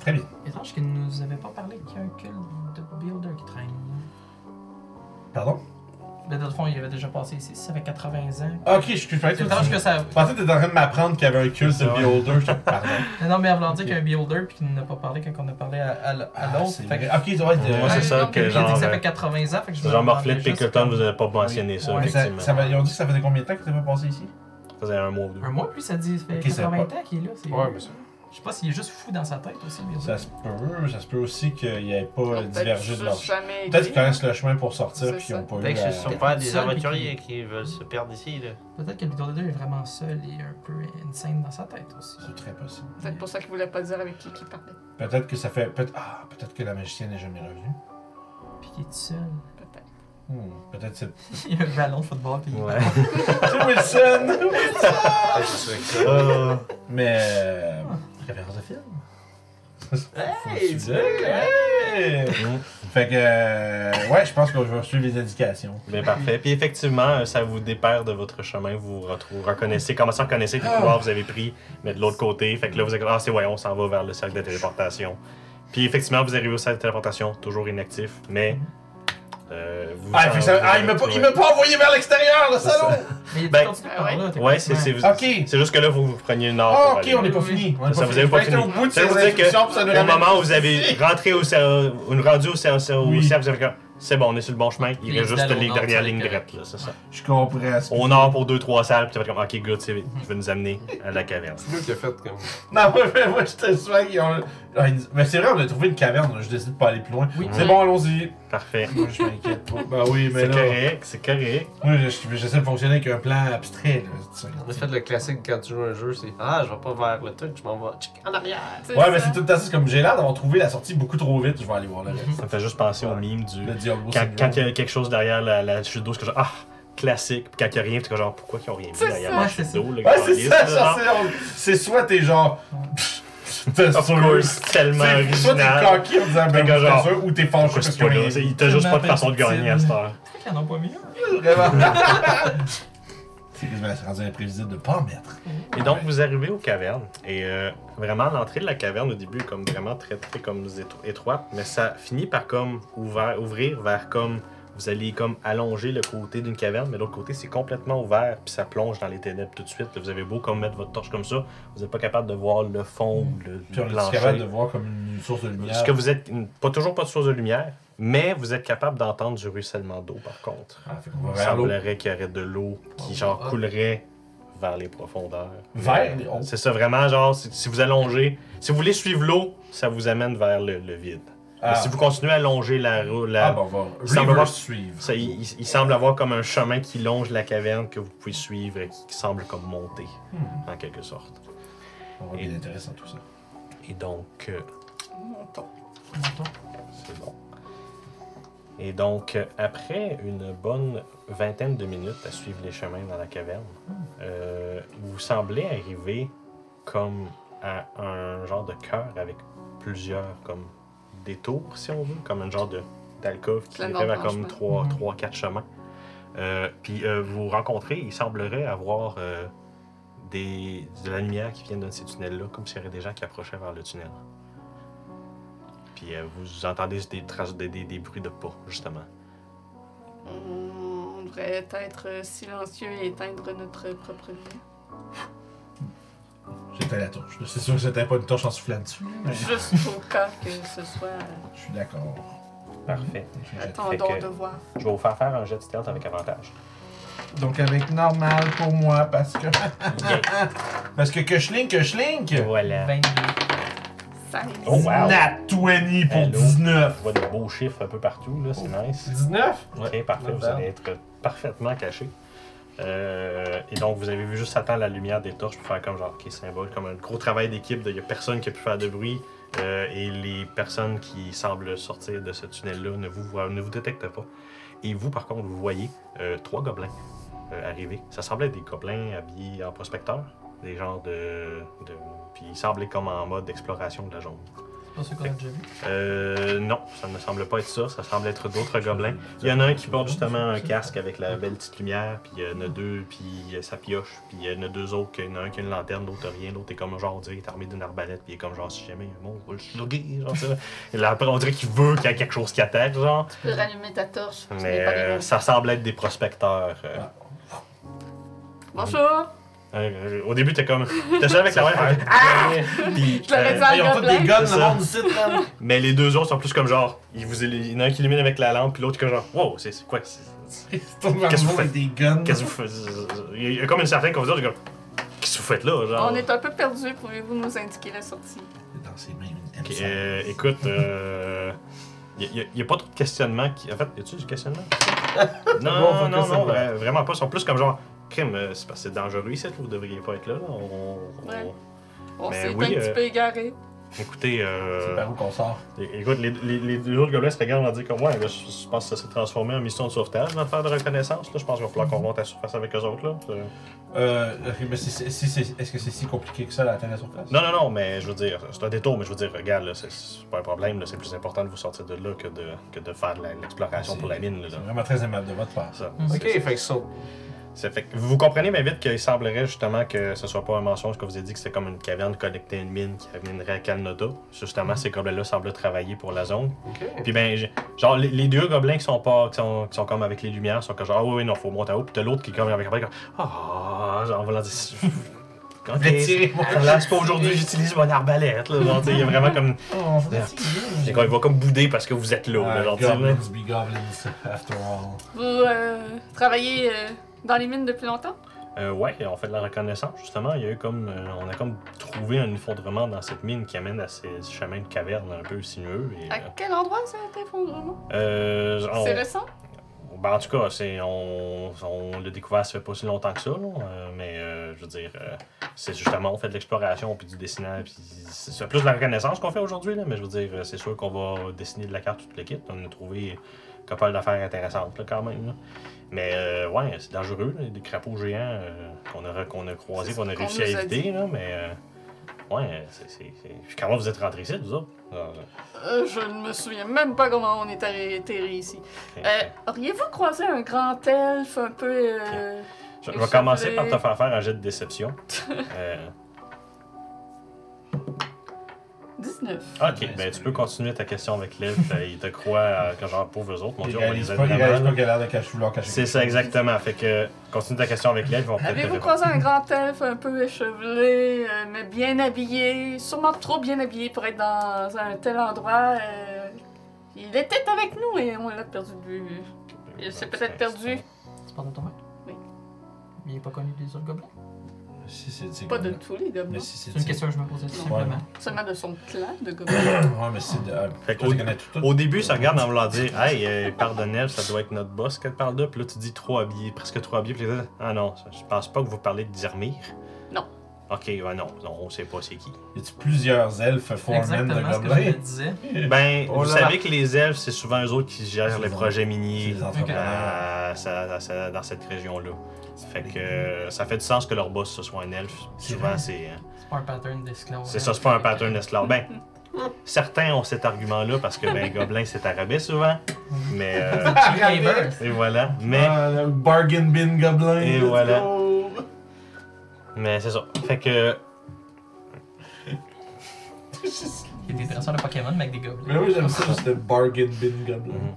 Très bien. Étrange qu'il ne nous avait pas parlé qu'il y a un culte de builder qui traîne. Pardon? Mais dans le fond, il avait déjà passé ici. Ça fait 80 ans. Ah, Ok, je suis que ça. Je pensais que t'étais en train de m'apprendre qu'il y avait un culte de beholder. Je te pardon. Non, mais avant de dire qu'il y a un builder puis qu'il n'a pas parlé quand on a parlé à, à, l- à Ah, l'autre. Ok. Moi, Ouais, c'est ça que il a dit genre. que ça euh, fait 80 ans. Fait que Genre demandais Morflet juste- Pickleton, vous avez pas mentionné ça, effectivement. ils ont dit que ça faisait combien de temps que t'avais passé ici? Ça faisait un mois ou deux. Un mois plus, ça dit. Ça fait Ok, ça 80 va ans qu'il est là. Ouais, mais ça. Je sais pas s'il est juste fou dans sa tête aussi, builder. Ça se peut. Ça se peut aussi qu'il n'y ait pas euh, Peut-être divergé de leur jamais Peut-être qu'ils connaissent le chemin pour sortir puis qu'ils n'ont pas eu. Peut-être que ce sont Peut-être pas des seul, aventuriers qui veulent se perdre ici. Là. Peut-être que le builder est vraiment seul et un peu insane dans sa tête aussi. C'est très possible. C'est pour ça qu'il voulait pas dire avec qui il parlait. Peut-être que ça fait. peut- Ah, peut-être que la magicienne n'est jamais revenue. Puis qu'il est seul. Peut-être. Hmm, Peut-être c'est. Il y a un ballon de football. Puis il Ouais. C'est Wilson Euh, Mais. Référence de film Hey, hey. Fait que, euh, ouais, je pense que je vais suivre les indications. Bien parfait. Puis effectivement, euh, ça vous déperd de votre chemin. Vous retrouvez, reconnaissez, commencez à reconnaître les couloirs que vous avez pris, mais de l'autre côté. Fait que là, vous êtes ah, c'est ouais, on s'en va vers le cercle de téléportation. Puis effectivement, vous arrivez au cercle de téléportation, toujours inactif, mais. Euh, vous Ah, fait ça- ah, il m'a pas, il m'a pas envoyé vers l'extérieur, le salaud! Mais il Ben, est continué par là. ouais. Ouais, c'est c'est- Ok. c'est juste que là, vous, vous preniez une heure. Ah, ok, aller. on n'est pas fini. On est Ça, vous avez pas fini. au bout de Ça veut dire que nous Au moment où vous avez rentré au rendu au cercle, vous avez comme, c'est bon, on est sur le bon chemin. Il reste juste les nord, dernières lignes droites, là, c'est ça. Je comprends. Au nord pour deux, trois salles, puis tu vas être comme, ok, good, c'est- je vais nous amener à la caverne. C'est lui qui a fait comme. Non, moi, mais moi j'étais sûr qu'ils ont. Ah, Mais c'est vrai, on a trouvé une caverne, je décide de pas aller plus loin. Oui. C'est bon, allons-y. Parfait. Moi, je m'inquiète pas. Ben oui, mais C'est là. correct, c'est correct. Moi, je- j'essaie de fonctionner avec un plan abstrait, là. c'est ça. On a fait le classique quand tu joues un jeu, c'est Ah, je vais pas vers le truc, je m'en vais check en arrière. Ouais, mais c'est tout le temps ça. c'est comme j'ai l'air d'avoir trouvé la sortie beaucoup trop vite, je vais aller voir le reste. Ça me fait juste penser au mime du. Le Diablo Quand, il y a quelque chose derrière la, la chute d'eau, c'est que genre, ah, classique. Puis quand il y a rien, c'est que genre, pourquoi ils ont rien mis C'est derrière ça. la Ouais, chute c'est d'eau, le Ouais, c'est ça, genre, c'est- c'est soit t'es genre. Course, tellement C'est- Soit t'es original. coquille en disant ben que oui, genre, sûr, ou t'es fâché parce c'est là? rien C'est-. Il t'a juste pas de façon de gagner à cette heure. Qu'ils en ont pas mis un? Vraiment. C'est c'est rendu imprévisible de pas en mettre. Et donc, vous arrivez aux cavernes. Et euh, vraiment, l'entrée de la caverne, au début, est comme vraiment très, très comme étro- étroite. Mais ça finit par comme ouvert, ouvrir vers comme... Vous allez comme allonger le côté d'une caverne, mais l'autre côté, c'est complètement ouvert, puis ça plonge dans les ténèbres tout de suite. Vous avez beau comme mettre votre torche comme ça, vous n'êtes pas capable de voir le fond ou le, Puis le plancher. capable de voir comme une source de lumière. Ce que vous êtes, pas toujours pas de source de lumière, mais vous êtes capable d'entendre du ruissellement d'eau, par contre. Ah, fait va Il semblerait qu'il y aurait de l'eau qui, genre, coulerait vers les profondeurs. Vers les- oh. C'est ça, vraiment, genre, si, si vous allongez, si vous voulez suivre l'eau, ça vous amène vers le, le vide. Mais Ah, si vous continuez à longer la roue, la- ah bon, Il semble avoir- suivre. ça, il, semble avoir comme un chemin qui longe la caverne que vous pouvez suivre et qui, qui semble comme monter, Hmm. en quelque sorte. On va bien intéressant tout ça. Et donc, euh, Montons. C'est bon. Et donc, euh, après une bonne vingtaine de minutes à suivre les chemins dans la caverne, euh, vous semblez arriver comme à un genre de cœur avec plusieurs comme détours, si on veut, comme un genre de d'alcôve qui arrive à comme chemin. trois, Mhm. trois, quatre chemins. Euh, puis euh, vous rencontrez, il semblerait avoir euh, des, de la lumière qui vient de ces tunnels-là, comme s'il y aurait des gens qui approchaient vers le tunnel. Puis euh, vous entendez des traces, des, des, des bruits de pas, justement. On devrait être silencieux et éteindre notre propre lumière. J'étais la torche. C'est sûr que c'était pas une torche en soufflant dessus. mais Juste au cas que ce soit. Je suis d'accord. Parfait. Attendons de voir. Je vais vous faire faire un jet de stealth avec avantage. Donc avec normal pour moi parce que. Yeah. Parce que que je link, que je link. voilà. 22. 16. Oh, wow. Nat 20 pour Hello. 19. Je vois de beaux chiffres un peu partout, là, c'est nice. 19 Ok, parfait, vous allez être parfaitement caché. Euh, et donc, vous avez vu juste attendre la lumière des torches pour faire comme genre, ok, symbole, comme un gros travail d'équipe. Il n'y a personne qui a pu faire de bruit. euh, et les personnes qui semblent sortir de ce tunnel-là ne vous, ne vous détectent pas. Et vous, par contre, vous voyez euh, trois gobelins arriver. Ça semblait être des gobelins habillés en prospecteur. Des genres de. puis ils semblaient comme en mode d'exploration de la zone. C'est pas ce qu'on a déjà vu. Euh, non, ça ne semble pas être ça. Ça semble être d'autres gobelins. Il y en a un qui porte justement un casque avec la belle petite lumière, puis il y en a deux, puis euh, ça pioche, puis il y en a deux autres, il y en a un qui a une lanterne, l'autre a rien, l'autre est comme genre, on dirait qu'il est armé d'une arbalète, puis il est comme genre, si jamais un monstre va le slugger, genre ça. Et là, après, on dirait qu'il veut qu'il y ait quelque chose qui attaque, genre. Tu peux rallumer ta torche. Mais euh, ça semble être des prospecteurs. euh. Bonjour! Euh, au début, t'es comme. T'es seul avec la main. Ah! Puis, Je euh, dit à Ils ont tous des guns, le monde ici, man. mais les deux autres sont plus comme genre. Ils vous, il y en a un qui illumine avec la lampe, puis l'autre comme genre. Wow, c'est c'est quoi? Qu'est-ce que vous avec des guns. Qu'est-ce que vous faites? Il y a comme une certaine confusion, j'ai comme. Qu'est-ce que vous faites là? Genre? On est un peu perdu. Pouvez-vous nous indiquer la sortie? Dans ses mains, une Ok, M100. euh, écoute, euh. Il n'y a, pas trop de questionnement qui. En fait, y a-tu du questionnement? non, non, non, vra- vraiment pas. Ils sont plus comme genre. Crime, euh, c'est parce que c'est dangereux ici, vous devriez pas être là. là. On, on- Ouais. On s'est oui, un petit euh, peu égaré. Écoutez, euh, C'est par où qu'on sort? É- Écoute, les, les, les deux autres gobelins se regardent en disant comme ouais, là, je, je pense que ça s'est transformé en mission de sauvetage, notre affaire de reconnaissance. Là, je pense qu'il va falloir qu'on monte à la surface avec eux autres. Là. Euh, Euh, ok, mais c'est- c'est- si c'est- est-ce que c'est si compliqué que ça, la atteindre la surface? Non, non, non, mais je veux dire, c'est un détour, mais je veux dire, regarde, là, c'est- c'est pas un problème. là, C'est plus important de vous sortir de là que de, que de faire de la- l'exploration pour la mine. Là, C'est là. vraiment très aimable de votre part. Ça, Mm. c'est- Ok, fait que ça. c'est- fait que vous comprenez mais vite qu'il semblerait justement que ce soit pas un mensonge que vous avez dit que c'était comme une caverne connectée à une mine qui amènerait à Kalnota. Justement, ces gobelins-là semblent travailler pour la zone. Puis ben, j'ai- genre, les, les deux gobelins qui sont pas, qui sont, qui sont comme avec les lumières, sont comme genre, ah oui, oui, non, faut monter en haut. Puis t'as l'autre qui est comme avec après, comme, ah, genre, on va leur dire, ok, ça lance pas aujourd'hui, j'utilise mon arbalète, là. Genre, tu sais, il y a vraiment comme, Oh, c'est il va comme bouder parce que vous êtes là, là, genre, tu sais, là. goblins be goblins, after all. Vous euh, travaillez euh, dans les mines depuis longtemps? Euh, ouais, on fait de la reconnaissance, justement. Il y a eu comme, euh, on a comme trouvé un effondrement dans cette mine qui amène à ces chemins de caverne un peu sinueux. Et, À quel endroit cet effondrement? euh, C'est récent? Ben, en tout cas, c'est, on, on l'a découvert ça fait pas si longtemps que ça, là, euh, mais euh, je veux dire, euh, c'est justement, on fait de l'exploration, puis du dessinage, puis c'est, plus de la reconnaissance qu'on fait aujourd'hui, là, mais je veux dire, euh, c'est sûr qu'on va dessiner de la carte toute l'équipe. On a trouvé couple d'affaires intéressantes, là, quand même. là. Mais euh, ouais, c'est dangereux, là, des crapauds géants euh, qu'on a, qu'on a croisés, qu'on a réussi à éviter, là, mais euh, ouais, c'est, comment vous êtes rentrés ici, vous autres? Alors, Euh, je ne me souviens même pas comment on est atterri ici. euh, Euh, Auriez-vous croisé un grand elfe un peu... euh, Je, je vais commencer par te faire faire un jet de déception. Euh, 19. ok, ben tu peux continuer ta question avec l'elfe. euh, il te croit euh, que genre pauvres autres. Mon dieu, on va les pas, pas vraiment. a l'air de cacher, vouloir cacher. C'est ça, exactement. Fait que continue ta question avec l'elfe, ils vont peut-être te Avez-vous répondre. croisé un grand elfe un peu échevelé, euh, mais bien habillé, sûrement trop bien habillé pour être dans un tel endroit? euh, il était avec nous et on l'a perdu de vue. Il s'est peut-être perdu. C'est pas de ton Oui. Il est pas connu des autres gobelins? Si, c'est c'est Pas de tous les gobelins. si c'est une question que je me posais tout simplement. Seulement de son clan de gobelins. Ouais, mais c'est de. Fait toi, qu'au- tu connais tout, tout. Au début, ça regarde en voulant dire Hey, euh, Nel, ça doit être notre boss qu'elle parle de. Puis là, tu dis trop habillé, presque trop habillé. Puis là, Ah non, je pense pas que vous parlez de Dirmir. Ok, ouais, non, non, on sait pas c'est qui. Y a-tu plusieurs elfes foremen de Exactement ce que je gobelins? me disais. Ben, Oh vous là là. savez que les elfes, c'est souvent eux autres qui gèrent les les projets miniers des entrepreneurs. à- ça- dans ça- dans cette région-là. Fait que euh, ça fait du sens que leur boss ce soit un elfe. C'est Souvent, vrai. c'est euh, C'est pas un pattern d'esclave. c'est ça, c'est pas un pattern d'esclave. Ben, certains ont cet argument-là parce que ben, gobelin c'est arabais souvent. Mais euh, et voilà. Mais Ah, le bargain bin gobelin. Et let's voilà. go. Mais c'est ça. Fait que Il était intéressant de Pokémon, mais avec des gobelins. Mais oui, j'aime ça, juste le bargain bin gobelin. Mhm.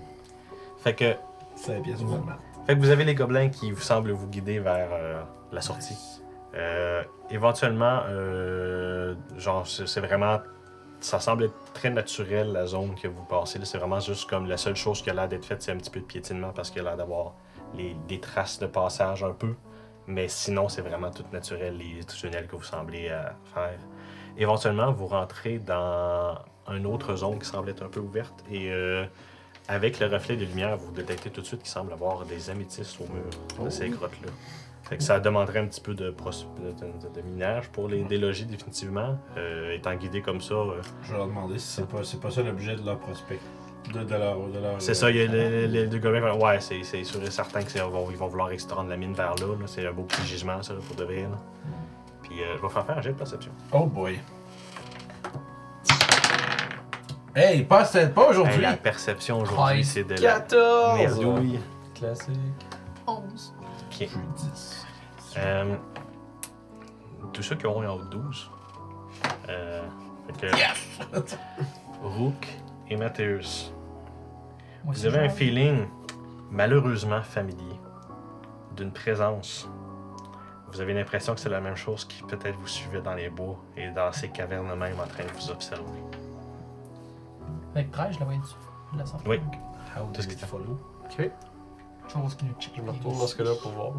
fait que C'est la pièce. Fait que vous avez les gobelins qui vous semblent vous guider vers euh, la sortie. Euh, éventuellement, euh, genre, c'est c'est vraiment. Ça semble être très naturel la zone que vous passez. là. C'est vraiment juste comme la seule chose qui a l'air d'être faite, c'est un petit peu de piétinement parce qu'il y a l'air d'avoir les, des traces de passage un peu. Mais sinon, c'est vraiment tout naturel, les tunnels que vous semblez euh, faire. Éventuellement, vous rentrez dans une autre zone qui semble être un peu ouverte et euh, avec le reflet de lumière, vous détectez tout de suite qu'il semble avoir des améthystes au mur de ces grottes-là. Fait que ça demanderait un petit peu de, pros- de, de- de minage pour les déloger définitivement. Euh, étant guidé comme ça, euh, Je vais leur demander si c'est pas, c'est pas ça l'objet de leur prospect. De, de leur. De leur c'est ça, il y a les, les deux gobelins. Ouais, c'est c'est sûr et certain qu'ils vont, ils vont vouloir extraire la mine vers là. là. C'est un beau petit gisement, ça, là, pour de vrai. là. Puis euh, je vais faire faire un jet de perception. Oh boy. Hey, pas, cette- pas Hey, aujourd'hui. la perception aujourd'hui, c'est de la 14! merdouille. Classique. 11. Ok. Je suis 10. Euh, tous ceux qui auront en haut de 12. Euh, fait que, Rook et Mathéus. Moi Vous avez un feeling malheureusement familier d'une présence. Vous avez l'impression que c'est la même chose qui peut-être vous suivait dans les bois et dans ces cavernes même en train de vous observer. Avec 13, je la voyais dessus. Je la sens. Oui. How Tout ce qui it follow? Ok. Chose qui nous check. Je me retourne dans ce cas-là pour voir.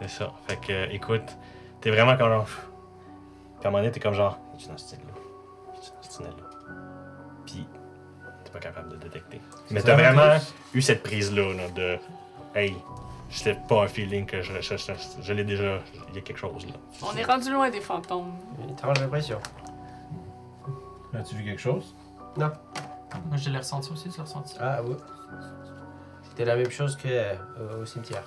C'est ça. Fait que, euh, écoute, t'es vraiment comme genre. Puis à un moment donné, t'es comme genre, dans ce style-là? Dans ce tunnel-là? Puis, pas capable de détecter. Mais t'as vraiment eu cette prise-là, là, de. Hey, c'était pas un feeling que je recherche. Je, je l'ai déjà. Il y a quelque chose, là. On est rendu loin des fantômes. Étrange impression. As-tu vu quelque chose? Moi, je l'ai ressenti aussi, tu l'as ressenti. Ah oui. C'était la même chose que euh, au cimetière.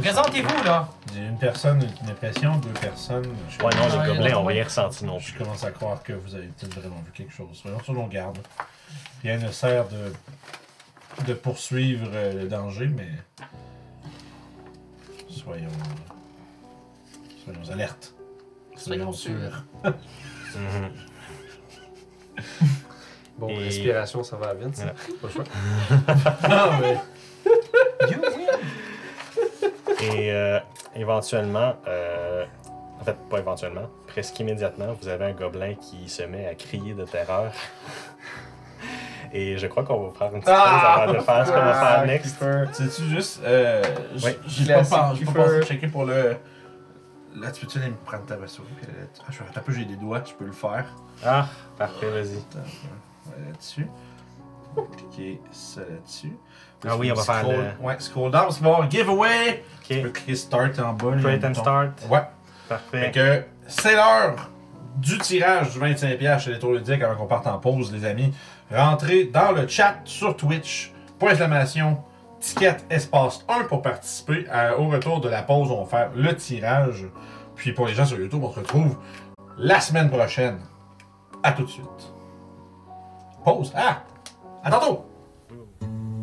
Présentez-vous, là! Une personne, une impression, deux personnes. Je, Ouais, non, les gobelins ont rien ressenti non je plus. commence à croire que vous avez peut-être vraiment vu quelque chose. Soyons sur nos gardes. Rien ne sert de, de poursuivre euh, le danger, mais soyons, soyons alertes. Soyons sûrs. Mhm. Bon, Et- respiration, ça va vite, ça. Ouais. Pas le choix. Ah, mais! Et euh, éventuellement, euh, en fait, pas éventuellement, presque immédiatement, vous avez un gobelin qui se met à crier de terreur. Et je crois qu'on va prendre une petite pause Ah! avant de faire ce qu'on va faire next. C'est-tu juste. Euh, Ouais. J'ai pas, pas, pensé checker pour le. Là, tu peux-tu aller me prendre ta souris? Tu- ah, je vais un peu, j'ai des doigts, je peux le faire. Ah, parfait, vas-y. Ouais, là-dessus. Cliquer ça là-dessus. Ah oui, on va faire le- Ouais, scroll down, parce qu'il va y avoir giveaway. Tu peux Ok, cliquer start en bas. là, create and start. Ouais. Fait Parfait. que c'est l'heure du tirage du 25$ chez les tours ludiques avant qu'on parte en pause, les amis. Rentrez dans le chat sur Twitch. Point d'exclamation, ticket espace 1 pour participer. Au retour de la pause, on va faire le tirage. Puis pour les gens sur YouTube, on se retrouve la semaine prochaine. À tout de suite. Pause. Ah! À tantôt!